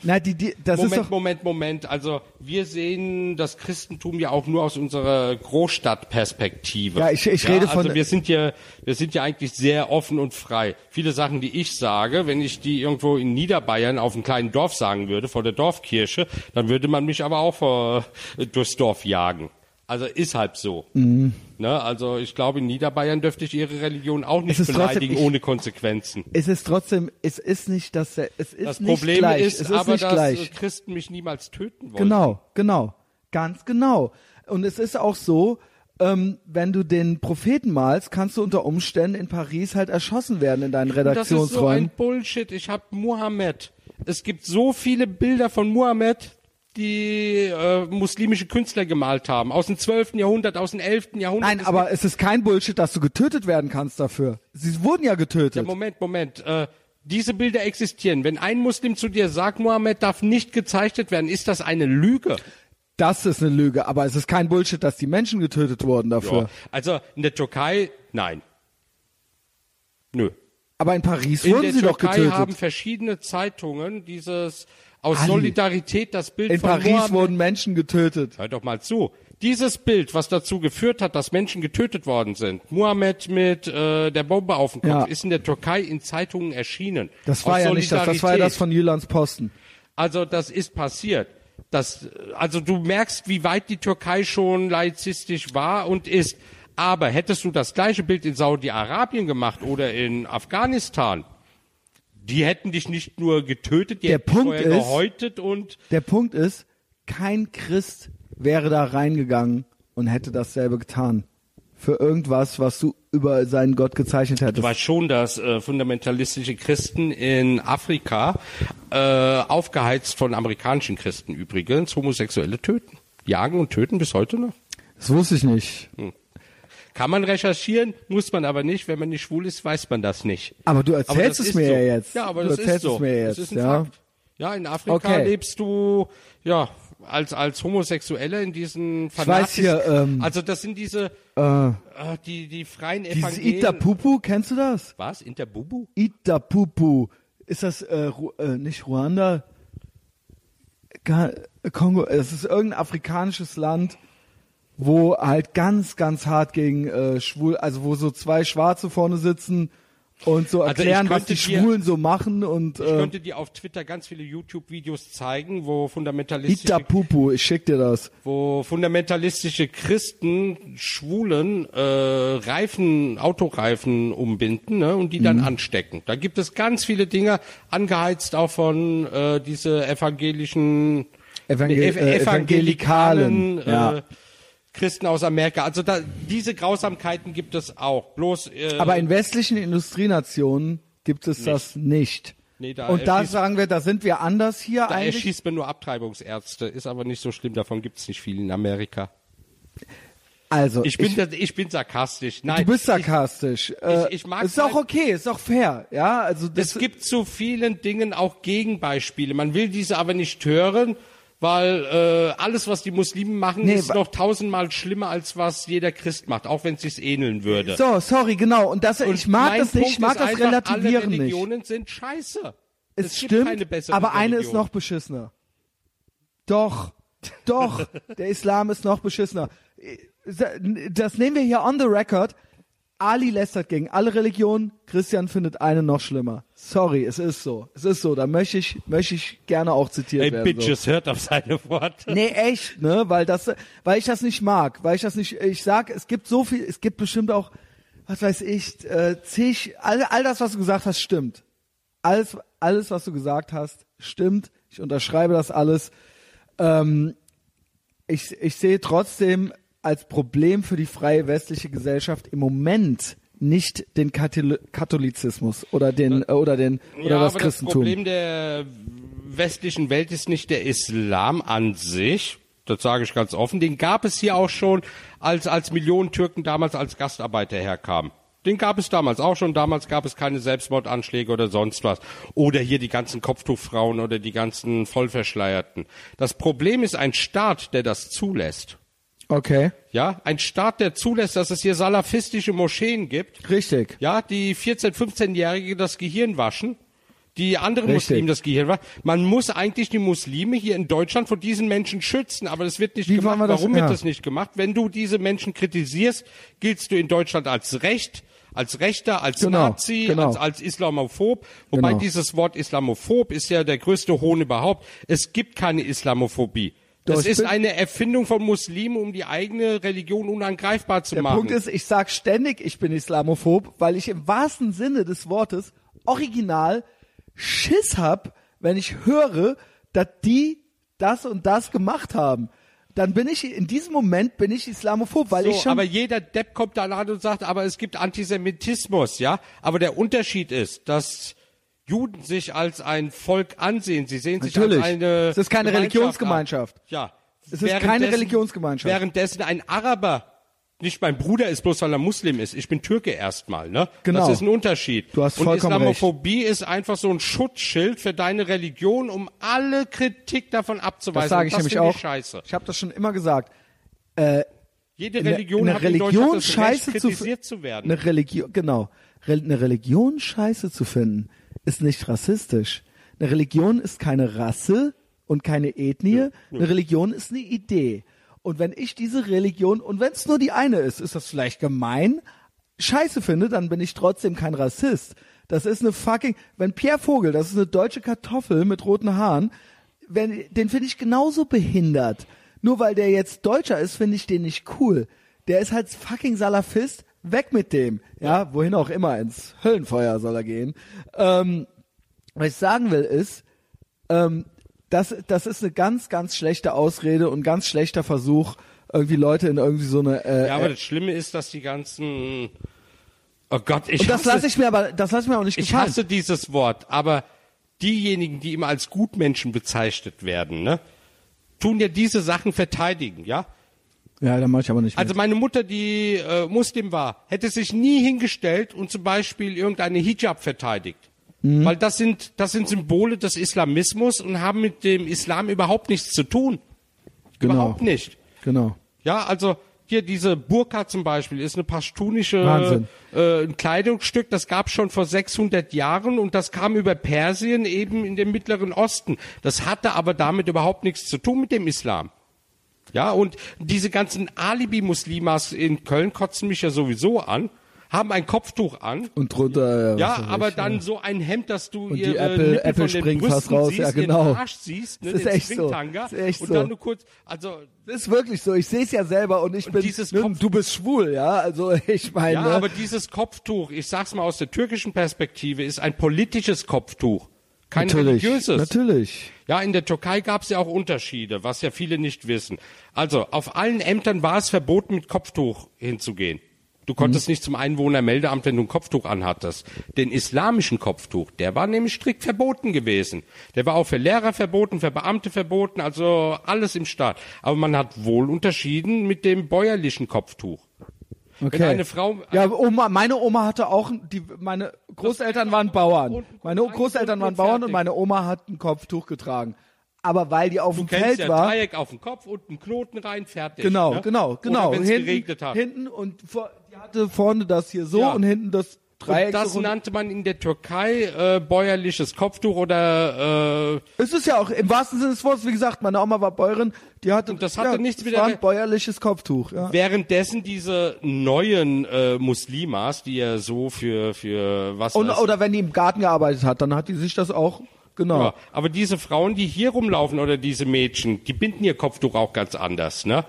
Na, die, die, das Moment, ist doch, Moment, Moment. Also wir sehen das Christentum ja auch nur aus unserer Großstadtperspektive. Ja, ich- ich rede von- Also wir sind ja, wir sind ja eigentlich sehr offen und frei. Viele Sachen, die ich sage, wenn ich die irgendwo in Niederbayern auf einem kleinen Dorf sagen würde, vor der Dorfkirche, dann würde man mich aber auch vor, durchs Dorf jagen. Also ist halt so. Mhm. Ne? Also ich glaube, in Niederbayern dürfte ich ihre Religion auch nicht trotzdem- beleidigen ich- ohne Konsequenzen. es ist trotzdem, es ist nicht das, es ist Das nicht Problem gleich. ist, es ist aber, nicht dass gleich. Christen mich niemals töten wollen. Genau, genau, ganz genau. Und es ist auch so, ähm, wenn du den Propheten malst, kannst du unter Umständen in Paris halt erschossen werden in deinen Das ist so ein Redaktionsräumen. Bullshit. Ich habe Mohammed. Es gibt so viele Bilder von Mohammed, die äh, muslimische Künstler gemalt haben. Aus dem 12. Jahrhundert, aus dem 11. Jahrhundert. Nein, aber es ist kein Bullshit, dass du getötet werden kannst dafür. Sie wurden ja getötet. gibt, Moment, Moment. Äh, diese Bilder existieren. Wenn ein Muslim zu dir sagt, Mohammed darf nicht gezeichnet werden, ist das eine Lüge. Das ist eine Lüge, aber es ist kein Bullshit, dass die Menschen getötet wurden dafür. Ja. Also in der Türkei, nein. Nö. Aber in Paris In wurden der sie doch Türkei getötet. haben verschiedene Zeitungen dieses aus Ali. Solidarität das Bild in von Paris Mohammed wurden Menschen getötet. Hör doch mal zu. Dieses Bild, was dazu geführt hat, dass Menschen getötet worden sind, Muhammad mit äh, der Bombe auf dem Kopf, Ja. ist in der Türkei in Zeitungen erschienen. Das war Aus ja nicht das, das war ja das von Jülans Posten. Also das ist passiert. Das, also du merkst, wie weit die Türkei schon laizistisch war und ist. Aber hättest du das gleiche Bild in Saudi-Arabien gemacht oder in Afghanistan, die hätten dich nicht nur getötet, die Der hätten Punkt vorher ist- gehäutet und Der Punkt ist, kein Christ wäre da reingegangen und hätte dasselbe getan. Für irgendwas, was du über seinen Gott gezeichnet Du hättest. weißt schon, dass äh, fundamentalistische Christen in Afrika, äh, aufgeheizt von amerikanischen Christen übrigens, Homosexuelle töten. Jagen und töten bis heute noch. Das wusste ich nicht. Kann man recherchieren, muss man aber nicht. Wenn man nicht schwul ist, weiß man das nicht. Aber du Aber erzählst das es mir so. ja jetzt. Ja, aber du das erzählst ist so. es mir Das jetzt, ist ein ja. Fakt. Ja, in Afrika Okay. lebst du, ja, als, als Homosexueller in diesen Ich weiß hier, ähm, also das sind diese, Äh, äh, die, die freien dieses Evangelien. Itapupu, kennst du das? Was? Interbubu? Itapupu. Ist das äh, Ru äh, nicht Ruanda? Ga Kongo, es ist irgendein afrikanisches Land, wo halt ganz, ganz hart gegen äh, schwul, also wo so zwei Schwarze vorne sitzen und so Also ich erklären, was könnte die dir- Schwulen so machen und Ich äh, könnte dir auf Twitter ganz viele YouTube-Videos zeigen, wo fundamentalistische, Itapupu, ich schick dir das. wo fundamentalistische Christen Schwulen äh, Reifen, Autoreifen umbinden ne, und die dann Mhm. anstecken. Da gibt es ganz viele Dinge, angeheizt auch von äh, diese evangelischen Evangel Ev äh, evangelikalen Evangelikalen, ja. äh, Christen aus Amerika. Also da, diese Grausamkeiten gibt es auch. Bloß äh, Aber in westlichen Industrienationen gibt es das nicht. Nee, da und da sagen wir, da sind wir anders hier da eigentlich. erschießt man nur Abtreibungsärzte. Ist aber nicht so schlimm. Davon gibt es nicht viel in Amerika. Also, Ich bin, ich, ich bin sarkastisch. Nein, du bist sarkastisch. Äh, ich mag ist auch halt- okay, ist auch fair, ja. Also das Es gibt zu vielen Dingen auch Gegenbeispiele. Man will diese aber nicht hören, weil äh, alles, was die Muslimen machen, Nee, ist noch tausendmal schlimmer, als was jeder Christ macht, auch wenn es sich ähneln würde. So, sorry, genau. Und das, Und ich mag das nicht, ich mag das einfach, alle relativieren nicht. Religionen sind scheiße. Es, gibt stimmt, aber eine ist Religion. noch beschissener. Doch, doch, [laughs] der Islam ist noch beschissener. Das nehmen wir hier on the record. Ali lästert gegen alle Religionen, Christian findet eine noch schlimmer. Sorry, es ist so. Es ist so, da möchte ich, möchte ich gerne auch zitiert Ey, werden. Bitches, hört auf seine Worte. Nee, echt, ne, weil das, weil ich das nicht mag, weil ich das nicht, ich sag, es gibt so viel, es gibt bestimmt auch, was weiß ich, äh, zig, all, all das, was du gesagt hast, stimmt. Alles, alles, was du gesagt hast, stimmt. Ich unterschreibe das alles. Ähm, ich, ich sehe trotzdem als Problem für die freie westliche Gesellschaft im Moment nicht den Kathol Katholizismus oder den äh, oder den oder ja, das aber Christentum. das Problem der westlichen Welt ist nicht der Islam an sich. Das sage ich ganz offen. Den gab es hier auch schon, als, als Millionen Türken damals als Gastarbeiter herkamen. Den gab es damals auch schon. Damals gab es keine Selbstmordanschläge oder sonst was. Oder hier die ganzen Kopftuchfrauen oder die ganzen Vollverschleierten. Das Problem ist ein Staat, der das zulässt. Okay, Ja, ein Staat, der zulässt, dass es hier salafistische Moscheen gibt. richtig. Ja, die 14-, 15-Jährige das Gehirn waschen, die anderen Richtig. Muslime das Gehirn waschen. Man muss eigentlich die Muslime hier in Deutschland vor diesen Menschen schützen, aber das wird nicht Wie gemacht. wir das- Warum ja. wird das nicht gemacht? Wenn du diese Menschen kritisierst, giltst du in Deutschland als Recht, als Rechter, als Genau, Nazi, genau. als, als Islamophob. Wobei Genau. dieses Wort Islamophob ist ja der größte Hohn überhaupt. Es gibt keine Islamophobie. Das ist eine Erfindung von Muslimen, um die eigene Religion unangreifbar zu Der machen. Punkt ist, ich sag ständig, ich bin Islamophob, weil ich im wahrsten Sinne des Wortes original Schiss hab, wenn ich höre, dass die das und das gemacht haben. Dann bin ich, in diesem Moment bin ich Islamophob, weil so, ich schon, aber jeder Depp kommt da an und sagt, aber es gibt Antisemitismus, ja. Aber der Unterschied ist, dass Juden sich als ein Volk ansehen. Sie sehen sich Natürlich. als eine Es ist keine Gemeinschaft Religionsgemeinschaft. An. Ja. Es ist keine Religionsgemeinschaft. Währenddessen ein Araber nicht mein Bruder ist, bloß weil er Muslim ist. Ich bin Türke erstmal, ne? Genau. Das ist ein Unterschied. Du hast Und vollkommen Islamophobie ist einfach so ein Schutzschild für deine Religion, um alle Kritik davon abzuweisen. das sage ich Und nämlich auch. Ich scheiße. Ich habe das schon immer gesagt. Jede Eine- Religion eine hat in Religion Deutschland das Recht, scheiße zu kritisiert zu werden. Eine Religion, genau. Re eine Religion scheiße zu finden, ist nicht rassistisch. Eine Religion ist keine Rasse und keine Ethnie. Eine Religion ist eine Idee. Und wenn ich diese Religion, und wenn es nur die eine ist, ist das vielleicht gemein, scheiße finde, dann bin ich trotzdem kein Rassist. Das ist eine fucking, wenn Pierre Vogel, das ist eine deutsche Kartoffel mit roten Haaren, wenn, den finde ich genauso behindert. Nur weil der jetzt Deutscher ist, finde ich den nicht cool. Der ist halt fucking Salafist, weg mit dem. Ja, wohin auch immer, ins Höllenfeuer soll er gehen. Ähm, was ich sagen will ist, ähm, das, das ist eine ganz, ganz schlechte Ausrede und ganz schlechter Versuch, irgendwie Leute in irgendwie so eine. Äh, Ja, aber äh, das Schlimme ist, dass die ganzen. Oh Gott, ich und das lasse ich mir aber, das lasse ich mir auch nicht ich gefallen. hasse dieses Wort, aber diejenigen, die immer als Gutmenschen bezeichnet werden, ne, tun ja diese Sachen verteidigen, ja? Ja, da mache ich aber nicht. Also mit. meine Mutter, die äh, Muslim war, hätte sich nie hingestellt und zum Beispiel irgendeine Hijab verteidigt. Mhm. Weil das sind, das sind Symbole des Islamismus und haben mit dem Islam überhaupt nichts zu tun. Genau. Überhaupt nicht. Genau. Ja, also hier diese Burka zum Beispiel ist eine pashtunische Wahnsinn. äh, ein Kleidungsstück, das gab schon vor 600 Jahren und das kam über Persien eben in den Mittleren Osten. Das hatte aber damit überhaupt nichts zu tun mit dem Islam. Ja, und diese ganzen Alibi-Muslimas in Köln kotzen mich ja sowieso an, haben ein Kopftuch an. Und drunter. Ja, weiß aber ich, dann ja. so ein Hemd, dass du Und die ihre Apple- Nippel Apple den springt fast raus, siehst, ja, genau. Arsch siehst, ne, Das ist den echt so. Das ist echt und so. dann nur kurz, also Das ist wirklich so. Ich sehe es ja selber und ich bin. dieses ne, Kopf- du bist schwul, ja. Also [laughs] ich meine. Ja, ne? aber dieses Kopftuch, ich sag's mal aus der türkischen Perspektive, ist ein politisches Kopftuch. Kein natürlich. religiöses. Natürlich. Ja, in der Türkei gab's ja auch Unterschiede, was ja viele nicht wissen. Also, auf allen Ämtern war es verboten, mit Kopftuch hinzugehen. Du konntest Mhm. nicht zum Einwohnermeldeamt, wenn du ein Kopftuch anhattest. Den islamischen Kopftuch, der war nämlich strikt verboten gewesen. Der war auch für Lehrer verboten, für Beamte verboten, also alles im Staat. Aber man hat wohl unterschieden mit dem bäuerlichen Kopftuch. Okay. eine Frau- ja, Oma, meine Oma hatte auch, die, meine Großeltern waren Bauern. Meine Großeltern waren Bauern und meine Oma hat ein Kopftuch getragen. aber weil die auf dem Du kennst Feld ja war. Dreieck auf dem Kopf und einen Knoten rein, fertig. Genau, ne? genau, genau. Oder wenn hinten, geregnet hat. hinten und vor, die hatte vorne das hier so Ja. und hinten das Dreieck. Das so nannte man in der Türkei äh, bäuerliches Kopftuch oder äh, es ist ja auch im wahrsten Sinne des Wortes, wie gesagt, meine Oma war Bäuerin, die hatte, Und das hatte ja, nichts mit der ein bäuerliches Kopftuch. Ja. währenddessen diese neuen äh, Muslimas, die ja so für für was Und, oder wenn die im Garten gearbeitet hat, dann hat die sich das auch, genau. Ja, aber diese Frauen, die hier rumlaufen oder diese Mädchen, die binden ihr Kopftuch auch ganz anders, ne?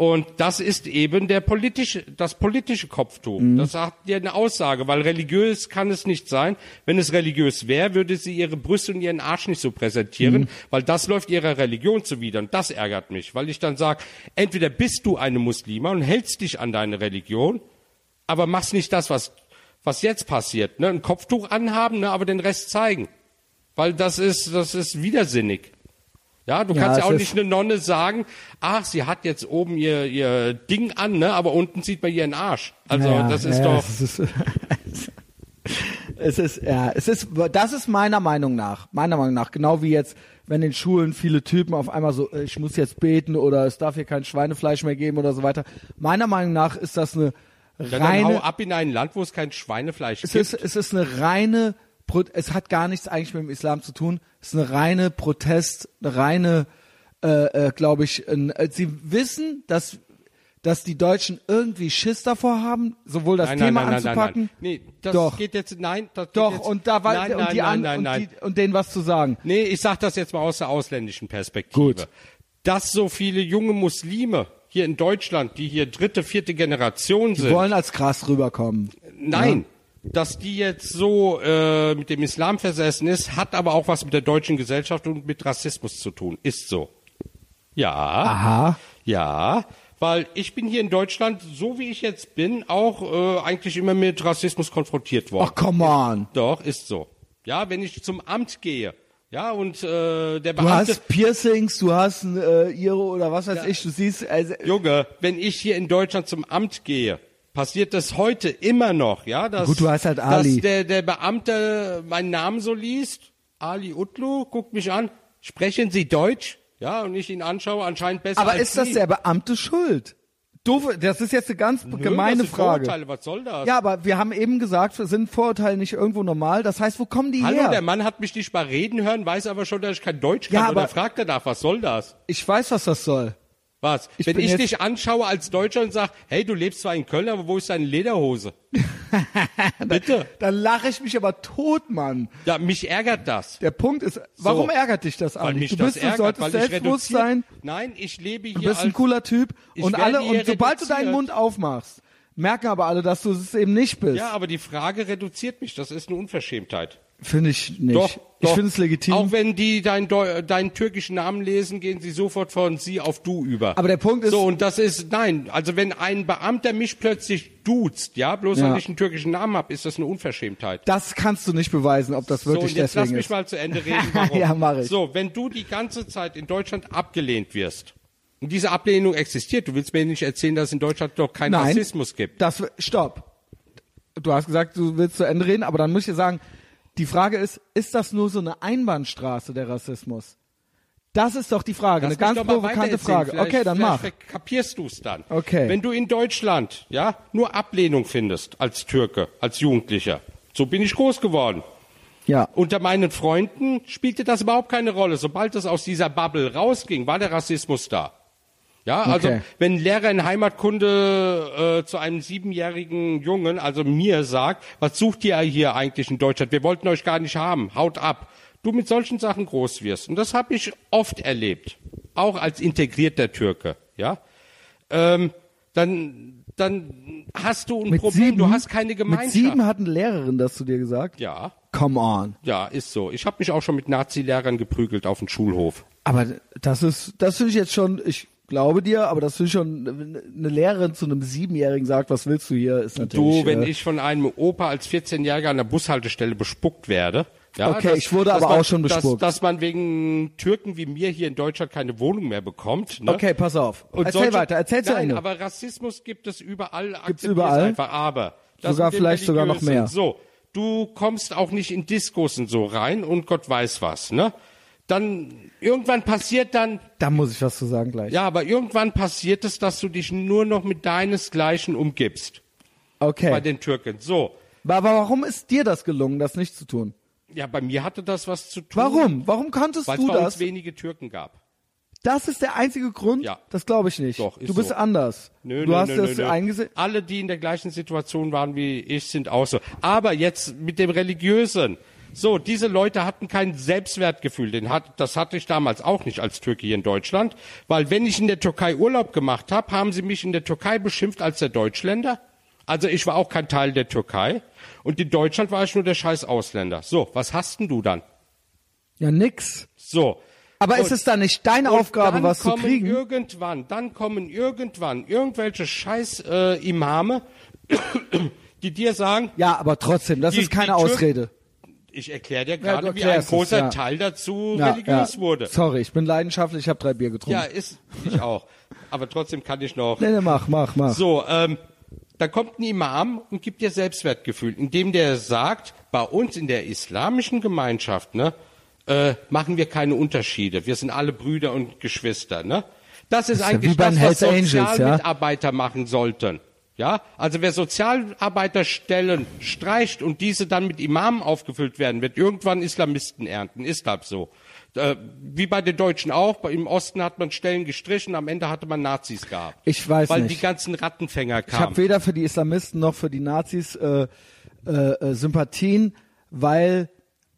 Und das ist eben der politische, das politische Kopftuch. Mhm. Das hat ja eine Aussage, weil religiös kann es nicht sein. Wenn es religiös wäre, würde sie ihre Brüste und ihren Arsch nicht so präsentieren, Mhm. weil das läuft ihrer Religion zuwider. Und das ärgert mich, weil ich dann sage, entweder bist du eine Muslima und hältst dich an deine Religion, aber machst nicht das, was, was jetzt passiert. Ne? Ein Kopftuch anhaben, ne? aber den Rest zeigen. Weil das ist, das ist widersinnig. Ja, du Ja, kannst ja auch nicht eine Nonne sagen, ach, sie hat jetzt oben ihr, ihr Ding an, ne? aber unten sieht man ihren Arsch. Also Ja, das ist ja, doch. Es ist, [laughs] es ist, ja, es ist, das ist meiner Meinung nach, meiner Meinung nach, genau wie jetzt, wenn in Schulen viele Typen auf einmal so, ich muss jetzt beten oder es darf hier kein Schweinefleisch mehr geben oder so weiter. Meiner Meinung nach ist das eine Ja, dann hau reine, ab in ein Land, wo es kein Schweinefleisch es gibt. ist, es ist eine reine, es hat gar nichts eigentlich mit dem Islam zu tun. Es ist eine reine Protest, eine reine, äh, äh, glaube ich, äh, sie wissen, dass dass die Deutschen irgendwie Schiss davor haben, sowohl das nein, Thema nein, nein, nein, anzupacken. nein, nein. Nee, das Doch. geht jetzt, nein, das Doch, jetzt, und da war nein, und nein, die nein, an, nein, und, nein. Die, und denen was zu sagen. Nee, ich sag das jetzt mal aus der ausländischen Perspektive. Gut. Dass so viele junge Muslime hier in Deutschland, die hier dritte, vierte Generation Die sind, wollen als krass rüberkommen. Nein. Dass die jetzt so äh, mit dem Islam versessen ist, hat aber auch was mit der deutschen Gesellschaft und mit Rassismus zu tun. Ist so. Ja. Aha. Ja. Weil ich bin hier in Deutschland, so wie ich jetzt bin, auch äh, eigentlich immer mit Rassismus konfrontiert worden. Ach, come on. Doch, ist so. Ja, wenn ich zum Amt gehe, ja, und äh, der Du Beamte... hast Piercings, du hast ein äh, Iro oder was weiß ich, du siehst, also, Junge, wenn ich hier in Deutschland zum Amt gehe, passiert das heute immer noch, ja, dass, Gut, du heißt halt Ali. dass der, der Beamte meinen Namen so liest, Ali Utlu, guckt mich an, sprechen Sie Deutsch? Ja, und ich ihn anschaue, anscheinend besser aber als ist das Sie. der Beamte schuld? Doof, das ist jetzt eine ganz Nö, gemeine das Frage. Vorurteile, was soll das? Ja, aber wir haben eben gesagt, sind Vorurteile nicht irgendwo normal? Das heißt, wo kommen die Hallo, her? der Mann hat mich nicht mal reden hören, weiß aber schon, dass ich kein Deutsch kann. Ja, oder aber- fragt er nach, was soll das? ich weiß, was das soll. Was? Ich Wenn ich dich anschaue als Deutscher und sag, hey, du lebst zwar in Köln, aber wo ist deine Lederhose? [laughs] Bitte. Dann lache ich mich aber tot, Mann. Ja, mich ärgert das. Der Punkt ist, warum So. ärgert dich das eigentlich? Du bist, das du ärgert, solltest weil ich selbstbewusst sein. Nein, ich lebe hier Du bist ein cooler Typ und alle und sobald du deinen. Mund aufmachst, merken aber alle, dass du es eben nicht bist. Ja, aber die Frage reduziert mich. Das ist eine Unverschämtheit. Finde ich nicht. Doch, ich finde es legitim. Auch wenn die deinen türkischen Namen lesen, gehen sie sofort von sie auf du über. Aber der Punkt ist- so und das ist nein. Also wenn ein Beamter mich plötzlich duzt, ja, bloß Ja. weil ich einen türkischen Namen habe, ist das eine Unverschämtheit. das kannst du nicht beweisen, ob das So, wirklich und jetzt lass deswegen mich ist. mal zu Ende [laughs] reden. Warum. Ja, mach ich. So, wenn du die ganze Zeit in Deutschland abgelehnt wirst, und diese Ablehnung existiert, du willst mir nicht erzählen, dass es in Deutschland doch keinen Nein. Rassismus gibt. Das, stopp. Du hast gesagt, du willst zu Ende reden, aber dann muss ich dir sagen, die Frage ist, ist das nur so eine Einbahnstraße, der Rassismus? Das ist doch die Frage, Lass eine ganz provokante. Frage. Vielleicht- Okay, dann mach. Kapierst du es dann. Okay. Wenn du in Deutschland ja nur Ablehnung findest als Türke, als Jugendlicher, so bin ich groß geworden. Ja. Unter meinen Freunden spielte das überhaupt keine Rolle. Sobald es aus dieser Bubble rausging, war der Rassismus da. Ja, also Okay. wenn ein Lehrer in Heimatkunde äh, zu einem siebenjährigen Jungen, also mir sagt, was sucht ihr hier eigentlich in Deutschland? Wir wollten euch gar nicht haben, haut ab. Du mit solchen Sachen groß wirst. Und das habe ich oft erlebt, auch als integrierter Türke. Ja, ähm, dann dann hast du ein Mit Problem. sieben, du hast keine Mit Gemeinschaft. sieben hat eine Lehrerin das zu dir gesagt? ja, Come on. ja, ist so. Ich habe mich auch schon mit Nazi-Lehrern geprügelt auf dem Schulhof. Aber das ist, das finde ich jetzt schon, ich glaube dir, aber das finde ich schon, eine Lehrerin zu einem Siebenjährigen sagt, was willst du hier, ist natürlich. Du, wenn äh, ich von einem Opa als 14-Jähriger an der Bushaltestelle bespuckt werde. Ja, Okay, ich wurde aber man, auch schon bespuckt. Dass, dass man wegen Türken wie mir hier in Deutschland keine Wohnung mehr bekommt. Ne? Okay, pass auf. Und erzähl solche- weiter, erzähl zu Ende. aber Rassismus gibt es überall. Gibt's überall? Einfach, aber. Sogar vielleicht sogar noch mehr. So, du kommst auch nicht in Diskosen so rein und Gott weiß was, ne? Dann irgendwann passiert dann, Da muss ich was zu sagen gleich. ja, aber irgendwann passiert es, dass du dich nur noch mit deinesgleichen umgibst bei Okay. den Türken. So. Aber warum ist dir das gelungen, das nicht zu tun? Ja, bei mir hatte das was zu tun. Warum? Warum konntest Weil es du bei uns das? wenige Türken gab. Das ist der einzige Grund? Ja. Das glaube ich nicht. Doch, ist du bist so. anders. Nö, du nö, hast nö, das nö. eingesehen. Alle, die in der gleichen Situation waren wie ich, sind auch so. Aber jetzt mit dem Religiösen. So, diese Leute hatten kein Selbstwertgefühl. Den hat, das hatte ich damals auch nicht als Türke hier in Deutschland. Weil wenn ich in der Türkei Urlaub gemacht habe, haben sie mich in der Türkei beschimpft als der Deutschländer. Also ich war auch kein Teil der Türkei. Und in Deutschland war ich nur der scheiß Ausländer. So, was hast denn du dann? Ja, nix. So. Aber Und- ist es dann nicht deine Aufgabe, was zu kommen kriegen? Irgendwann, dann kommen irgendwann irgendwelche scheiß äh, Imame, [coughs] die dir sagen, Ja, aber trotzdem, das Die- ist keine Ausrede. Ich erkläre dir gerade, wie ein erklärst es, großer ja. Teil dazu Ja, religiös ja. wurde. Sorry, ich bin leidenschaftlich, ich habe drei Bier getrunken. Ja, ist ich auch. Aber trotzdem kann ich noch. Nee, nee, mach, mach, mach. So, ähm, da kommt ein Imam und gibt dir Selbstwertgefühl, indem der sagt, bei uns in der islamischen Gemeinschaft, ne, äh, machen wir keine Unterschiede. Wir sind alle Brüder und Geschwister, ne? Das ist, ja eigentlich wie bei das, was Hells Angels, ja? Sozialmitarbeiter machen sollten. Ja, also wer Sozialarbeiterstellen streicht und diese dann mit Imamen aufgefüllt werden, wird irgendwann Islamisten ernten. Ist halt so. Äh, wie bei den Deutschen auch. Im Osten hat man Stellen gestrichen, am Ende hatte man Nazis gehabt. Ich weiß Weil nicht. die ganzen Rattenfänger Ich habe kamen. weder für die Islamisten noch für die Nazis äh, äh, äh, Sympathien, weil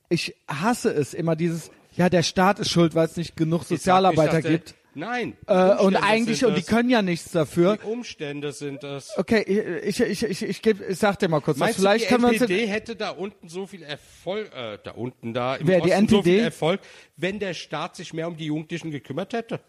ich hasse es immer dieses, ja, der Staat ist schuld, weil es nicht genug Ich sag Sozialarbeiter dass der- gibt. Nein. die Äh, und eigentlich, und die können ja nichts dafür. Die Umstände sind es. Okay, ich, ich, ich, ich, geb, ich sag dir mal kurz was. Meinst Vielleicht du, können die wir uns NPD hätte da unten so viel Erfolg, äh, da unten da im Wer, die Osten so NPD? viel Erfolg, wenn der Staat sich mehr um die Jugendlichen gekümmert hätte?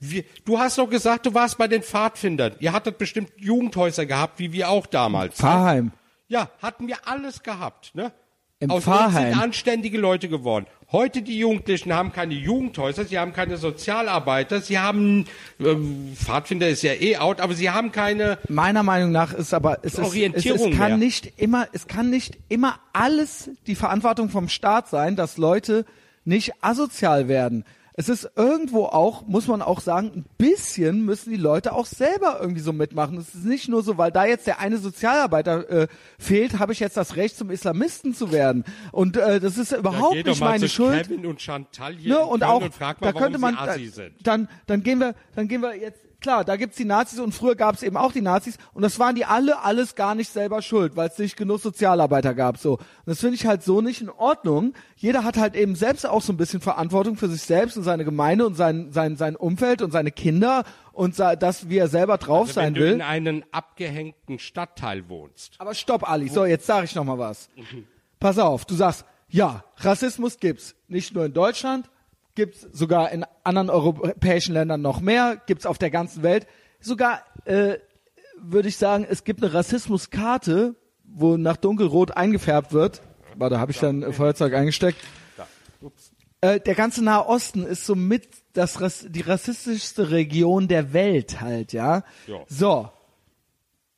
Wir, du hast doch gesagt, du warst bei den Pfadfindern. Ihr hattet bestimmt Jugendhäuser gehabt, wie wir auch damals. ne? Pfarrheim. Ja, hatten wir alles gehabt, ne? Im Aus uns Pfarrheim. sind anständige Leute geworden. Heute die Jugendlichen haben keine Jugendhäuser, sie haben keine Sozialarbeiter, sie haben ähm, Pfadfinder ist ja eh out, aber sie haben keine Meiner Meinung nach ist aber es, ist, es, es Orientierung kann mehr. nicht immer es kann nicht immer alles die Verantwortung vom Staat sein, dass Leute nicht asozial werden. Es ist irgendwo auch, muss man auch sagen, ein bisschen müssen die Leute auch selber irgendwie so mitmachen. Es ist nicht nur so, weil da jetzt der eine Sozialarbeiter äh, fehlt, habe ich jetzt das Recht, zum Islamisten zu werden. Und äh, das ist überhaupt doch nicht meine Schuld. Kevin und Chantal hier Ne, und auch, und mal, da könnte man, äh, sind. dann, dann gehen wir, dann gehen wir jetzt, klar, da gibt's die Nazis und früher gab's eben auch die Nazis und das waren die alle alles gar nicht selber schuld, weil es nicht genug Sozialarbeiter gab, so. Und das finde ich halt so nicht in Ordnung. Jeder hat halt eben selbst auch so ein bisschen Verantwortung für sich selbst und seine Gemeinde und sein, sein, sein Umfeld und seine Kinder und das, wie er selber drauf Also sein wenn du will. in einem abgehängten Stadtteil wohnst. Aber stopp, Ali. So, jetzt sage ich noch mal was. Pass auf, du sagst, ja, Rassismus gibt's nicht nur in Deutschland, gibt's sogar in anderen europäischen Ländern noch mehr, gibt's auf der ganzen Welt. Sogar äh, würde ich sagen, es gibt eine Rassismuskarte, wo nach dunkelrot eingefärbt wird. Warte, habe ich dann ein Feuerzeug eingesteckt. Äh, der ganze Nahe Osten ist somit das, Rass- die rassistischste Region der Welt halt, ja. Ja. So,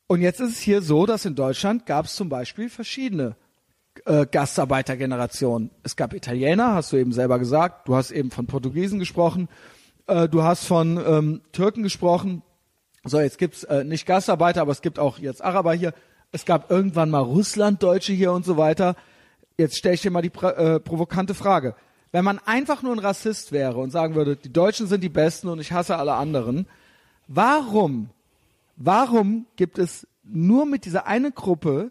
und jetzt ist es hier so, dass in Deutschland gab es zum Beispiel verschiedene äh, Gastarbeitergenerationen. Es gab Italiener, hast du eben selber gesagt. Du hast eben von Portugiesen gesprochen. Äh, du hast von ähm, Türken gesprochen. So, jetzt gibt's äh, nicht Gastarbeiter, aber es gibt auch jetzt Araber hier. Es gab irgendwann mal Russlanddeutsche hier und so weiter. Jetzt stelle ich dir mal die äh, provokante Frage. Wenn man einfach nur ein Rassist wäre und sagen würde, die Deutschen sind die Besten und ich hasse alle anderen, warum Warum gibt es nur mit dieser eine Gruppe,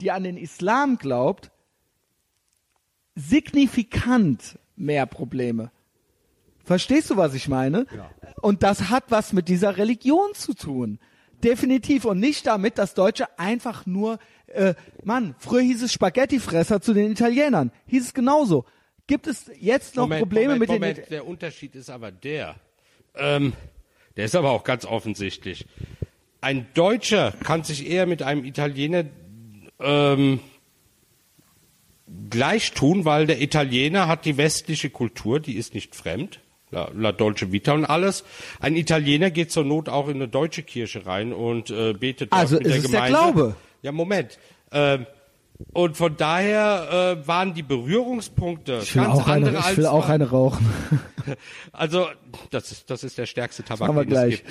die an den Islam glaubt, signifikant mehr Probleme? Verstehst du, was ich meine? Und das hat was mit dieser Religion zu tun. Definitiv. Und nicht damit, dass Deutsche einfach nur, äh, Mann, früher hieß es Spaghettifresser zu den Italienern. Hieß es genauso. Gibt es jetzt noch Moment, Probleme Moment, mit Moment. den... Der Unterschied ist aber der. Ähm, der ist aber auch ganz offensichtlich. Ein Deutscher kann sich eher mit einem Italiener ähm, gleich tun, weil der Italiener hat die westliche Kultur, die ist nicht fremd. La, La Dolce Vita und alles. Ein Italiener geht zur Not auch in eine deutsche Kirche rein und äh, betet dort Also mit ist der es der Gemeinde. Glaube. Ja, Moment. Ähm, Und von daher äh, waren die Berührungspunkte Ich will, ganz auch eine, andere ich als will auch eine rauchen. [laughs] Also, das ist, das ist der stärkste Tabak, den gleich. es gibt.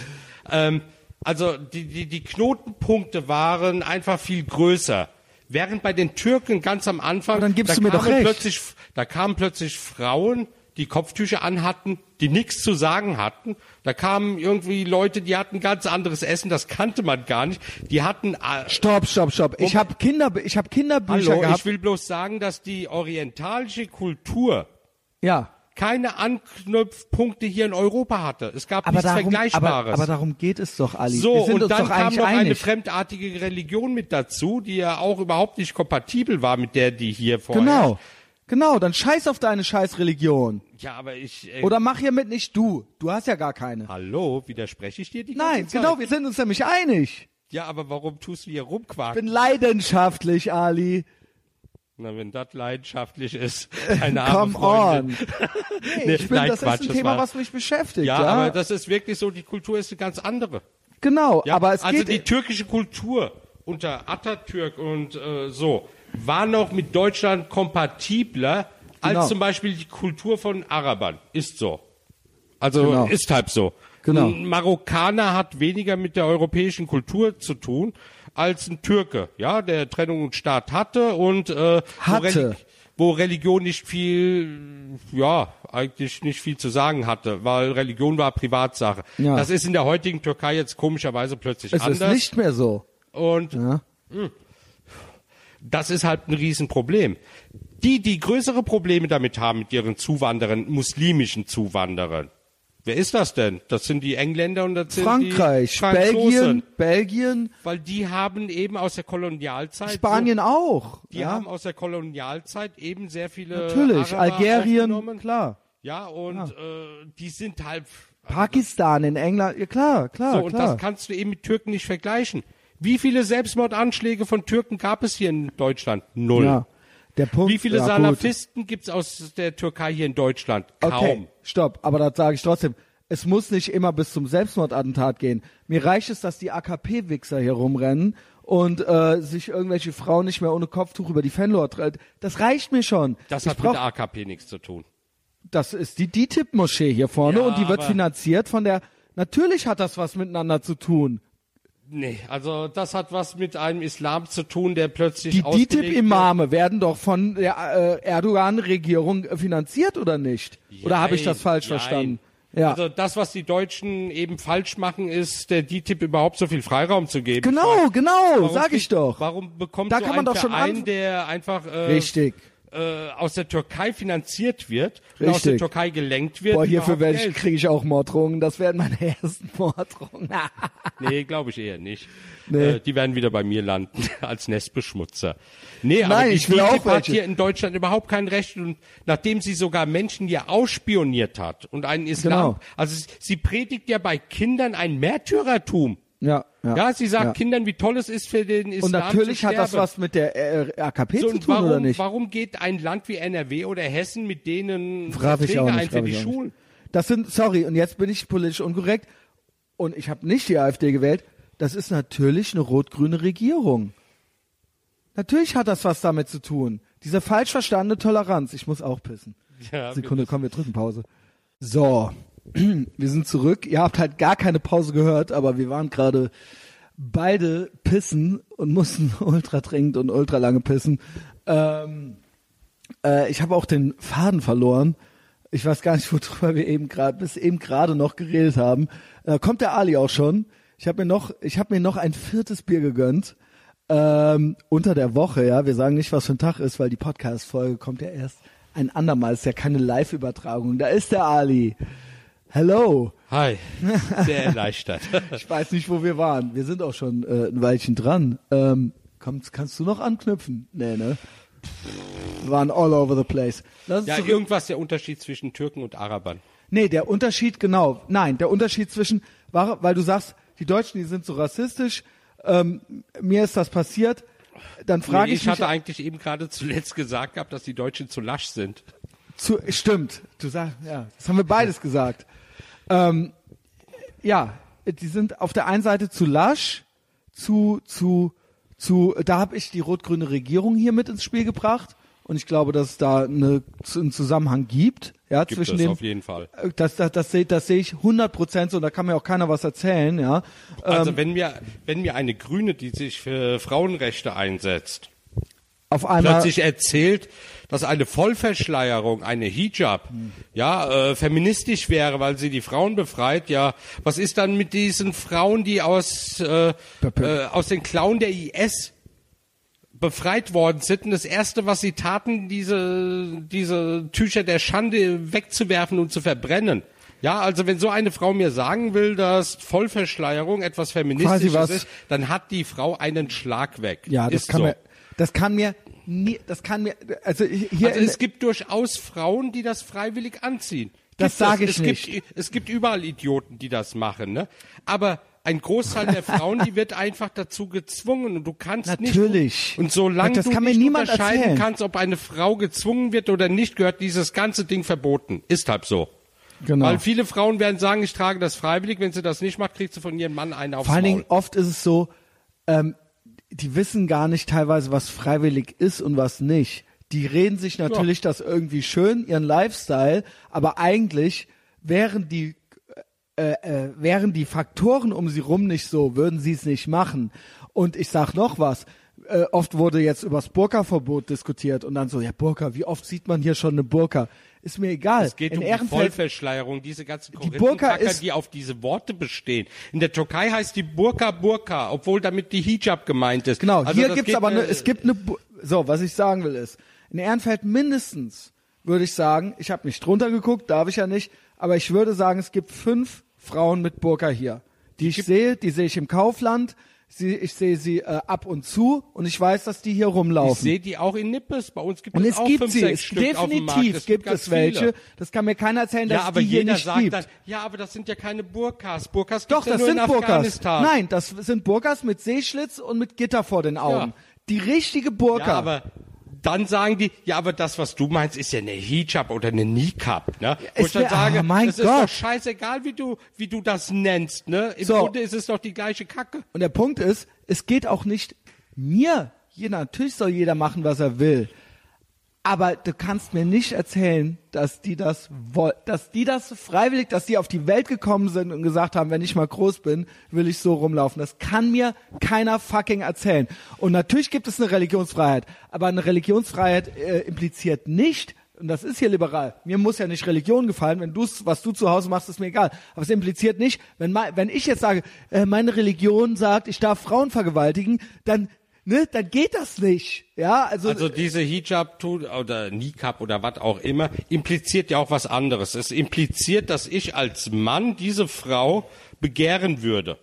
Ähm, also, die, die, die Knotenpunkte waren einfach viel größer. Während bei den Türken ganz am Anfang, Aber dann gibst da du mir doch kamen recht. plötzlich, da kamen plötzlich Frauen, die Kopftücher anhatten, die nichts zu sagen hatten. Da kamen irgendwie Leute, die hatten ganz anderes Essen, das kannte man gar nicht. Die hatten, äh, Stopp, stopp, stopp. Ich habe Kinder, ich habe Kinderbücher hallo, gehabt. ich will bloß sagen, dass die orientalische Kultur ja. Keine Anknüpfpunkte hier in Europa hatte. Es gab Aber nichts darum, Vergleichbares. aber, aber darum geht es doch, Ali. So, und dann kam noch eine einig. fremdartige Religion mit dazu, die ja auch überhaupt nicht kompatibel war mit der, die hier vorher. Genau. Genau, dann scheiß auf deine scheiß Religion. Ja, aber ich. Äh, Oder mach hiermit nicht du. Du hast ja gar keine. hallo, widerspreche ich dir die Nein, genau, wir sind uns nämlich einig. Ja, aber warum tust du hier Ich rumquaken? bin leidenschaftlich, Ali. Na, wenn das leidenschaftlich ist, [laughs] eine Come arme Freundin. on. [laughs] Nee, ich bin, nein, das Quatsch, ist ein Thema, war- was mich beschäftigt. Ja, Ja, aber das ist wirklich so, die Kultur ist eine ganz andere. genau, Ja, aber es also geht die türkische Kultur unter Atatürk und äh, so war noch mit Deutschland kompatibler Genau. als zum Beispiel die Kultur von Arabern. Ist so. Also Genau. ist halt so. Genau. Ein Marokkaner hat weniger mit der europäischen Kultur zu tun als ein Türke, ja, der Trennung und Staat hatte und äh, Wo, Hatte. Reli wo Religion nicht viel, ja, eigentlich nicht viel zu sagen hatte, weil Religion war Privatsache. Ja. Das ist in der heutigen Türkei jetzt komischerweise plötzlich es anders. ist nicht mehr so. Und Ja. das ist halt ein Riesenproblem. Die, die größere Probleme damit haben mit ihren Zuwanderern, muslimischen Zuwanderern. Wer ist das denn? Das sind die Engländer und das sind Frankreich, die. Belgien, Belgien, Weil die haben eben aus der Kolonialzeit. Spanien auch. So, die ja, haben aus der Kolonialzeit eben sehr viele. natürlich. Araber Algerien, klar. Ja, und Äh, die sind halt. Pakistan in England, ja klar, klar, So, und klar. das kannst du eben mit Türken nicht vergleichen. Wie viele Selbstmordanschläge von Türken gab es hier in Deutschland? Null. ja. Der Punkt, Wie viele ja. Salafisten gibt's aus der Türkei hier in Deutschland? Kaum. Okay, stopp, aber das sage ich trotzdem. Es muss nicht immer bis zum Selbstmordattentat gehen. Mir reicht es, dass die AKP-Wichser hier rumrennen und äh, sich irgendwelche Frauen nicht mehr ohne Kopftuch über die Fenlohr treibt. Das reicht mir schon. Das ich hat mit der AKP nichts zu tun. das ist die DITIB-Moschee hier vorne Ja, und die wird finanziert von der. Natürlich hat das was miteinander zu tun. Nee, also das hat was mit einem Islam zu tun, der plötzlich Die. DITIB-Imame werden doch von der äh, Erdogan-Regierung äh, finanziert oder nicht? Oder habe ich das falsch Nein. verstanden? Ja. Also das, was die Deutschen eben falsch machen, ist der DTIP überhaupt so viel Freiraum zu geben. genau, genau, Warum sag ich doch. Warum bekommt Da so kann man ein doch schon Verein, anf- der einfach äh, Richtig. Äh, aus der Türkei finanziert wird und aus der Richtig. Türkei gelenkt wird? Boah, hierfür kriege ich auch Morddrohungen. Das werden meine [laughs] ersten Morddrohungen. [laughs] Nee, glaube ich eher nicht. Nee. Äh, die werden wieder bei mir landen [laughs] als Nestbeschmutzer. Nee, Nein, aber die ich will auch hat hier in Deutschland überhaupt kein Recht und nachdem sie sogar Menschen hier ausspioniert hat und einen Islam, Genau. also sie predigt ja bei Kindern ein Märtyrertum. Ja, ja. Ja, sie sagt ja. Kindern, wie toll es ist für den Islam Und natürlich zu hat das was mit der äh, AKP so, zu tun, warum, oder nicht? warum geht ein Land wie NRW oder Hessen mit denen Frag ich auch Verträge nicht. ein für die. Schulen? Das sind, sorry, und jetzt bin ich politisch unkorrekt. Und ich habe nicht die AfD gewählt. Das ist natürlich eine rot-grüne Regierung. Natürlich hat das was damit zu tun. Diese falsch verstandene Toleranz. Ich muss auch pissen. Ja, Sekunde, komm, wir drücken Pause. So, [clears throat] wir sind zurück. Ihr habt halt gar keine Pause gehört, aber wir waren gerade beide pissen und mussten [laughs] ultra dringend und ultra lange pissen. Ähm, äh, ich habe auch den Faden verloren. Ich weiß gar nicht, [laughs] worüber wir eben gerade bis eben gerade noch geredet haben. Äh, kommt der Ali auch schon? Ich habe mir noch, ich habe mir noch ein viertes Bier gegönnt ähm, unter der Woche. Ja, wir sagen nicht, was für ein Tag ist, weil die Podcast-Folge kommt ja erst ein andermal. Ist ja keine Live-Übertragung. Da ist der Ali. Hello. Hi, [laughs] sehr erleichtert. Ich weiß nicht, wo wir waren. Wir sind auch schon äh, ein Weilchen dran. Ähm, kommst, kannst du noch anknüpfen? Nee, ne? Wir waren all over the place. Lass ja, irgendwas der Unterschied zwischen Türken und Arabern. Nee, der Unterschied, genau. Nein, der Unterschied zwischen, war, weil du sagst, die Deutschen, die sind so rassistisch, ähm, mir ist das passiert, dann frage Nee, ich, ich mich, hatte eigentlich eben gerade zuletzt gesagt gehabt, dass die Deutschen zu lasch sind. zu, stimmt, du sagst, ja, das haben wir beides [laughs] gesagt. Ähm, ja, die sind auf der einen Seite zu lasch, zu, zu, zu, da habe ich die rot-grüne Regierung hier mit ins Spiel gebracht und ich glaube, dass es da eine, einen Zusammenhang gibt, ja, Gibt zwischen es den, auf jeden Fall. Äh, das, das, das sehe das seh ich 100 Prozent so, da kann mir auch keiner was erzählen, ja. Also Ähm, wenn mir, wenn mir eine Grüne, die sich für Frauenrechte einsetzt, auf einmal, plötzlich erzählt, dass eine Vollverschleierung, eine Hijab, ja, äh, feministisch wäre, weil sie die Frauen befreit, ja, was ist dann mit diesen Frauen, die aus, äh, äh, aus den Klauen der IS befreit worden sind und das erste, was sie taten, diese, diese Tücher der Schande wegzuwerfen und zu verbrennen. Ja, also wenn so eine Frau mir sagen will, dass Vollverschleierung etwas Feministisches ist, dann hat die Frau einen Schlag weg. ja, das ist kann so. mir, das kann mir nie, das kann mir, also hier Also es gibt durchaus Frauen, die das freiwillig anziehen. Das sage ich es nicht. Gibt, es gibt überall Idioten, die das machen, ne? Aber ein Großteil der Frauen, die wird einfach dazu gezwungen und du kannst Natürlich. nicht. Und solange Das du kann nicht unterscheiden erzählen. kannst, ob eine Frau gezwungen wird oder nicht, gehört dieses ganze Ding verboten. Ist halt so. genau. Weil viele Frauen werden sagen, ich trage das freiwillig. Wenn sie das nicht macht, kriegt sie von ihrem Mann einen aufs Vor allen. Dingen oft ist es so, ähm, die wissen gar nicht teilweise, was freiwillig ist und was nicht. Die reden sich natürlich das irgendwie schön, ihren Lifestyle, aber eigentlich wären die äh, äh, wären die Faktoren um sie rum nicht so, würden sie es nicht machen. Und ich sag noch was. Äh, oft wurde jetzt übers Burka-Verbot diskutiert und dann so, ja Burka, wie oft sieht man hier schon eine Burka? Ist mir egal. Es geht In um die Ehrenfeld Vollverschleierung, diese ganzen Burka Korinthenkacker, ist- die auf diese Worte bestehen. In der Türkei heißt die Burka Burka, obwohl damit die Hijab gemeint ist. Genau, Also hier gibt's aber eine, äh, es gibt eine, so, was ich sagen will ist, in Ehrenfeld mindestens, würde ich sagen, ich habe nicht drunter geguckt, darf ich ja nicht, aber ich würde sagen, es gibt fünf Frauen mit Burka hier, die ich sehe, die sehe ich im Kaufland, sie, ich sehe sie äh, ab und zu und ich weiß, dass die hier Ich rumlaufen. sehe die auch in Nippes. Bei uns gibt und es es auch gibt fünf, sie, sechs es Stück auf dem Markt. definitiv gibt ganz es welche. Viele. Das kann mir keiner erzählen, dass Ja, es aber die hier nicht sagt gibt. dann, ja, aber das sind ja keine Burkas. Burkas Doch, ja das nur sind in Burkas. Afghanistan. Nein, das sind Burkas mit Seeschlitz und mit Gitter vor den Augen. Ja. Die richtige Burka. Ja, aber dann sagen die, ja, aber das, was du meinst, ist ja eine Hijab oder eine Niqab, ne? Wo ich dann sage, ah, mein es ist Gott. doch scheißegal, wie du, wie du das nennst, ne? Im So. Grunde ist es doch die gleiche Kacke. Und der Punkt ist, es geht auch nicht mir. Jeder, natürlich soll jeder machen, was er will. Aber du kannst mir nicht erzählen, dass die das woll dass die das freiwillig, dass die auf die Welt gekommen sind und gesagt haben, wenn ich mal groß bin, will ich so rumlaufen. Das kann mir keiner fucking erzählen. Und natürlich gibt es eine Religionsfreiheit, aber eine Religionsfreiheit äh, impliziert nicht, und das ist hier liberal. Mir muss ja nicht Religion gefallen. Wenn du's, was du zu Hause machst, ist mir egal. Aber es impliziert nicht, wenn, mein, wenn ich jetzt sage, äh, meine Religion sagt, ich darf Frauen vergewaltigen, dann, ne, dann geht das nicht. Ja, also, Also diese Hijab oder Niqab oder was auch immer impliziert ja auch was anderes. Es impliziert, dass ich als Mann diese Frau begehren würde.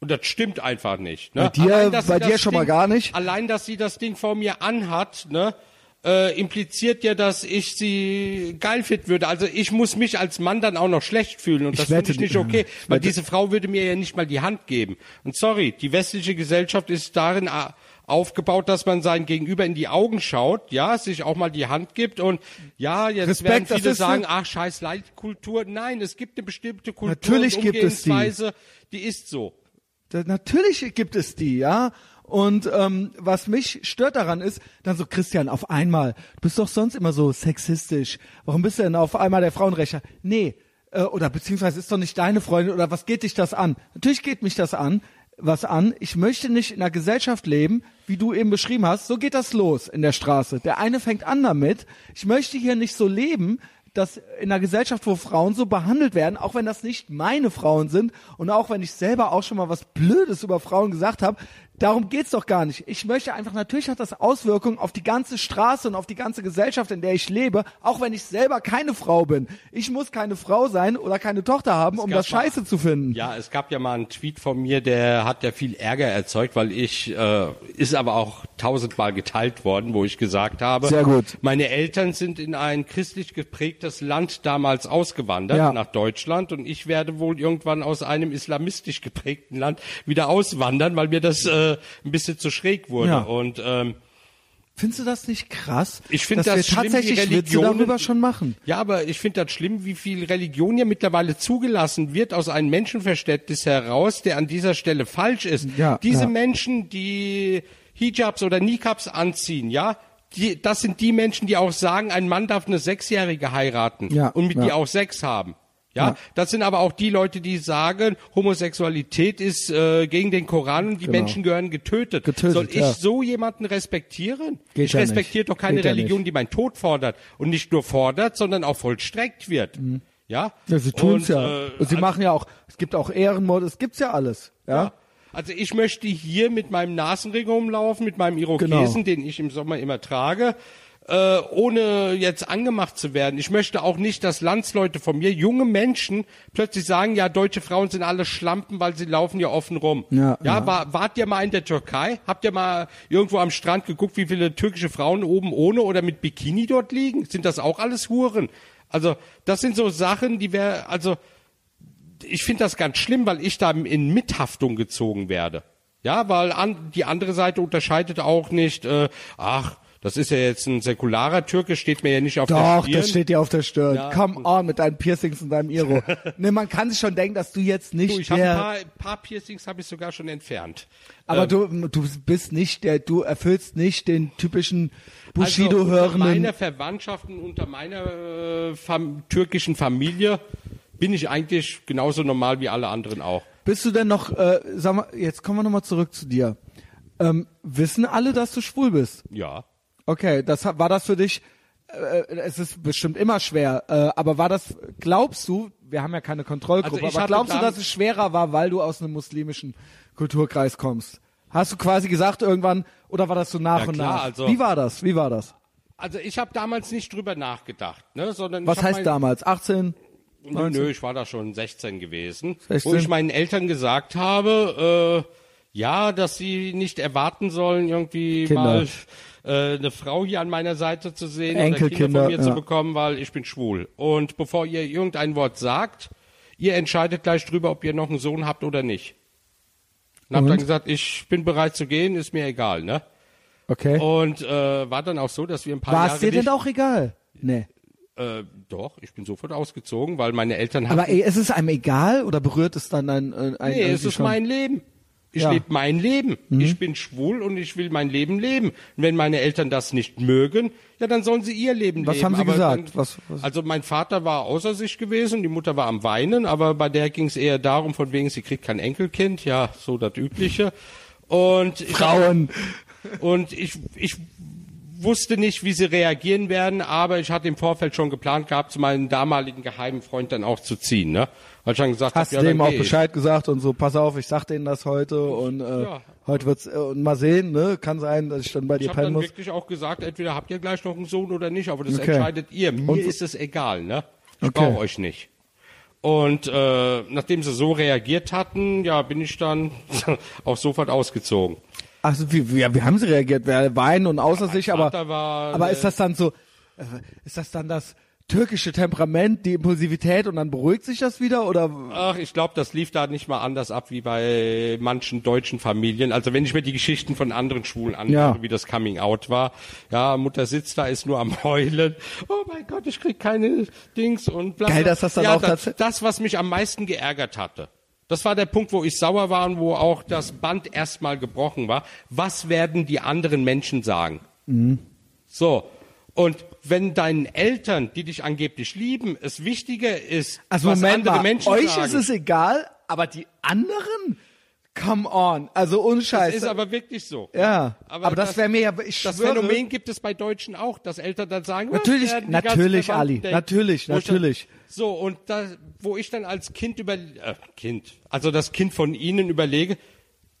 Und das stimmt einfach nicht. Ne? Bei dir- Allein, bei dir schon mal gar nicht? Allein, dass sie das Ding vor mir anhat, ne, äh, impliziert ja, dass ich sie geil fit würde. Also ich muss mich als Mann dann auch noch schlecht fühlen und Ich das finde ich nicht okay, weil diese Frau würde mir ja nicht mal die Hand geben. Und sorry, die westliche Gesellschaft ist darin a- aufgebaut, dass man sein Gegenüber in die Augen schaut, ja, sich auch mal die Hand gibt und ja, jetzt Respekt, werden viele sagen, ach, scheiß Leitkultur. Nein, es gibt eine bestimmte Kultur Natürlich und gibt es die. Umgehensweise, die ist so. Da, natürlich gibt es die, ja. Und ähm, was mich stört daran ist, dann so, Christian, auf einmal, du bist doch sonst immer so sexistisch. Warum bist du denn auf einmal der Frauenrechter? Nee, äh, oder beziehungsweise ist doch nicht deine Freundin oder was geht dich das an? Natürlich geht mich das an, was an. Ich möchte nicht in einer Gesellschaft leben, wie du eben beschrieben hast. So geht das los in der Straße. Der eine fängt an damit. Ich möchte hier nicht so leben, dass in einer Gesellschaft, wo Frauen so behandelt werden, auch wenn das nicht meine Frauen sind und auch wenn ich selber auch schon mal was Blödes über Frauen gesagt habe, darum geht's doch gar nicht. Ich möchte einfach, natürlich hat das Auswirkungen auf die ganze Straße und auf die ganze Gesellschaft, in der ich lebe, auch wenn ich selber keine Frau bin. Ich muss keine Frau sein oder keine Tochter haben, um gab das mal- scheiße zu finden. Ja, es gab ja mal einen Tweet von mir, der hat ja viel Ärger erzeugt, weil ich, äh, ist aber auch tausendmal geteilt worden, wo ich gesagt habe, Sehr gut. meine Eltern sind in ein christlich geprägtes Land damals ausgewandert, Ja. nach Deutschland, und ich werde wohl irgendwann aus einem islamistisch geprägten Land wieder auswandern, weil mir das äh, ein bisschen zu schräg wurde. Ja. Und ähm, Findest du das nicht krass? Ich finde das wir schlimm, wie tatsächlich Witze Religionen- darüber schon machen. Ja, aber ich finde das schlimm, wie viel Religion hier mittlerweile zugelassen wird aus einem Menschenverständnis heraus, der an dieser Stelle falsch ist. Ja, Diese ja. Menschen, die Hijabs oder Niqabs anziehen, ja, die, das sind die Menschen, die auch sagen, ein Mann darf eine Sechsjährige heiraten Ja, und mit ja. ihr auch Sex haben. Ja, Ja. das sind aber auch die Leute, die sagen, Homosexualität ist äh, gegen den Koran und die Genau. Menschen gehören getötet. Getötet, Soll ich ja. so jemanden respektieren? Geht ich ja respektiere nicht. doch keine Geht Religion, die meinen Tod fordert und nicht nur fordert, sondern auch vollstreckt wird. Ja, Mhm. Ja, sie tun's Und, ja. äh, Und sie machen ja auch, es gibt auch Ehrenmord, es gibt's ja alles. Ja. ja. Also ich möchte hier mit meinem Nasenring rumlaufen, mit meinem Irokesen, Genau. den ich im Sommer immer trage, äh, ohne jetzt angemacht zu werden. Ich möchte auch nicht, dass Landsleute von mir, junge Menschen, plötzlich sagen, ja, deutsche Frauen sind alle Schlampen, weil sie laufen ja offen rum. Ja, ja, ja. War, wart ihr mal in der Türkei? Habt ihr mal irgendwo am Strand geguckt, wie viele türkische Frauen oben ohne oder mit Bikini dort liegen? Sind das auch alles Huren? Also das sind so Sachen, die wäre, also ich finde das ganz schlimm, weil ich da in Mithaftung gezogen werde. Ja, weil an, die andere Seite unterscheidet auch nicht, äh, ach, das ist ja jetzt ein säkularer Türke, steht mir ja nicht auf der Doch, Stirn. das steht dir auf der Stirn. Ja. Come on mit deinen Piercings und deinem Iro. [laughs] ne, man kann sich schon denken, dass du jetzt nicht du, ich der, ein paar, paar Piercings habe ich sogar schon entfernt. aber Ähm, du, du bist nicht der, du erfüllst nicht den typischen also unter Bushido-hörenden. meiner Verwandtschaft und unter meiner äh, fam türkischen Familie bin ich eigentlich genauso normal wie alle anderen auch. Bist du denn noch, äh, sag mal, jetzt kommen wir nochmal zurück zu dir. Ähm, wissen alle, dass du schwul bist? Ja. Okay, das war das für dich, äh, es ist bestimmt immer schwer, äh, aber war das, glaubst du, wir haben ja keine Kontrollgruppe, Also aber glaubst du, dass es schwerer war, weil du aus einem muslimischen Kulturkreis kommst? Hast du quasi gesagt irgendwann, oder war das so nach Ja, und klar, nach? also- Wie war das? Wie war das? Also ich habe damals nicht drüber nachgedacht, ne, sondern Was heißt damals? 18? Nö, nö, ich war da schon 16 gewesen, 16? wo ich meinen Eltern gesagt habe, äh, ja, dass sie nicht erwarten sollen, irgendwie Kinder. mal äh, eine Frau hier an meiner Seite zu sehen oder Enkelkinder, Kinder von mir ja. zu bekommen, weil ich bin schwul. Und bevor ihr irgendein Wort sagt, ihr entscheidet gleich drüber, ob ihr noch einen Sohn habt oder nicht. Und hab Und? dann gesagt, ich bin bereit zu gehen, ist mir egal, ne? Okay. Und äh, war dann auch so, dass wir ein paar war Jahre es dir denn auch egal? Nee. Äh, doch, ich bin sofort ausgezogen, weil meine Eltern hatten Aber ey, ist es einem egal oder berührt es dann ein, ein, Nee, es ist schon? mein Leben. Ich Ja. Mhm. lebe mein Leben. Ich bin schwul und ich will mein Leben leben. Und wenn meine Eltern das nicht mögen, ja, dann sollen sie ihr Leben Was leben. haben sie Aber gesagt? Dann, Was- was- Also mein Vater war außer sich gewesen, die Mutter war am Weinen, aber bei der ging es eher darum, von wegen, sie kriegt kein Enkelkind, ja, so das Übliche. Und ich Frauen. und ich, ich wusste nicht, wie sie reagieren werden, aber ich hatte im Vorfeld schon geplant gehabt, zu meinem damaligen geheimen Freund dann auch zu ziehen, ne? Weil ich dann gesagt Hast hab, du ja, dem auch ich. Bescheid gesagt und so, pass auf, ich sag denen das heute und äh, Ja. heute wird's äh, und mal sehen, ne? Kann sein, dass ich dann bei dir Ich habe pennen dann muss. wirklich auch gesagt, entweder habt ihr gleich noch einen Sohn oder nicht, aber das Okay. entscheidet ihr. Mir Und- ist es egal, ne? Ich Okay. brauche euch nicht. Und äh, nachdem sie so reagiert hatten, ja, bin ich dann [laughs] auch sofort ausgezogen. Also wie, wie, ja, wie haben sie reagiert? Weinen und außer sich, aber war, aber äh, ist das dann so äh, ist das dann das türkische Temperament, die Impulsivität und dann beruhigt sich das wieder oder Ach, ich glaube, das lief da nicht mal anders ab wie bei manchen deutschen Familien. Also wenn ich mir die Geschichten von anderen Schwulen anhöre, Ja. wie das Coming Out war, ja, Mutter sitzt da, ist nur am Heulen. Oh mein Gott, ich krieg keine Dings und bla. Geil, dass das dann ja, auch das, das, was mich am meisten geärgert hatte. Das war der Punkt, wo ich sauer war und wo auch das Band erstmal gebrochen war. Was werden die anderen Menschen sagen? Mhm. So. Und wenn deinen Eltern, die dich angeblich lieben, es wichtiger ist, Also was Moment andere mal, Menschen euch sagen, ist es egal, aber die anderen? Come on, also ohne Scheiß. Das ist aber wirklich so. ja, aber, das, wäre mir ja ich Das schwöre, Phänomen gibt es bei Deutschen auch, dass Eltern dann sagen, was Natürlich, ganzen natürlich, Ali, denken? natürlich, natürlich. So, und da, wo ich dann als Kind über, äh, Kind, also das Kind von ihnen überlege,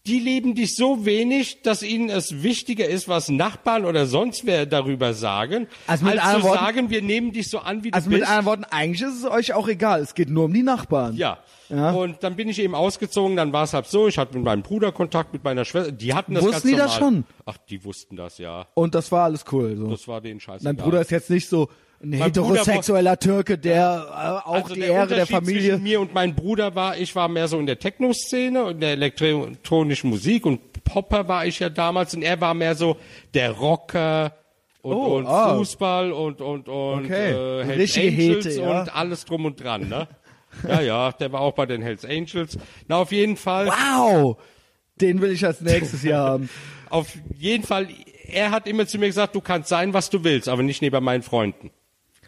die lieben dich so wenig, dass ihnen es wichtiger ist, was Nachbarn oder sonst wer darüber sagen, Also mit als zu Worten- sagen, wir nehmen dich so an, wie du Also mit bist. anderen Worten, eigentlich ist es euch auch egal. Es geht nur um die Nachbarn. Ja. Ja. Und dann bin ich eben ausgezogen, dann war es halt so, ich hatte mit meinem Bruder Kontakt, mit meiner Schwester, die hatten das Wussten die normal. das schon? Ach, die wussten das, ja. Und das war alles cool. So. Das war denen scheiße. Dein Bruder ist jetzt nicht so ein Mein heterosexueller Türke, der äh, auch also die der Ehre der Familie. zwischen mir und meinem Bruder war, ich war mehr so in der Techno-Szene und der elektronischen Musik und Popper war ich ja damals und er war mehr so der Rocker und, Oh, und ah. Fußball und und und Okay. äh, Hells Angels Hete, ja. und alles drum und dran, ne? ja, ja, der war auch bei den Hells Angels. Na, auf jeden Fall. Wow! Den will ich als nächstes hier haben. [laughs] Auf jeden Fall, er hat immer zu mir gesagt, du kannst sein, was du willst, aber nicht neben meinen Freunden.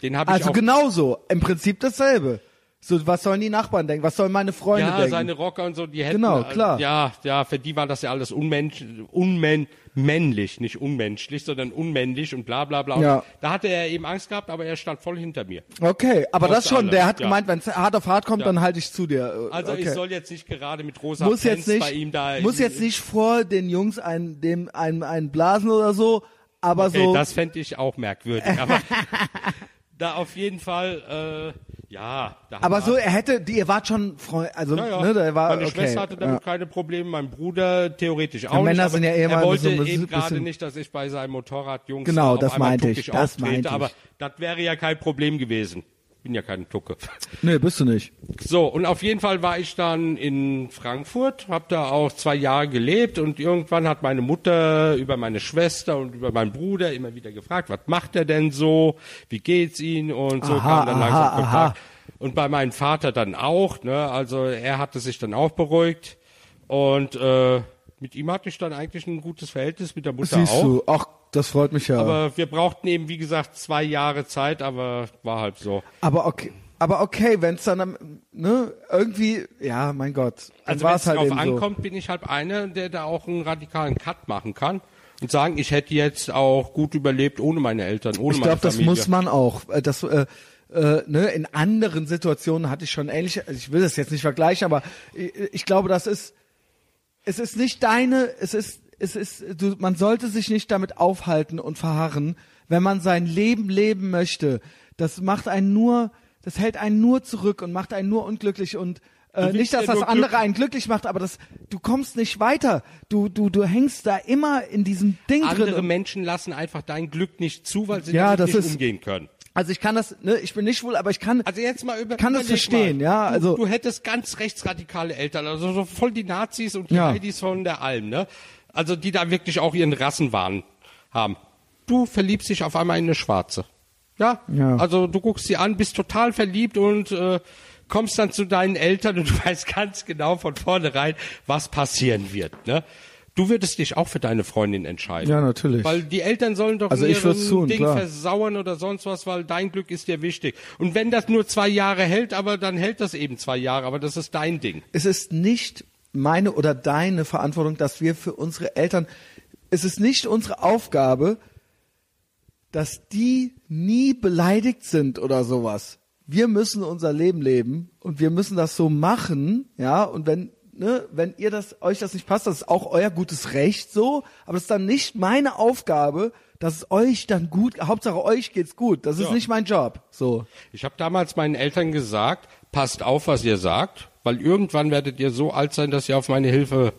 Den habe ich Also auch genauso. Im Prinzip dasselbe. So, was sollen die Nachbarn denken? Was sollen meine Freunde Ja, denken? seine Rocker und so, die hätten. Genau, äh, klar. Ja, ja, für die war das ja alles unmensch, unmän, männlich, nicht unmenschlich, sondern unmännlich und bla bla bla. Ja. Da hatte er eben Angst gehabt, aber er stand voll hinter mir. Okay, aber Trotz das schon. allem, Der hat ja. gemeint, wenn es hart auf hart kommt, Ja. dann halte ich zu dir. Also okay. ich soll jetzt nicht gerade mit rosa muss jetzt nicht, bei ihm da. muss jetzt nicht vor den Jungs ein, dem ein, ein Blasen oder so, aber Okay, so. das fände ich auch merkwürdig. Aber [laughs] da auf jeden Fall, äh, ja. Da aber so, er hätte, die, ihr wart schon Freund, also Ja, ja. ne, der war Meine okay. Schwester hatte damit ja. keine Probleme, mein Bruder theoretisch auch Männer nicht. sind ja aber eh er wollte so ein eben bisschen- gerade nicht, dass ich bei seinem Motorradjungs Genau, auf das meinte ich, das meinte ich. aber das wäre ja kein Problem gewesen. Bin ja keine Tucke. Nee, bist du nicht. So, und auf jeden Fall war ich dann in Frankfurt, habe da auch zwei Jahre gelebt und irgendwann hat meine Mutter über meine Schwester und über meinen Bruder immer wieder gefragt, was macht er denn so, wie geht's ihm und so Aha, kam dann aha, langsam aha. Kontakt. Und bei meinem Vater dann auch, ne, also er hatte sich dann auch beruhigt und äh, mit ihm hatte ich dann eigentlich ein gutes Verhältnis, mit der Mutter Siehst auch. du, ach, das freut mich ja. Aber, Aber wir brauchten eben, wie gesagt, zwei Jahre Zeit, aber war halt so. okay. Aber okay, wenn es dann, ne, irgendwie, ja, mein Gott, Also wenn es halt drauf ankommt, bin ich halt einer, der da auch einen radikalen Cut machen kann und sagen, ich hätte jetzt auch gut überlebt ohne meine Eltern, ohne Ich meine glaube, das Familie. muss man auch. Äh, Das, äh, äh, ne, in anderen Situationen hatte ich schon ähnliche, also ich will das jetzt nicht vergleichen, aber ich, ich glaube, das ist, es ist nicht deine, es ist, es ist, du, man sollte sich nicht damit aufhalten und verharren, wenn man sein Leben leben möchte. Das macht einen nur, das hält einen nur zurück und macht einen nur unglücklich und äh, nicht, dass das andere Glück- einen glücklich macht, aber das, du kommst nicht weiter. Du, du, du hängst da immer in diesem Ding drin. Andere Menschen lassen einfach dein Glück nicht zu, weil sie Ja, damit nicht ist- umgehen können. Also ich kann das, ne, ich bin nicht schwul, aber ich kann, Also jetzt mal über, kann das verstehen, mal. ja, Du, also- du hättest ganz rechtsradikale Eltern, also so voll die Nazis und die Ja. Heidis von der Alm, ne? Also die da wirklich auch ihren Rassenwahn haben. Du verliebst dich auf einmal in eine Schwarze. Ja? Ja. Also du guckst sie an, bist total verliebt und äh, kommst dann zu deinen Eltern und du [laughs] weißt ganz genau von vornherein, was passieren wird, ne? Du würdest dich auch für deine Freundin entscheiden. Ja, natürlich. Weil die Eltern sollen doch Also ich ihren tun, Ding klar. versauern oder sonst was, weil dein Glück ist dir wichtig. Und wenn das nur zwei Jahre hält, aber dann hält das eben zwei Jahre, aber das ist dein Ding. es ist nicht meine oder deine Verantwortung, dass wir für unsere Eltern, es ist nicht unsere Aufgabe, dass die nie beleidigt sind oder sowas. Wir müssen unser Leben leben und wir müssen das so machen, ja, und wenn, ne, wenn ihr das, euch das nicht passt, das ist auch euer gutes Recht so, aber es ist dann nicht meine Aufgabe, dass es euch dann gut, Hauptsache euch geht's gut, das ist Ja. nicht mein Job, so. Ich habe damals meinen Eltern gesagt, passt auf, was ihr sagt, weil irgendwann werdet ihr so alt sein, dass ihr auf meine Hilfe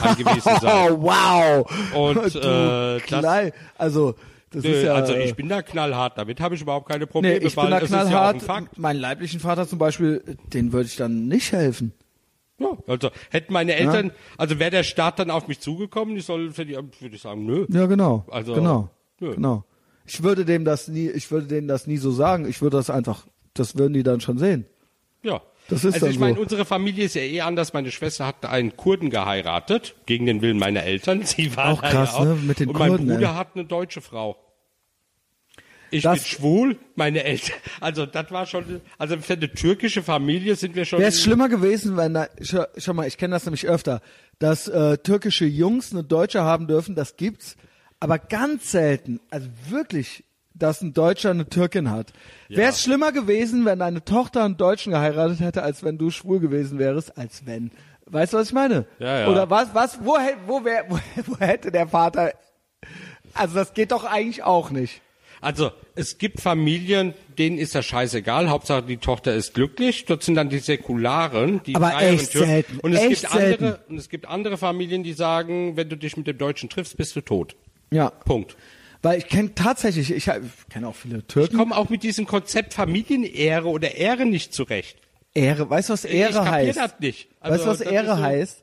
angewiesen [laughs] seid. Oh, wow. Und, du äh, das- Klein, also das Nö, ist ja. also ich bin da knallhart, damit habe ich überhaupt keine Probleme, nee, ich bin da ja knallhart. Fakt. Meinen leiblichen Vater zum Beispiel, den würde ich dann nicht helfen. Ja, also hätten meine Eltern, also wäre der Staat dann auf mich zugekommen, ich soll würde ich sagen, nö. Ja, genau. Also, genau. nö. Genau. Ich würde dem das nie, ich würde denen das nie so sagen. Ich würde das einfach, das würden die dann schon sehen. Ja. Das ist also ich meine, so. unsere Familie ist ja eh anders. Meine Schwester hat einen Kurden geheiratet, gegen den Willen meiner Eltern. [laughs] Sie war Auch krass, ja auch. ne, mit den Und mein Kurden, Bruder ey. hat eine deutsche Frau. Ich bin schwul, meine Eltern. [laughs] Also das war schon, also für eine türkische Familie sind wir schon. Wäre es schlimmer gewesen, wenn da, schau, schau mal, ich kenne das nämlich öfter, dass äh, türkische Jungs eine Deutsche haben dürfen, das gibt's, aber ganz selten, also wirklich, dass ein Deutscher eine Türkin hat. Wäre es schlimmer gewesen, wenn deine Tochter einen Deutschen geheiratet hätte, als wenn du schwul gewesen wärst, als wenn. Weißt du, was ich meine? Ja, ja. Oder was, was, wo, wo, wär, [laughs] wo, wo hätte der Vater, also das geht doch eigentlich auch nicht. Also es gibt Familien, denen ist das scheißegal. Hauptsache die Tochter ist glücklich. Dort sind dann die Säkularen, die Aber echt Türken. selten, Und es echt gibt andere, selten. und es gibt andere Familien, die sagen, wenn du dich mit dem Deutschen triffst, bist du tot. Ja. Punkt. Weil ich kenne tatsächlich, ich, ich kenne auch viele Ich Türken. komme auch mit diesem Konzept Familienehre oder Ehre nicht zurecht. Ehre, weißt du, was Ich Ehre kapier heißt? das nicht. weißt Also, du, was das Ehre so- heißt?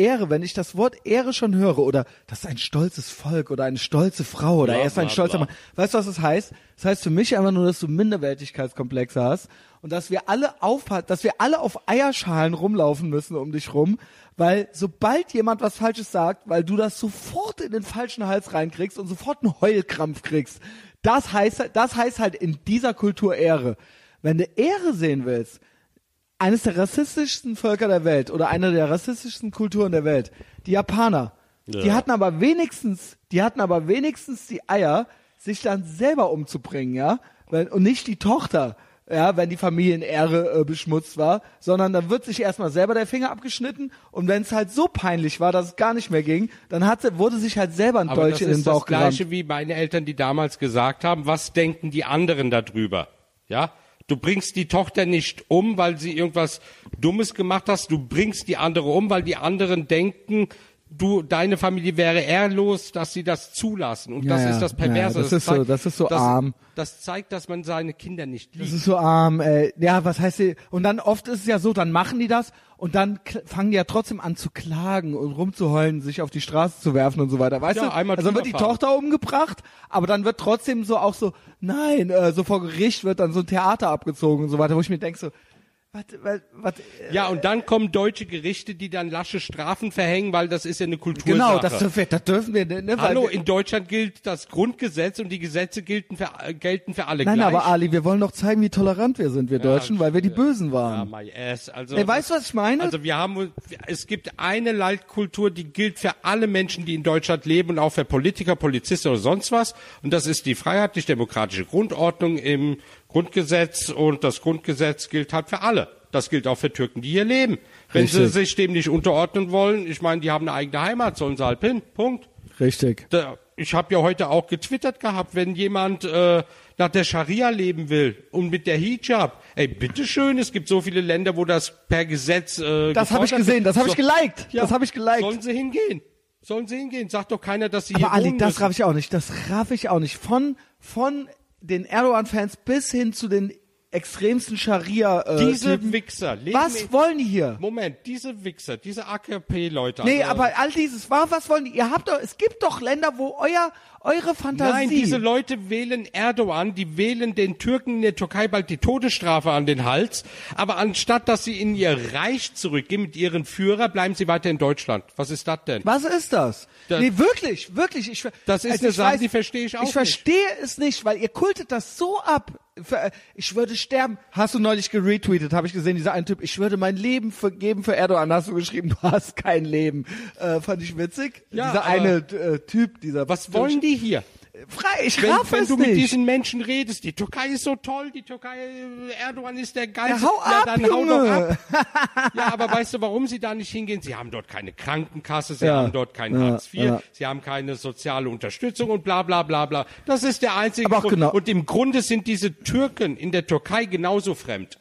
Ehre, wenn ich das Wort Ehre schon höre oder das ist ein stolzes Volk oder eine stolze Frau oder Bla, er ist ein bla, stolzer bla. Mann. Weißt du, was das heißt? Das heißt für mich einfach nur, dass du Minderwertigkeitskomplexe hast und dass wir alle auf, dass wir alle auf Eierschalen rumlaufen müssen um dich rum, weil sobald jemand was Falsches sagt, weil du das sofort in den falschen Hals reinkriegst und sofort einen Heulkrampf kriegst, das heißt, das heißt halt in dieser Kultur Ehre. Wenn du Ehre sehen willst, eines der rassistischsten Völker der Welt oder eine der rassistischsten Kulturen der Welt, die Japaner. Die Ja. hatten aber wenigstens, die hatten aber wenigstens die Eier, sich dann selber umzubringen, ja, und nicht die Tochter, ja, wenn die Familienehre äh, beschmutzt war, sondern dann wird sich erstmal selber der Finger abgeschnitten und wenn es halt so peinlich war, dass es gar nicht mehr ging, dann hatte, wurde sich halt selber ein Aber Dolch das in den ist das Bauch gerammt. Gleiche wie meine Eltern, die damals gesagt haben, was denken die anderen darüber? Ja? Du bringst die Tochter nicht um, weil sie irgendwas Dummes gemacht hast. Du bringst die andere um, weil die anderen denken, du, deine Familie wäre ehrlos, dass sie das zulassen. Und Ja, das ist das Ja, Perverse. das ist so- das ist so arm. Das zeigt, dass man seine Kinder nicht Das liebt. ist so arm, ey. Ja, was heißt die? Und dann oft ist es ja so, dann machen die das und dann fangen die ja trotzdem an zu klagen und rumzuheulen, sich auf die Straße zu werfen und so weiter. Weißt Ja, du? einmal also dann wird die. Tochter umgebracht, aber dann wird trotzdem so auch so, nein, äh, so vor Gericht wird dann so ein Theater abgezogen und so weiter, wo ich mir denke so, was, was, was, äh, Ja, und dann kommen deutsche Gerichte, die dann lasche Strafen verhängen, weil das ist ja eine Kultursache. genau, das dürfen wir, das dürfen wir, ne? weil Hallo, wir, in Deutschland gilt das Grundgesetz und die Gesetze gelten für, äh, gelten für alle Nein, gleich. aber Ali, wir wollen doch zeigen, wie tolerant wir sind, wir Deutschen, weil wir die Bösen Ja, waren. my ass. Also, Ey, weißt du, was ich meine? Also wir haben, es gibt eine Leitkultur, die gilt für alle Menschen, die in Deutschland leben und auch für Politiker, Polizisten oder sonst was. Und das ist die freiheitlich-demokratische Grundordnung im Grundgesetz. Und das Grundgesetz gilt halt für alle. Das gilt auch für Türken, die hier leben. Wenn sie Richtig. sich dem nicht unterordnen wollen, ich meine, die haben eine eigene Heimat, sollen sie halt hin. Punkt. Richtig. Da, ich habe ja heute auch getwittert gehabt, wenn jemand äh, nach der Scharia leben will und mit der Hijab, ey, bitteschön, es gibt so viele Länder, wo das per Gesetz äh, Das habe ich gesehen, das habe ich So- geliked, Ja, das habe ich geliked. Sollen sie hingehen? Sollen sie hingehen? Sagt doch keiner, dass sie Aber hier Ali, das raff ich auch nicht. Das raff ich auch nicht. Von, von den Erdogan-Fans bis hin zu den extremsten Scharia. Äh, Diese Typen. Wichser Was wollen die hier? Moment, diese Wichser, diese AKP-Leute. Nee, also, aber all dieses war, was wollen die? Ihr habt doch, es gibt doch Länder, wo euer, eure Fantasie. Nein, diese Leute wählen Erdogan, die wählen den Türken in der Türkei bald die Todesstrafe an den Hals. Aber anstatt, dass sie in ihr Reich zurückgehen mit ihren Führer, bleiben sie weiter in Deutschland. Was ist das denn? Was ist das? Das- nee, wirklich, wirklich. Ich, Das ist also eine ich Sache, weiß- die verstehe ich auch Ich nicht. verstehe es nicht, weil ihr kultet das so ab. Für- Ich würde sterben. Hast du neulich geretweetet, habe ich gesehen, dieser eine Typ. Ich würde mein Leben vergeben für Erdogan. Hast du geschrieben, [laughs] du hast kein Leben. Äh, fand ich witzig. Ja, dieser eine äh, Typ, dieser. Was wollen die hier? Frei, ich Wenn, wenn du nicht. mit diesen Menschen redest, die Türkei ist so toll, die Türkei, äh, Erdogan ist der geilste. Ja, hau ab, ja, dann hau doch Junge. ab. [laughs] Ja, aber weißt du, warum sie da nicht hingehen? Sie haben dort keine Krankenkasse, sie Ja, haben dort kein ja, Hartz IV, ja. sie haben keine soziale Unterstützung und bla bla bla bla. Das ist der einzige Aber Grund. genau- Und im Grunde sind diese Türken in der Türkei genauso fremd.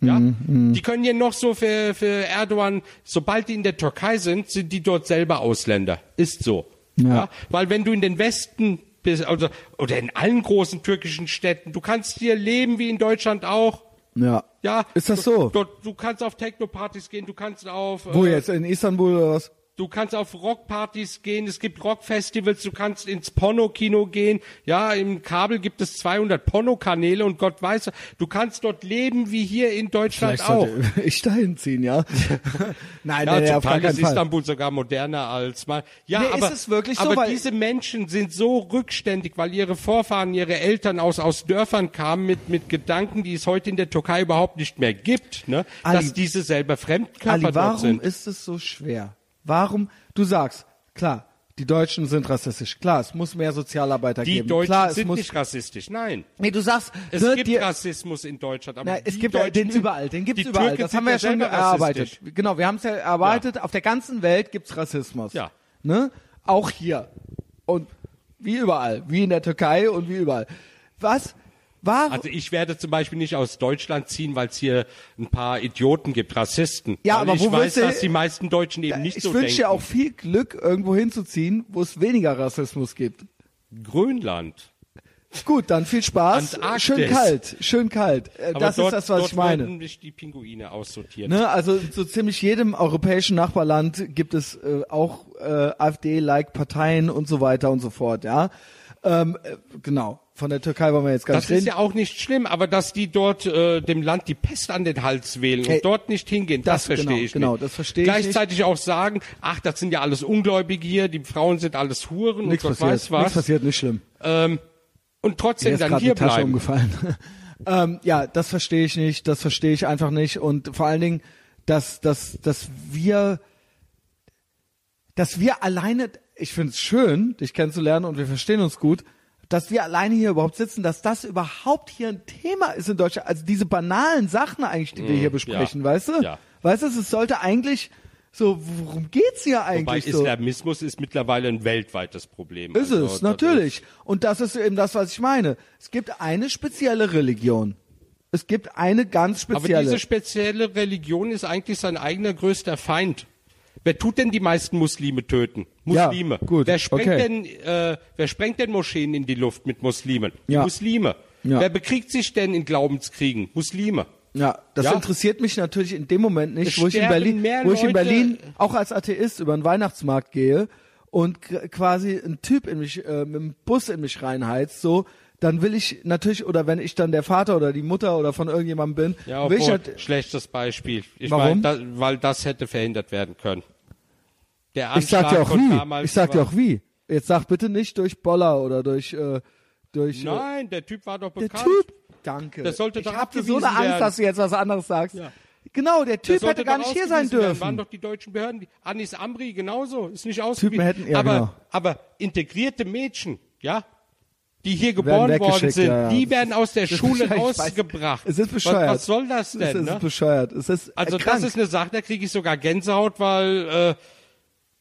Ja, Mhm, die können ja noch so für, für Erdogan, sobald die in der Türkei sind, sind die dort selber Ausländer. Ist so. Ja. Weil wenn du in den Westen bist, also, oder in allen großen türkischen Städten, du kannst hier leben wie in Deutschland auch. Ja. Ja. Ist das du, so? Dort, du kannst auf Techno-Partys gehen, du kannst auf, Wo äh, jetzt? In Istanbul oder was? Du kannst auf Rockpartys gehen, es gibt Rockfestivals, du kannst ins Pornokino gehen. Ja, im Kabel gibt es 200 Pornokanäle und Gott weiß, du kannst dort leben wie hier in Deutschland Vielleicht auch. [laughs] ich da hinziehen, ja. [laughs] nein, Ja, nein, auf gar Teil ist Fall. Istanbul sogar moderner als mal. Ja, Nee, aber, so? aber diese Menschen sind so rückständig, weil ihre Vorfahren, ihre Eltern aus, aus Dörfern kamen mit, mit Gedanken, die es heute in der Türkei überhaupt nicht mehr gibt, ne? Ali- dass diese selber Fremdkörper Ali, warum sind. ist es so schwer? Warum? Du sagst, klar, die Deutschen sind rassistisch. Klar, es muss mehr Sozialarbeiter Die geben. Deutschen klar, es sind muss, nicht rassistisch, nein. Nee, du sagst, Es gibt die- Rassismus in Deutschland, aber Na, es die gibt Deutschen den überall, den gibt's die überall. Türken das haben wir ja schon erarbeitet. Genau, wir haben es ja erarbeitet. Auf der ganzen Welt gibt's Rassismus. Ja. Ne? Auch hier. Und wie überall. Wie in der Türkei und wie überall. Was? Warum? Also ich werde zum Beispiel nicht aus Deutschland ziehen, weil es hier ein paar Idioten gibt, Rassisten. Ja, weil aber ich wo weiß, du- dass die meisten Deutschen eben nicht ich so wünsche denken. dir auch viel Glück, irgendwo hinzuziehen, wo es weniger Rassismus gibt. Grönland. Gut, dann viel Spaß. Antarktis. Schön kalt, schön kalt. Äh, Aber das dort, ist das, was dort ich meine. werden nicht die Pinguine aussortiert. Ne, also so ziemlich jedem europäischen Nachbarland gibt es äh, auch äh, AfD-like Parteien und so weiter und so fort, ja. Ähm, äh, genau. Von der Türkei wollen wir jetzt gar Das nicht ist reden. ja auch nicht schlimm, aber dass die dort äh, dem Land die Pest an den Hals wählen Ey, und dort nicht hingehen, das, das- verstehe genau, ich genau, nicht. das verstehe ich Gleichzeitig auch sagen, ach, das sind ja alles Ungläubige hier, die Frauen sind alles Huren Nichts und Gott passiert. weiß Nichts was. passiert, nicht schlimm. Ähm, und Mir trotzdem ist dann hier eine Tasche bleiben. umgefallen. [laughs] ähm, ja, das verstehe ich nicht, das verstehe ich einfach nicht und vor allen Dingen, dass, dass, dass wir, dass wir alleine, ich finde es schön, dich kennenzulernen und wir verstehen uns gut, dass wir alleine hier überhaupt sitzen, dass das überhaupt hier ein Thema ist in Deutschland, also diese banalen Sachen eigentlich, die wir hier besprechen, Mm, ja, weißt du? ja. Weißt du, es sollte eigentlich so, worum geht's hier Wobei eigentlich so? Islamismus ist mittlerweile ein weltweites Problem. Ist Also, es, natürlich. Und das ist eben das, was ich meine. Es gibt eine spezielle Religion. Es gibt eine ganz Aber spezielle. diese spezielle Religion ist eigentlich sein eigener größter Feind. Wer tut denn die meisten Muslime töten? Ja, Muslime. gut, Wer sprengt okay. denn, äh, wer sprengt denn Moscheen in die Luft mit Muslimen? Die Ja. Muslime. Ja. Wer bekriegt sich denn in Glaubenskriegen? Muslime. ja, das Ja. interessiert mich natürlich in dem Moment nicht, Es wo ich in Berlin, wo ich in Berlin auch als Atheist über den Weihnachtsmarkt gehe und quasi ein Typ in mich, äh, mit dem Bus in mich reinheizt, so, dann will ich natürlich, oder wenn ich dann der Vater oder die Mutter oder von irgendjemandem bin, Ja, will ich obwohl, halt, schlechtes Beispiel. Ich Warum? Meine, da, weil das hätte verhindert werden können. Der ich sag dir auch von wie, damals ich sag dir auch wie. Jetzt sag bitte nicht durch Boller oder durch, äh, durch, äh, Nein, der Typ war doch Der bekannt. Typ, danke. Das sollte ich doch hatte so eine Angst, werden. dass du jetzt was anderes sagst. Ja. Genau, der Der Typ hätte gar nicht hier sein ausgewiesen werden. dürfen. Waren doch die deutschen Behörden. Die Anis Amri genauso. Ist nicht ausgewiesen. hätten- ja, aber, genau. aber integrierte Mädchen, ja, die hier geboren worden sind, ja, ja. die werden aus der Das Schule [laughs] rausgebracht. Es ist bescheuert. Was, was soll das denn? Es ist ne? bescheuert. Es ist Also krank. das ist eine Sache, da kriege ich sogar Gänsehaut, weil äh,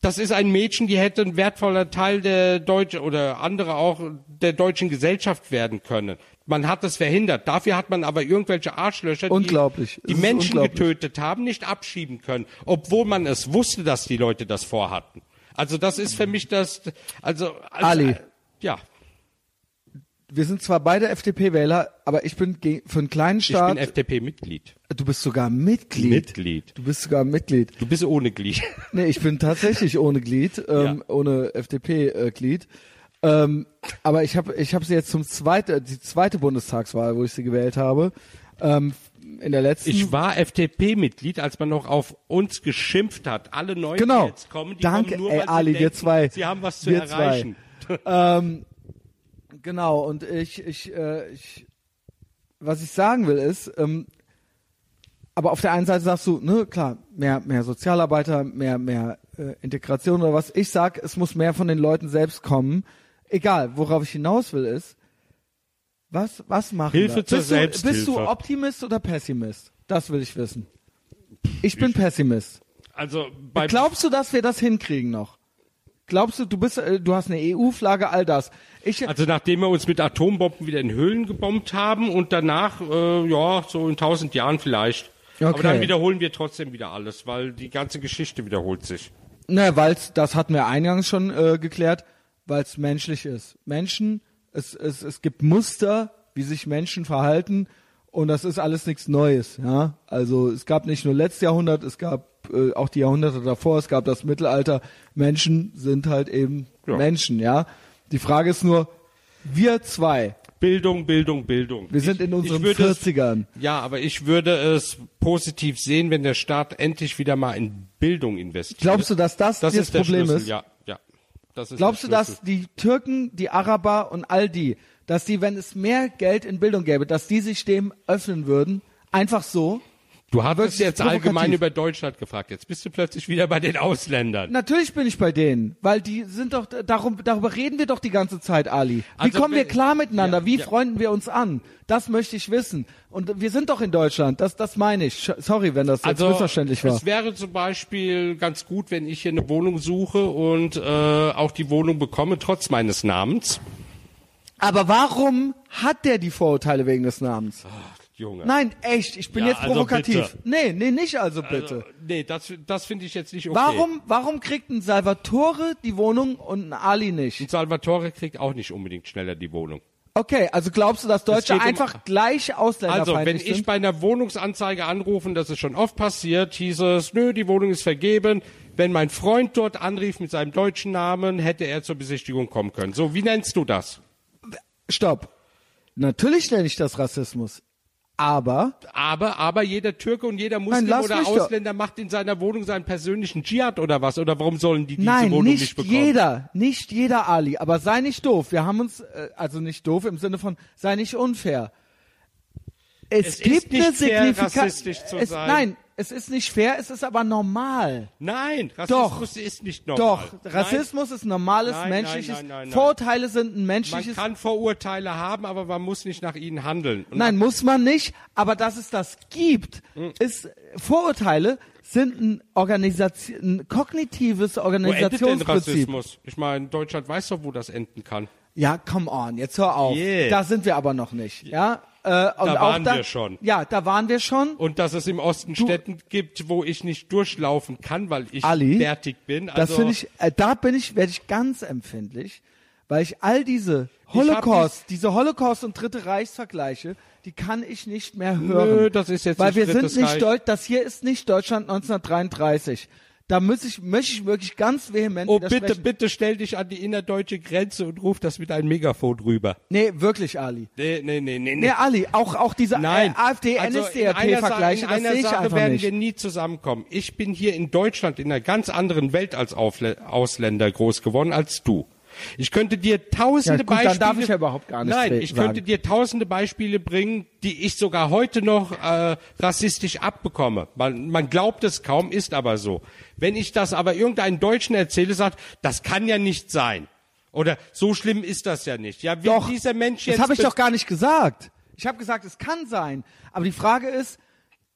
das ist ein Mädchen, die hätte ein wertvoller Teil der deutschen oder andere auch der deutschen Gesellschaft werden können. Man hat das verhindert. Dafür hat man aber irgendwelche Arschlöcher, die. Es die Menschen getötet haben, nicht abschieben können, obwohl man es wusste, dass die Leute das vorhatten. Also das ist für mich das, also als, Ali. ja, Wir sind zwar beide FDP-Wähler, aber ich bin für einen kleinen ich Staat. bin FDP-Mitglied. du bist sogar Mitglied. Mitglied. Du bist sogar Mitglied. Du bist ohne Glied. [laughs] Nee, ich bin tatsächlich ohne Glied, ähm, ohne FDP-Glied. Ähm, aber ich habe ich hab sie jetzt zum zweiten, die zweite Bundestagswahl, wo ich sie gewählt habe. Ähm, in der letzten. Ich war FDP-Mitglied, als man noch auf uns geschimpft hat. Alle Neuen, Genau. die jetzt kommen, die Danke, kommen nur, ey, Ali, sie wir denken, zwei. sie haben was zu Wir zwei. erreichen. [laughs] ähm, genau, und ich, ich, äh, ich, was ich sagen will ist, ähm, aber auf der einen Seite sagst du, ne, klar, mehr, mehr Sozialarbeiter, mehr, mehr äh, Integration oder was. Ich sag, es muss mehr von den Leuten selbst kommen. Egal, worauf ich hinaus will ist, was, was machen Hilfe wir? zur bist du, bist du Selbsthilfe. Optimist oder Pessimist? Das will ich wissen. Ich bin Pessimist. Also bei Glaubst du, dass wir das hinkriegen noch? Glaubst du, du bist, äh, du hast eine EU-Flagge, all das. Ich, also nachdem wir uns mit Atombomben wieder in Höhlen gebombt haben und danach, äh, ja, so in tausend Jahren vielleicht. Aber Okay. dann wiederholen wir trotzdem wieder alles, weil die ganze Geschichte wiederholt sich. Ne, weil's, das hatten wir eingangs schon äh, geklärt, weil es menschlich ist. Menschen, es, es, es gibt Muster, wie sich Menschen verhalten und das ist alles nichts Neues. Ja, also es gab nicht nur letztes Jahrhundert, es gab äh, auch die Jahrhunderte davor, es gab das Mittelalter. Menschen sind halt eben Ja. Menschen. Ja, die Frage ist nur, wir zwei, Bildung, Bildung, Bildung. wir sind ich, in unseren ich würde es- 40ern. Ja, aber ich würde es positiv sehen, wenn der Staat endlich wieder mal in Bildung investiert. Glaubst du, dass das, das das Problem Schlüssel, ist? Ja, ja. Das ist Glaubst du, dass die Türken, die Araber und all die, dass die, wenn es mehr Geld in Bildung gäbe, dass die sich dem öffnen würden? Einfach so? Du hast jetzt allgemein über Deutschland gefragt. Jetzt bist du plötzlich wieder bei den Ausländern. Natürlich bin ich bei denen, weil die sind doch, darum, darüber reden wir doch die ganze Zeit, Ali. Wie Also kommen wir klar miteinander? Ja, Wie ja. freunden wir uns an? Das möchte ich wissen. Und wir sind doch in Deutschland, das, das meine ich. Sorry, wenn das jetzt Also missverständlich war. es wäre zum Beispiel ganz gut, wenn ich hier eine Wohnung suche und äh, auch die Wohnung bekomme, trotz meines Namens. Aber warum hat der die Vorurteile wegen des Namens? Junge. Nein, echt, ich bin Ja, jetzt also provokativ. bitte. nee, nee, nicht also bitte. Also, nee, das, das finde ich jetzt nicht okay. Warum, warum kriegt ein Salvatore die Wohnung und ein Ali nicht? Und Salvatore kriegt auch nicht unbedingt schneller die Wohnung. Okay, also glaubst du, dass Deutsche geht um- einfach gleich ausländerfeindlich Also, wenn ich sind? bei einer Wohnungsanzeige anrufe, und das ist schon oft passiert, hieß es, nö, die Wohnung ist vergeben. Wenn mein Freund dort anrief mit seinem deutschen Namen, hätte er zur Besichtigung kommen können. So, wie nennst du das? Stopp. Natürlich nenne ich das Rassismus. Aber Aber, aber jeder Türke und jeder Muslim lass oder doch. Ausländer macht in seiner Wohnung seinen persönlichen Dschihad oder was? Oder warum sollen die diese nein, Wohnung nicht, nicht bekommen? jeder, nicht jeder Ali, aber sei nicht doof. Wir haben uns, äh, also nicht doof im Sinne von, sei nicht unfair. Es, Es ist gibt nicht eine sein. Nein, es ist nicht fair, es ist aber normal. Nein, Doch. Rassismus ist nicht normal. Doch, Rassismus ist ein normales, Nein, menschliches. nein, nein, nein, nein. Vorurteile sind ein Nein. Man menschliches. kann Vorurteile haben, aber man muss nicht nach ihnen handeln. Und Nein, muss man nicht, aber dass es das gibt, Hm. ist Vorurteile sind ein, Organisation, ein kognitives Wo endet denn Organisationsprinzip. Rassismus? Ich meine, Deutschland weiß doch, wo das enden kann. Ja, come on, jetzt hör auf. Yeah. Da sind wir aber noch nicht. Ja, äh, und Da auch waren da, wir schon. Ja, da waren wir schon. Und dass es im Osten Städten gibt, wo ich nicht durchlaufen kann, weil ich Ali, fertig bin. Also, das finde ich, äh, da bin ich, werde ich ganz empfindlich, weil ich all diese Holocaust, diese Holocaust und Dritte Reichsvergleiche, die kann ich nicht mehr hören. Nö, das ist jetzt weil wir sind nicht Reich. Deutsch, das hier ist nicht Deutschland 1933. Da muss ich, möchte ich wirklich ganz vehement Oh, bitte, bitte stell dich an die innerdeutsche Grenze und ruf das mit einem Megafon rüber. Nee, wirklich, Ali. Nee, nee, nee, nee. Nee, Ali, auch, auch diese Nein. äh, AfD, also NSDAP-Vergleiche, das sehe ich Sache einfach werden nicht. wir nie zusammenkommen. Ich bin hier in Deutschland in einer ganz anderen Welt als Ausländer groß geworden als du. Ich könnte dir tausende Ja, gut, dann Beispiele. darf ich ja überhaupt gar nichts Nein, ich sagen. könnte dir tausende Beispiele bringen, die ich sogar heute noch äh, rassistisch abbekomme. Man, man glaubt es kaum, ist aber so. Wenn ich das aber irgendeinen Deutschen erzähle, sagt, das kann ja nicht sein. Oder so schlimm ist das ja nicht. Ja, wie Doch, dieser Mensch jetzt das habe ich doch gar nicht gesagt. Ich habe gesagt, es kann sein. Aber die Frage ist,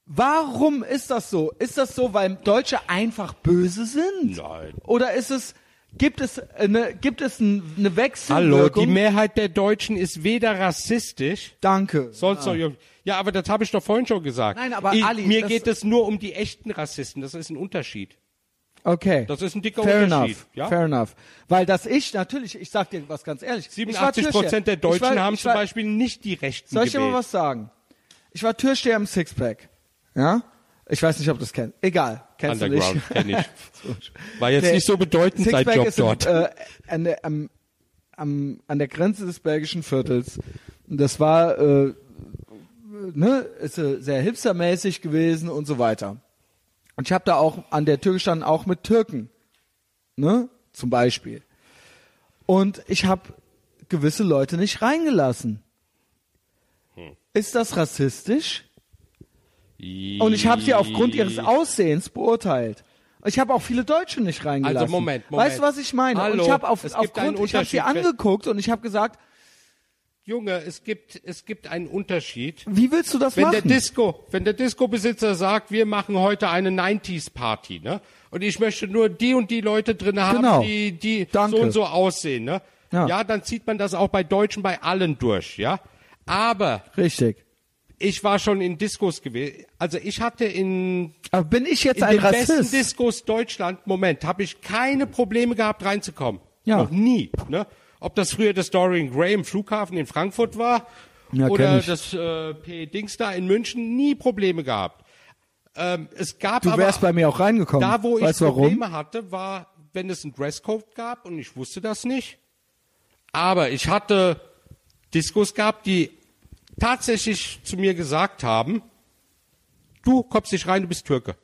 warum ist das so? Ist das so, weil Deutsche einfach böse sind? Nein. Oder ist es, gibt es eine, gibt es ein- eine Hallo, Wechselwirkung? die Mehrheit der Deutschen ist weder rassistisch, Danke. sonst noch irgendwie. Ja, aber das habe ich doch vorhin schon gesagt. Nein, aber ich, Ali, mir geht es nur um die echten Rassisten. Das ist ein Unterschied. Okay. Das ist ein dicker Fair Unterschied. enough. Ja? Fair enough. Weil das ich natürlich, ich sag dir was ganz ehrlich. ich war 87 Türsteher. Prozent der Deutschen war, haben ich zum war, Beispiel nicht die Rechten Soll ich dir mal was sagen? Ich war Türsteher im Sixpack. Ja? Ich weiß nicht, ob du das kennst. Egal. Kennst du nicht. kenn ich. [laughs] War jetzt Der nicht so bedeutend sein Sixpack Job ist dort. Im, äh, an, der, am, am, an der Grenze des belgischen Viertels. Und das war äh, ne, ist äh, sehr hipstermäßig gewesen und so weiter. Und ich habe da auch an der Tür gestanden, auch mit Türken, ne, zum Beispiel. Und ich habe gewisse Leute nicht reingelassen. Hm. Ist das rassistisch? Und ich habe sie aufgrund ihres Aussehens beurteilt. Ich habe auch viele Deutsche nicht reingelassen. Also Moment, Moment. Weißt du, was ich meine? Hallo, und ich habe auf, aufgrund, ich habe sie angeguckt und ich habe gesagt, Junge, es gibt, es gibt einen Unterschied. wie willst du das Wenn machen? der Disco, wenn der Disco-Besitzer sagt, wir machen heute eine 90s-Party, ne? Und ich möchte nur die und die Leute drin haben, Genau. die, die Danke. so und so aussehen, ne? Ja. ja, dann zieht man das auch bei Deutschen bei allen durch, ja? Aber Richtig. Ich war schon in Discos gewesen. Also ich hatte in, Aber bin ich jetzt in ein den besten Rassist? Discos Deutschland, Moment, habe ich keine Probleme gehabt reinzukommen. Ja. Noch nie, ne? Ob das früher das Dorian Gray im Flughafen in Frankfurt war Ja, oder ich. das äh, P. Dings da in München, nie Probleme gehabt. Ähm, es gab Du aber wärst bei mir auch reingekommen. da, wo ich weißt warum? Probleme hatte, war, wenn es einen Dresscode gab und ich wusste das nicht. Aber ich hatte Diskos gehabt, die tatsächlich zu mir gesagt haben, du kommst nicht rein, du bist Türke.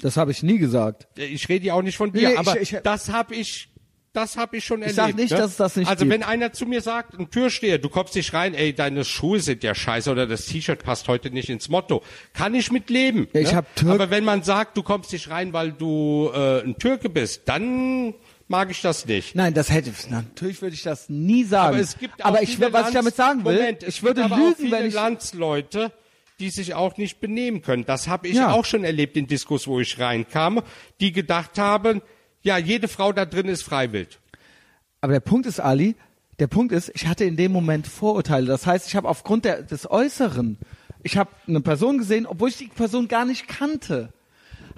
Das habe ich nie gesagt. Ich rede ja auch nicht von dir, Nee, ich- aber ich- das habe ich, das habe ich schon Ich erlebt. sag nicht, ne? dass das nicht Also gibt. wenn einer zu mir sagt, ein Türsteher, du kommst nicht rein, ey, deine Schuhe sind ja scheiße oder das T-Shirt passt heute nicht ins Motto, kann ich mit leben. Ja, ich ne? hab Türk- aber wenn man sagt, du kommst nicht rein, weil du äh, ein Türke bist, dann mag ich das nicht. Nein, das hätte natürlich würde ich das nie sagen. Aber es gibt auch Aber ich, was ich damit sagen will, Moment, ich würde aber auch lügen, viele wenn ich Landsleute, die sich auch nicht benehmen können. Das habe ich Ja. auch schon erlebt in Diskos, wo ich reinkam, die gedacht haben, ja, jede Frau da drin ist freiwillig. Aber der Punkt ist, Ali, der Punkt ist, ich hatte in dem Moment Vorurteile. Das heißt, ich habe aufgrund der, des Äußeren, ich habe eine Person gesehen, obwohl ich die Person gar nicht kannte,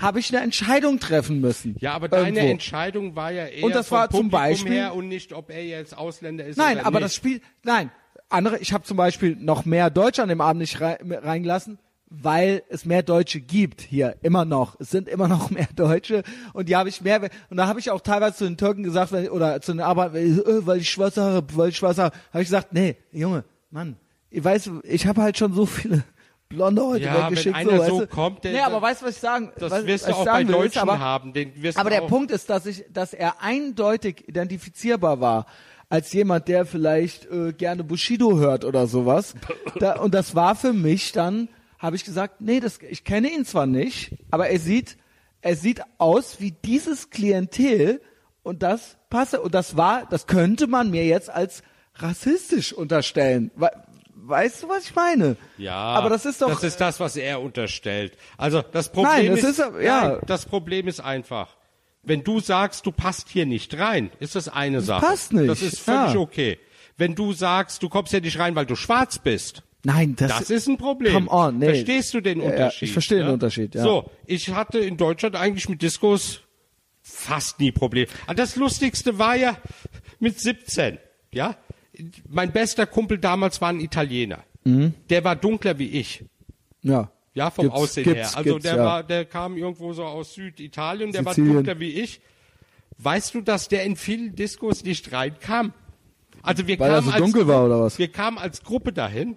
habe ich eine Entscheidung treffen müssen. Ja, aber deine Irgendwo. Entscheidung war ja eher Und das vom war zum Publikum Beispiel- her und nicht, ob er jetzt Ausländer ist Nein, aber nicht. das Spiel, nein, andere, ich habe zum Beispiel noch mehr Deutsche an dem Abend nicht rei reingelassen, weil es mehr Deutsche gibt hier immer noch. Es sind immer noch [laughs] mehr Deutsche und die habe ich mehr und da habe ich auch teilweise zu den Türken gesagt, oder zu den Arbeitern, äh, weil ich schwarze Haare, weil ich schwarze Haare, habe ich gesagt, nee, Junge, Mann, ich weiß, ich habe halt schon so viele Blonde heute Ja, wenn weggeschickt. einer so, so weißt du? kommt, der- nee, aber weißt du, was ich sagen, Das was, wirst was du auch bei will, ist Deutschen aber, haben. Den wirst aber der auch, Punkt ist, dass ich, dass er eindeutig identifizierbar war als jemand, der vielleicht äh, gerne Bushido hört oder sowas. Da, und das war für mich dann, habe ich gesagt, nee, das, ich kenne ihn zwar nicht, aber er sieht, er sieht aus wie dieses Klientel und das passe und das war, das könnte man mir jetzt als rassistisch unterstellen. We weißt du, was ich meine? Ja, aber das ist doch das ist das, was er unterstellt. Also das Problem Nein, das ist, ist ja. nein, das Problem ist einfach. Wenn du sagst, du passt hier nicht rein, ist das eine Sache. passt nicht, Das ist völlig ja. okay. Wenn du sagst, du kommst hier nicht rein, weil du schwarz bist, Nein, das, das ist ein Problem. Come on, nee. Verstehst du den Ja, ja, Unterschied? ich verstehe den Unterschied, ja. So, ich hatte in Deutschland eigentlich mit Diskos fast nie Probleme. Und das Lustigste war ja mit 17, ja. Mein bester Kumpel damals war ein Italiener. Der war dunkler wie ich. ja. Ja, vom Gibt's- Aussehen gibt's- her. Also der ja. war, der kam irgendwo so aus Süditalien, der Sizilien. war dunkler wie ich. Weißt du, dass der in vielen Diskos nicht reinkam? Also wir Weil kamen so als dunkel war oder was? Wir kamen als Gruppe dahin.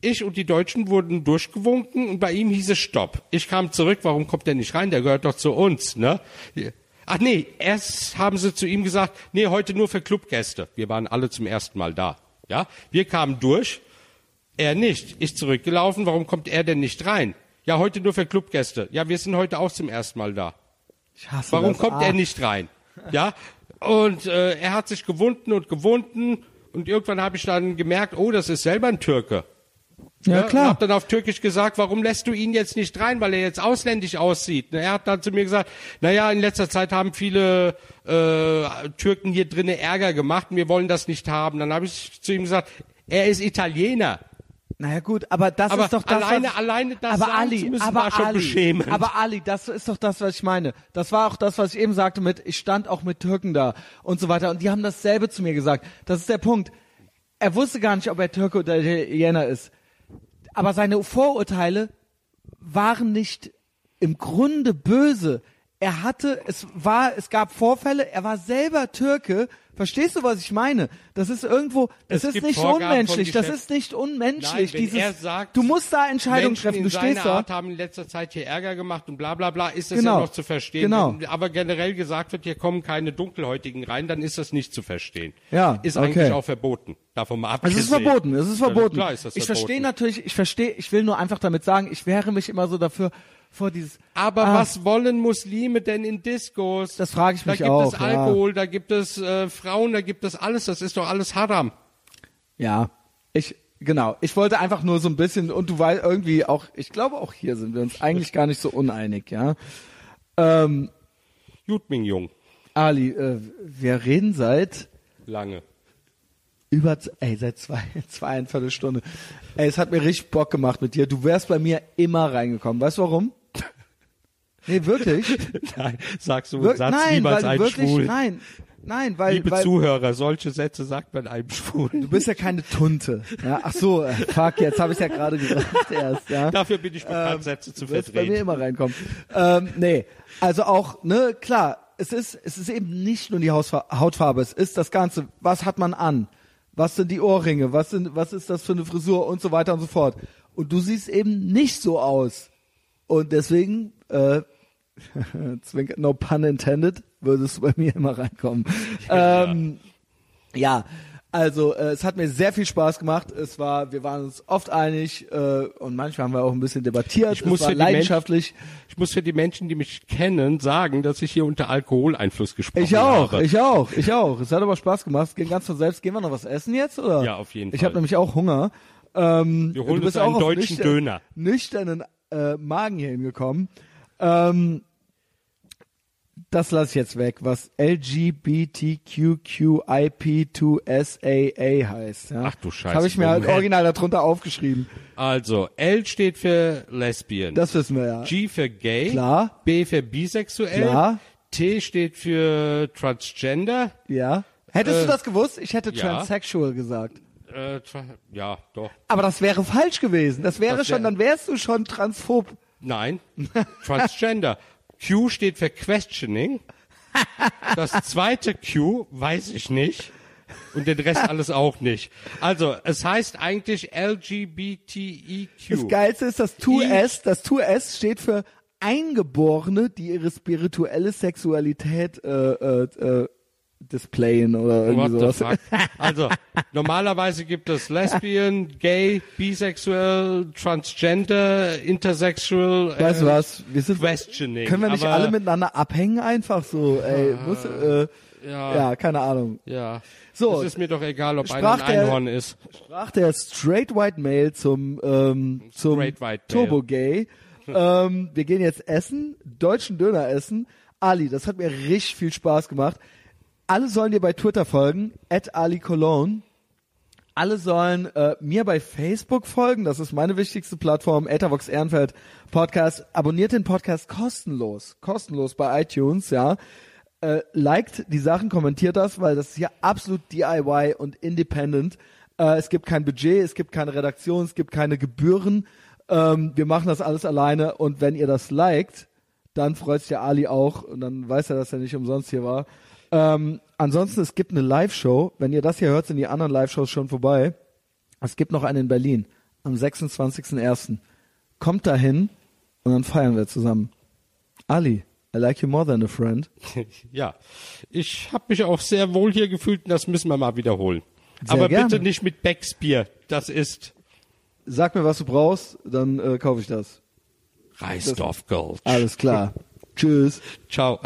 Ich und die Deutschen wurden durchgewunken und bei ihm hieß es Stopp. Ich kam zurück, warum kommt der nicht rein? Der gehört doch zu uns, ne? Ach nee, erst haben sie zu ihm gesagt, nee, heute nur für Clubgäste. Wir waren alle zum ersten Mal da. Ja? Wir kamen durch, er nicht. Ich zurückgelaufen, warum kommt er denn nicht rein? Ja, heute nur für Clubgäste. Ja, wir sind heute auch zum ersten Mal da. Ich hasse Warum das. kommt Ah. er nicht rein? Ja, und äh, er hat sich gewunden und gewunden und irgendwann habe ich dann gemerkt, oh, das ist selber ein Türke. Ja, Und klar. habe dann auf Türkisch gesagt, warum lässt du ihn jetzt nicht rein, weil er jetzt ausländisch aussieht. Er hat dann zu mir gesagt, naja, in letzter Zeit haben viele äh, Türken hier drinnen Ärger gemacht und wir wollen das nicht haben. Dann habe ich zu ihm gesagt, er ist Italiener. Naja gut, aber das Aber ist doch das, alleine- was, alleine das aber Ali, müssen, aber Ali. Aber Ali, das ist doch das, was ich meine. Das war auch das, was ich eben sagte mit, ich stand auch mit Türken da und so weiter und die haben dasselbe zu mir gesagt. Das ist der Punkt. Er wusste gar nicht, ob er Türke oder Italiener ist. Aber seine Vorurteile waren nicht im Grunde böse. Er hatte, es war, es gab Vorfälle, er war selber Türke. Verstehst du, was ich meine? Das ist irgendwo, das Es ist nicht Vorgaben unmenschlich, das ist nicht unmenschlich. Nein, wenn dieses, er sagt, du musst da Entscheidungen Menschen treffen, in du seiner stehst da. Art haben in letzter Zeit hier Ärger gemacht und bla bla bla, ist das Genau. ja noch zu verstehen. Genau. Wenn aber generell gesagt wird, hier kommen keine Dunkelhäutigen rein, dann ist das nicht zu verstehen. Ja, Ist okay. eigentlich auch verboten. Davon mal Es abgesehen. ist verboten, es ist Ja, verboten. Klar ist das ich verboten. verstehe natürlich, ich verstehe, ich will nur einfach damit sagen, ich wehre mich immer so dafür, vor dieses, Aber Ah. was wollen Muslime denn in Diskos? Das frage ich mich Da gibt auch, es ja. Alkohol, da gibt es äh, Frauen, da gibt es alles. Das ist doch alles Haram. ja, ich, genau, ich wollte einfach nur so ein bisschen, und du weißt irgendwie auch, ich glaube auch hier sind wir uns eigentlich gar nicht so uneinig, ja. Ähm, Gut, Ming Jung. Ali, äh, wir reden seit Lange. über, ey, seit zwei, [laughs] zweieinviertel Stunde. Ey, es hat mir richtig Bock gemacht mit dir. Du wärst bei mir immer reingekommen. Weißt du warum? Nee, wirklich. [laughs] Nein, sagst du Wir einen Satz nein, niemals weil einem wirklich, Schwul. nein, nein, weil, Liebe weil Zuhörer, solche Sätze sagt man einem Schwulen. du bist ja keine Tunte. Ja, ach so, äh, fuck, jetzt habe ich ja gerade gesagt erst, ja. Dafür bin ich bekannt, Sätze zu wirst bei mir verdrehen. immer reinkommen. Ähm, nee, also auch, ne, klar, es ist, es ist eben nicht nur die Hautfarbe, es ist das Ganze, was hat man an? Was sind die Ohrringe? Was sind, was ist das für eine Frisur und so weiter und so fort. Und du siehst eben nicht so aus. Und deswegen, äh, [laughs] no pun intended, würdest du bei mir immer reinkommen. [laughs] ähm, ja, also äh, es hat mir sehr viel Spaß gemacht. Es war, wir waren uns oft einig äh, und manchmal haben wir auch ein bisschen debattiert. Ich muss es war für die Menschen- leidenschaftlich. Ich muss für die Menschen, die mich kennen, sagen, dass ich hier unter Alkoholeinfluss gesprochen Ich auch, habe. ich auch, ich auch. Es hat aber Spaß gemacht. Es ging ganz von selbst. Gehen wir noch was essen jetzt oder? Ja, auf jeden Ich Fall. habe nämlich auch Hunger. Ähm, Wir holen du bist uns auch deutschen nüchtern- Döner. Nüchternen äh, Magen hier hingekommen. Ähm, das lasse ich jetzt weg, was LGBTQQIP2SAA heißt. Ja? Ach du Scheiße, Habe ich mir halt original darunter aufgeschrieben. Also, L steht für Lesbian. Das wissen wir ja. G für gay. Klar. B für bisexuell. Klar. T steht für Transgender. Ja. Hättest Äh, du das gewusst? Ich hätte ja. transsexual gesagt. Äh, tra- ja, doch. Aber das wäre falsch gewesen. Das wäre Das schon, wär- dann wärst du schon transphob. Nein. Transgender. [laughs] Q steht für Questioning. Das zweite Q weiß ich nicht. Und den Rest alles auch nicht. Also, es heißt eigentlich LGBTEQ. Das Geilste ist, das 2S, das 2S steht für Eingeborene, die ihre spirituelle Sexualität äh, äh, äh, displayen oder irgendwie What sowas. Also, normalerweise gibt es Lesbian, Gay, Bisexuell, Transgender, Intersexual. äh, Weißt du was? Wir sind, Questioning. können wir nicht aber, alle miteinander abhängen einfach so, ey, muss, äh, Ja. ja, keine Ahnung. Ja. So, Es ist mir doch egal, ob einer sprach ein der- Einhorn ist. sprach der Straight White Male zum, ähm, zum. Turbo Gay. ähm, wir gehen jetzt essen, deutschen Döner essen. Ali, das hat mir richtig viel Spaß gemacht. Alle sollen dir bei Twitter folgen, at Ali Cologne. Alle sollen äh, mir bei Facebook folgen, das ist meine wichtigste Plattform, Ethervox Ehrenfeld Podcast. Abonniert den Podcast kostenlos, kostenlos bei iTunes, ja. Äh, liked die Sachen, kommentiert das, weil das ist hier absolut DIY und independent. Äh, es gibt kein Budget, es gibt keine Redaktion, es gibt keine Gebühren. Ähm, wir machen das alles alleine und wenn ihr das liked, dann freut sich der Ali auch und dann weiß er, dass er nicht umsonst hier war. Ähm, ansonsten, es gibt eine Live-Show. Wenn ihr das hier hört, sind die anderen Live-Shows schon vorbei. Es gibt noch eine in Berlin am 26.01. Kommt dahin und dann feiern wir zusammen. Ali, I like you more than a friend. [laughs] Ja. Ich habe mich auch sehr wohl hier gefühlt und das müssen wir mal wiederholen. Sehr Aber gerne. bitte nicht mit Becksbier. Das ist Sag mir, was du brauchst, dann äh, kaufe ich das. Reisdorf Gold. Alles klar. Tschüss. Ciao.